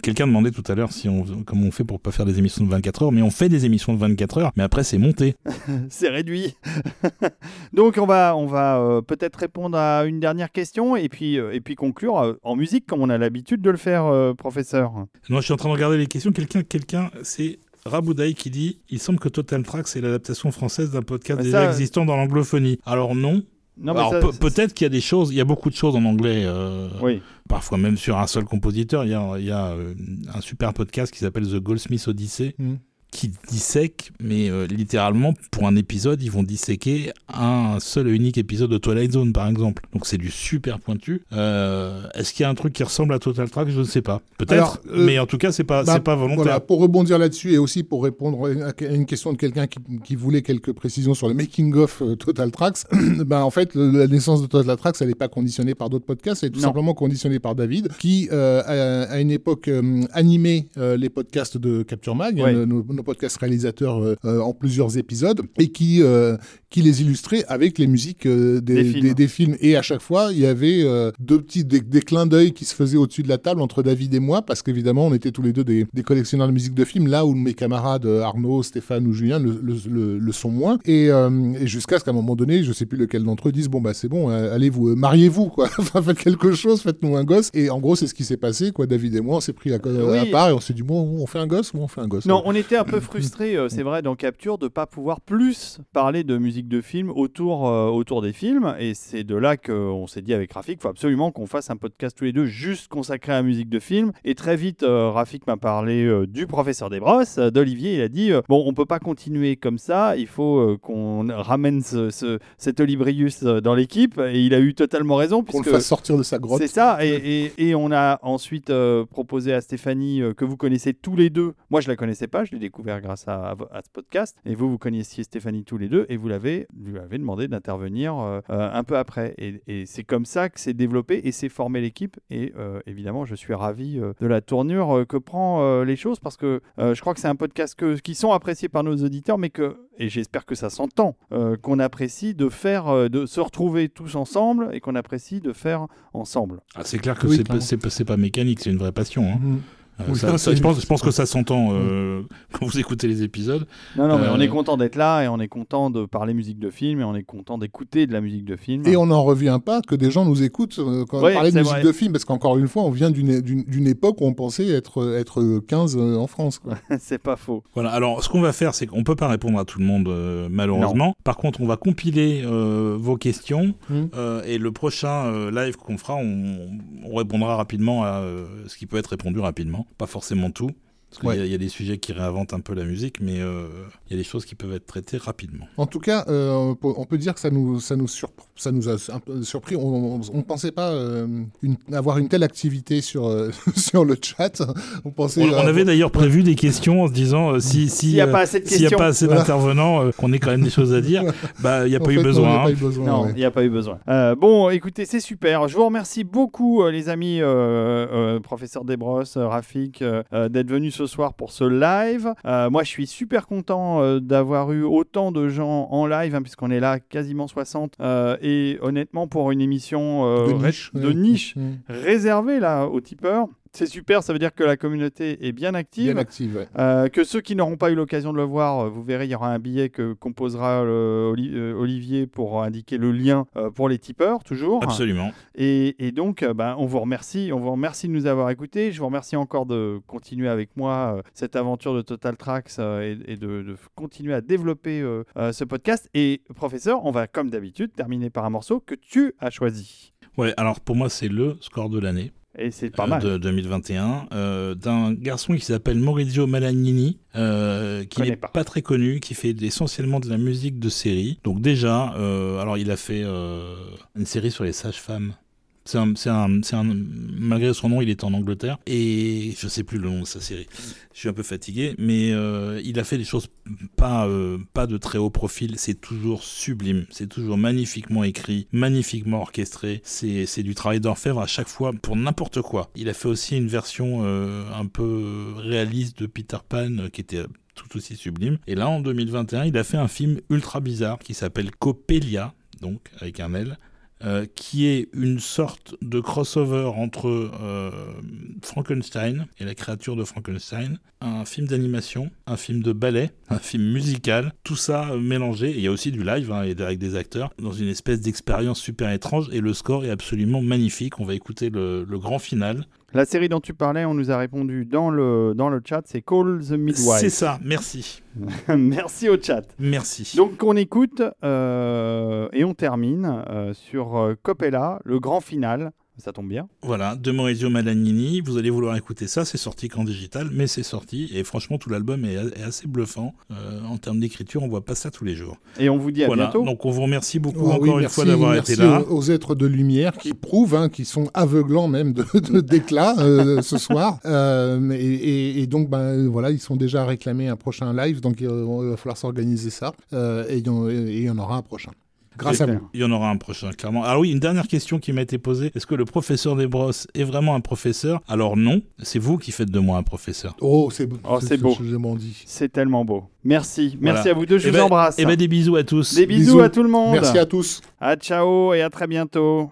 Quelqu'un demandait tout à l'heure si on, comment on fait pour pas faire des émissions de 24 heures, mais on fait des émissions de 24 heures, mais après c'est monté. c'est réduit. Donc on va, on va euh, peut-être répondre à une dernière question et puis, euh, et puis conclure euh, en musique comme on a l'habitude de le faire, euh, professeur. Non, je suis en train de regarder les questions. Quelqu'un, quelqu'un, c'est Raboudaï qui dit Il semble que Total Track, c'est l'adaptation française d'un podcast déjà ça- existant dans l'anglophonie. Alors non. Alors pe- peut-être qu'il y a des choses, il y a beaucoup de choses en anglais. euh, Oui. Parfois même sur un seul compositeur. Il y a, il y a, un super podcast qui s'appelle The Goldsmith Odyssey. Mhm. Qui dissèque, mais euh, littéralement, pour un épisode, ils vont disséquer un seul et unique épisode de Twilight Zone, par exemple. Donc c'est du super pointu. Euh, Est-ce qu'il y a un truc qui ressemble à Total Track? Je ne sais pas. Peut-être, euh, mais en tout cas, c'est pas, Bah, c'est pas volontaire. Voilà, pour rebondir là-dessus et aussi pour répondre à une question de quelqu'un qui, qui voulait quelques précisions sur le making-of Total Tracks, ben, en fait, le- la naissance de Total Tracks, elle n'est pas conditionnée par d'autres podcasts, elle est tout Non. simplement conditionnée par David, qui, euh, à, à une époque, euh, animait euh, les podcasts de Capture Mag, Ouais. nos, nos podcasts réalisateurs euh, euh, en plusieurs épisodes, et qui, euh, qui les illustrait avec les musiques des, Des films. des- des films. Et à chaque fois, il y avait deux petits des, clins d'œil qui se faisaient au-dessus de la table entre David et moi, parce qu'évidemment, on était tous les deux des, collectionneurs de musique de films, là où mes camarades Arnaud, Stéphane ou Julien le, le- le- le sont moins. Et, et jusqu'à ce qu'à un moment donné, je sais plus lequel d'entre eux disent bon bah c'est bon, allez vous mariez-vous quoi, faites quelque chose, faites-nous un gosse. Et en gros, c'est ce qui s'est passé quoi. David et moi, on s'est pris à, à part et on s'est dit bon, on fait un gosse ou on fait un gosse. Non, on était un peu frustrés, euh, c'est vrai, dans Capture, de pas pouvoir plus parler de musique de film autour, euh, autour des films. Et c'est de là qu'on s'est dit avec Rafik, il faut absolument qu'on fasse un podcast tous les deux juste consacré à la musique de film. Et très vite, euh, Rafik m'a parlé euh, du professeur Desbrosses, euh, d'Olivier. Il a dit Bon, on peut pas continuer comme ça, il faut qu'on ramène ce, ce- cet Olibrius dans l'équipe. Et il a eu totalement raison. Qu'on le fasse sortir de sa grotte. c'est ça, et, et- et on a ensuite proposé à Stéphanie, que vous connaissez tous les deux. Moi, je la connaissais pas, je l'ai découvert grâce à, à vo- à ce podcast. Et vous, vous connaissiez Stéphanie tous les deux, et vous l'avez, lui avez demandé d'intervenir euh, euh, un peu après. Et, et c'est comme ça que c'est développé et c'est formé l'équipe. Et euh, évidemment, je suis ravi euh, de la tournure euh, que prend euh, les choses parce que euh, je crois que c'est un podcast que, qui sont appréciés par nos auditeurs, mais que, et j'espère que ça s'entend, euh, qu'on apprécie de faire, euh, de se retrouver tous ensemble et qu'on apprécie de faire ensemble. Ah, c'est clair que Oui, c'est pas, mécanique, c'est une vraie passion. hein. Euh, Oui, ça- ça, ça- c'est- je, pense, je pense que ça s'entend euh, quand vous écoutez les épisodes. Non, non, mais Euh, on est content d'être là et on est content de parler musique de film et on est content d'écouter de la musique de film. Et on n'en revient pas que des gens nous écoutent euh, quand Ouais, on parlait de musique vrai. de film, parce qu'encore une fois, on vient d'une- d'une d'une époque où on pensait être, être 15 euh, en France. c'est pas faux. Voilà, alors ce qu'on va faire, c'est qu'on peut pas répondre à tout le monde, euh, malheureusement. Par contre, on va compiler euh, vos questions euh, et le prochain euh, live qu'on fera, on, on répondra rapidement à euh, ce qui peut être répondu rapidement. Pas forcément tout. Parce qu'il Ouais. y a- il y, a des sujets qui réinventent un peu la musique, mais euh, il y a des choses qui peuvent être traitées rapidement. En tout cas, euh, on peut- on peut dire que ça nous, ça nous, surp- ça nous a un peu surpris. On ne pensait pas euh, une- avoir une telle activité sur, euh, sur le chat. On pensait. On, on avait d'ailleurs prévu des questions en se disant euh, si si, S'il n'y a pas assez de s'il n'y a questions. pas assez Voilà. d'intervenants, euh, qu'on ait quand même des choses à dire, bah il n'y a en pas fait, eu besoin. on n'a hein. pas eu besoin, Non, ouais. il n'y a pas eu besoin. Euh, bon, écoutez, c'est super. Je vous remercie beaucoup, euh, les amis, euh, euh, professeur Desbrosses, euh, Rafik, d'être venus ce ce soir pour ce live. Euh, moi, je suis super content euh, d'avoir eu autant de gens en live, hein, puisqu'on est là quasiment 60. euh, et honnêtement, pour une émission de niche Mm. réservée là, aux tipeurs, c'est super. Ça veut dire que la communauté est bien active. Bien active, ouais. Euh, que ceux qui n'auront pas eu l'occasion de le voir, euh, vous verrez, il y aura un billet que composera euh, Oli- Olivier pour indiquer le lien pour les tipeurs, toujours. Absolument. Et, et donc, ben, on vous remercie. On vous remercie de nous avoir écoutés. Je vous remercie encore de continuer avec moi cette aventure de Total Tracks et, et de, de continuer à développer euh, ce podcast. Et professeur, on va comme d'habitude terminer par un morceau que tu as choisi. Ouais, alors pour moi, c'est le score de l'année. Et c'est pas euh, mal. de 2021 euh, d'un garçon qui s'appelle Maurizio Malagnini euh, qui n'est pas. pas. très connu qui fait essentiellement de la musique de série donc déjà euh, alors il a fait une série sur les sages-femmes c'est un, un, un, malgré son nom, il est en Angleterre et je sais plus le nom de sa série. Je suis un peu fatigué, mais euh, il a fait des choses pas, euh, pas de très haut profil. C'est toujours sublime, c'est toujours magnifiquement écrit, magnifiquement orchestré. C'est, du travail d'orfèvre à chaque fois pour n'importe quoi. Il a fait aussi une version euh, un peu réaliste de Peter Pan qui était tout aussi sublime. Et là, en 2021, il a fait un film ultra bizarre qui s'appelle Coppelia, donc avec un L. euh, qui est une sorte de crossover entre euh, Frankenstein et la créature de Frankenstein, un film d'animation, un film de ballet, un film musical, tout ça mélangé. Il y a aussi du live hein, et avec des acteurs dans une espèce d'expérience super étrange. Et le score est absolument magnifique. On va écouter le grand final. La série dont tu parlais, on nous a répondu dans le, dans le chat, c'est Call the Midwife. C'est ça. Merci. Merci au chat. Merci. Donc on écoute euh, et on termine euh, sur euh, Copella, le grand final. Ça tombe bien. Voilà, de Maurizio Malagnini. Vous allez vouloir écouter ça. C'est sorti qu'en digital, mais c'est sorti. Et franchement, tout l'album est, est assez bluffant. Euh, en termes d'écriture, on voit pas ça tous les jours. Et on vous dit à voilà. bientôt. Donc on vous remercie beaucoup Ah encore oui, une fois d'avoir été là. Aux, aux êtres de lumière qui prouvent, hein, qui sont aveuglants même de- de- d'éclat euh, ce soir. Euh, et, et- et donc, ben, voilà, ils sont déjà réclamés un prochain live, donc il va falloir s'organiser ça. Euh, et il y en aura un prochain. Grâce à vous. Il y en aura un prochain, clairement. Alors oui, une dernière question qui m'a été posée. Est-ce que le professeur Desbrosses est vraiment un professeur? Alors non, c'est vous qui faites de moi un professeur. Oh, c'est beau. Oh, c'est beau. Je m'en dis. C'est tellement beau. Merci. Merci Voilà. à vous deux. Je Eh vous ben- embrasse. Et ben des bisous à tous. Des bisous, Bisous. à tout le monde. Merci à tous. À ciao et à très bientôt.